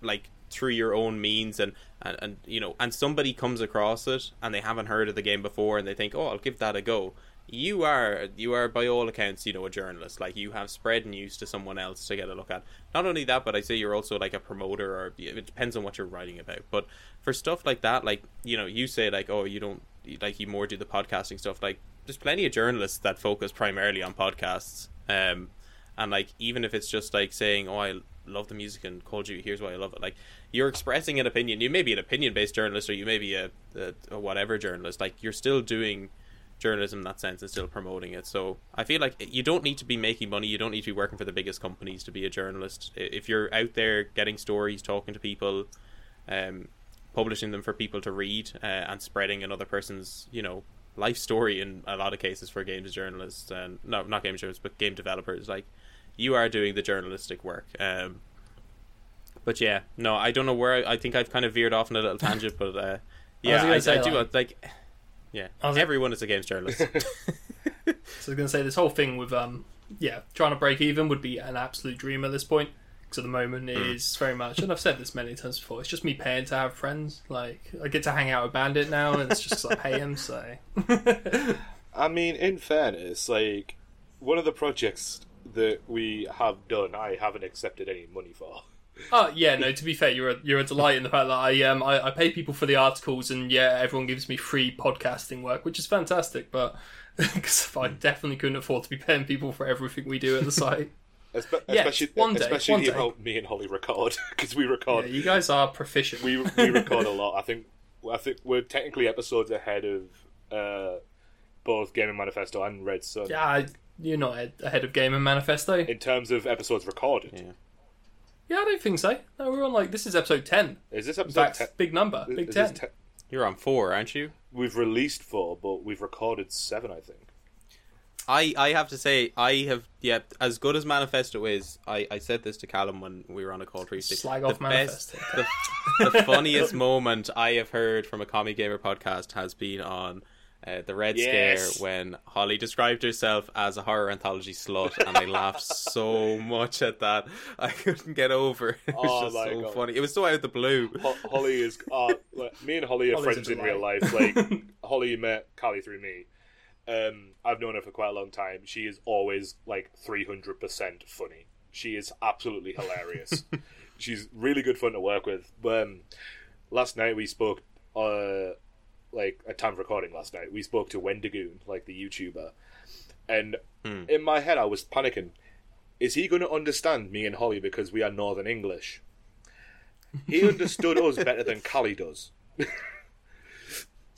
[SPEAKER 3] like through your own means and, and and you know and somebody comes across it and they haven't heard of the game before and they think oh i'll give that a go. You are you are by all accounts you know a journalist. Like you have spread news to someone else to get a look at. Not only that but i say you're also like a promoter or it depends on what you're writing about. But for stuff like that like you know you say like oh you don't like you more do the podcasting stuff. Like there's plenty of journalists that focus primarily on podcasts. Um and like even if it's just like saying oh i love the music and Call of Duty here's why i love it. Like you're expressing an opinion. You may be an opinion based journalist or you may be a, a, a whatever journalist. Like you're still doing journalism in that sense and still promoting it. So i feel like you don't need to be making money. You don't need to be working for the biggest companies to be a journalist. If you're out there getting stories talking to people um publishing them for people to read uh, and spreading another person's you know life story in a lot of cases for games journalists and no not game journalists but game developers like you are doing the journalistic work. Um but yeah no i don't know where i, I think i've kind of veered off on a little tangent but uh yeah
[SPEAKER 1] gonna
[SPEAKER 3] i,
[SPEAKER 1] say,
[SPEAKER 3] I do
[SPEAKER 1] like-
[SPEAKER 3] like yeah
[SPEAKER 1] I was-
[SPEAKER 3] everyone is a games journalist
[SPEAKER 1] So I was going to say this whole thing with um yeah trying to break even would be an absolute dream at this point because at the moment is very much and I've said this many times before it's just me paying to have friends like I get to hang out with Bandit now and it's just 'cause I pay him so
[SPEAKER 2] I mean, in fairness, like one of the projects that we have done, I haven't accepted any money for.
[SPEAKER 1] oh yeah no to be fair you're a, you're a delight in the fact that I um I, I pay people for the articles and yeah everyone gives me free podcasting work which is fantastic but because I definitely couldn't afford to be paying people for everything we do at the site
[SPEAKER 2] Espe-
[SPEAKER 1] Yes,
[SPEAKER 2] especially,
[SPEAKER 1] one day,
[SPEAKER 2] especially
[SPEAKER 1] one day.
[SPEAKER 2] me and Holly record because we
[SPEAKER 1] yeah,
[SPEAKER 2] record
[SPEAKER 1] you guys are proficient
[SPEAKER 2] we we record a lot. I think I think we're technically episodes ahead of uh, both Gaming Manifesto and Red Sun
[SPEAKER 1] yeah I, you're not ahead- ahead of Gaming Manifesto
[SPEAKER 2] in terms of episodes recorded.
[SPEAKER 1] Yeah, I don't think so. No, we're on like this is episode ten.
[SPEAKER 2] Is this episode
[SPEAKER 1] fact,
[SPEAKER 2] ten?
[SPEAKER 1] big number, big
[SPEAKER 2] is
[SPEAKER 1] ten.
[SPEAKER 2] this te-
[SPEAKER 3] you're on four aren't you
[SPEAKER 2] we've released four, but we've recorded seven. I think.
[SPEAKER 3] I, I have to say I have yeah as good as Manifesto is I, I said this to Callum when we were on a call previously
[SPEAKER 1] Slag
[SPEAKER 3] the
[SPEAKER 1] off Manifesto.
[SPEAKER 3] best, the, the funniest moment I have heard from a Comic Gamer podcast has been on uh, the Red
[SPEAKER 2] Yes.
[SPEAKER 3] Scare when Holly described herself as a horror anthology slut and I laughed so much at that I couldn't get over it. It was
[SPEAKER 2] Oh
[SPEAKER 3] just so
[SPEAKER 2] God.
[SPEAKER 3] funny it was so out of the blue
[SPEAKER 2] Ho- Holly is uh, like, me and Holly are
[SPEAKER 1] Holly's
[SPEAKER 2] friends in real life. Like Holly met Cally through me. Um, I've known her for quite a long time. She is always like three hundred percent funny. She is absolutely hilarious. She's really good fun to work with. Um, last night we spoke, uh, like a time of recording last night, we spoke to Wendigoon, like the YouTuber, and hmm. in my head I was panicking. is he going to understand me and Holly because we are Northern English? He understood us better than Cally does.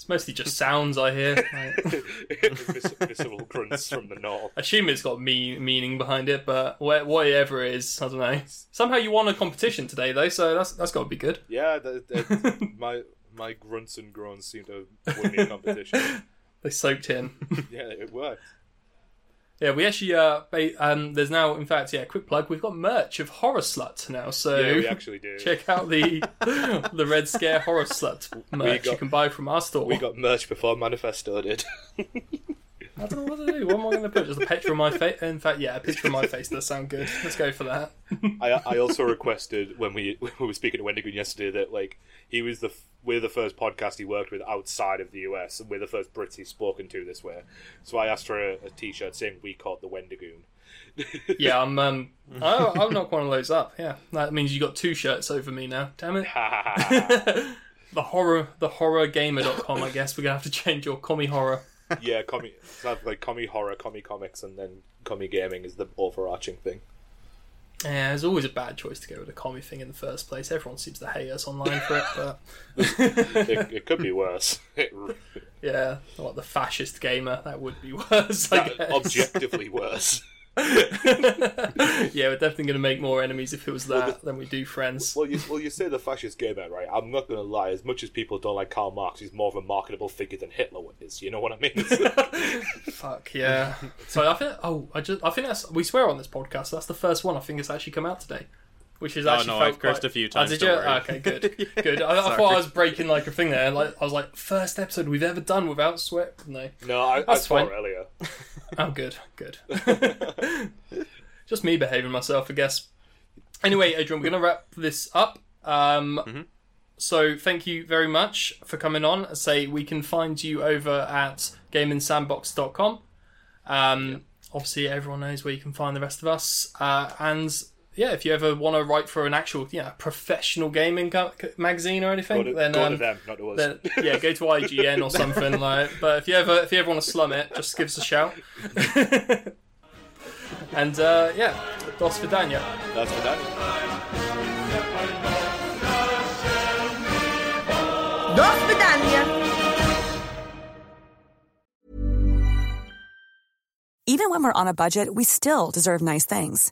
[SPEAKER 1] It's mostly just sounds I hear. Like,
[SPEAKER 2] grunts from the north.
[SPEAKER 1] I assume it's got mean, meaning behind it, but wha- whatever it is, I don't know. Somehow you won a competition today, though, so that's that's got to be good.
[SPEAKER 2] Yeah, that, that, my my grunts and groans seem to won me a competition.
[SPEAKER 1] They soaked in.
[SPEAKER 2] yeah, it worked.
[SPEAKER 1] yeah, we actually uh, ba- um, there's now, in fact, yeah, quick plug. We've got merch of Horror Slut now, so
[SPEAKER 2] Yeah, we actually do.
[SPEAKER 1] check out the the Red Scare Horror Slut merch
[SPEAKER 2] got-
[SPEAKER 1] you can buy from our store.
[SPEAKER 2] We got merch before Manifesto did.
[SPEAKER 1] I don't know what to do. What am I going to put? Just a picture of my face? In fact, yeah, a picture of my face does sound good. Let's go for that.
[SPEAKER 2] I I also requested when we when we were speaking to Wendigoon yesterday that like he was the we're the first podcast he worked with outside of the US and we're the first Brits he's spoken to this way. So I asked for a, a t-shirt saying we caught the Wendigoon.
[SPEAKER 1] Yeah, I'm um, I'll knock one of those up. Yeah, that means you got two shirts over me now. Damn it. the horror, the horrorgamer.com. I guess we're gonna have to change your commie horror.
[SPEAKER 2] Yeah, commie it's not like commie horror, commie comics, and then commie gaming is the overarching thing.
[SPEAKER 1] Yeah, it's always a bad choice to go with a commie thing in the first place. Everyone seems to hate us online for it, but
[SPEAKER 2] It, it could be worse. It,
[SPEAKER 1] yeah, like the fascist gamer, that would be worse. I guess.
[SPEAKER 2] objectively worse.
[SPEAKER 1] yeah, we're definitely going to make more enemies if it was that than we do friends.
[SPEAKER 2] Well, you well you say the fascist gamer, right? I'm not going to lie. As much as people don't like Karl Marx, he's more of a marketable figure than Hitler is. You know what I mean?
[SPEAKER 1] Fuck yeah. So I think oh I just I think that's we swear on this podcast. That's the first one I think it's actually come out today. Which is actually.
[SPEAKER 3] Oh,
[SPEAKER 1] actually
[SPEAKER 3] no,
[SPEAKER 1] felt
[SPEAKER 3] I've cursed
[SPEAKER 1] quite-
[SPEAKER 3] a few
[SPEAKER 1] Oh,
[SPEAKER 3] times,
[SPEAKER 1] did you?
[SPEAKER 3] worry.
[SPEAKER 1] Okay, good, good. I, I thought I was breaking like a thing there. Like I was like first episode we've ever done without sweat. No,
[SPEAKER 2] no, I, I
[SPEAKER 1] That's
[SPEAKER 2] swore
[SPEAKER 1] fine.
[SPEAKER 2] earlier.
[SPEAKER 1] Oh, good, good. Just me behaving myself, I guess. Anyway, Odhrán, we're going to wrap this up. Um, So, thank you very much for coming on. I say, we can find you over at gamingsandbox.com. Um, Obviously, everyone knows where you can find the rest of us. Uh, and yeah, if you ever want to write for an actual, you know, professional gaming co- magazine or anything,
[SPEAKER 2] Go to,
[SPEAKER 1] then
[SPEAKER 2] go
[SPEAKER 1] um,
[SPEAKER 2] to them, not to us.
[SPEAKER 1] then yeah, go to IGN or something like. But if you ever if you ever want to slum it, just give us a shout. and uh, yeah, dos vidania.
[SPEAKER 2] That's for Danny.
[SPEAKER 7] Even when we're on a budget, we still deserve nice things.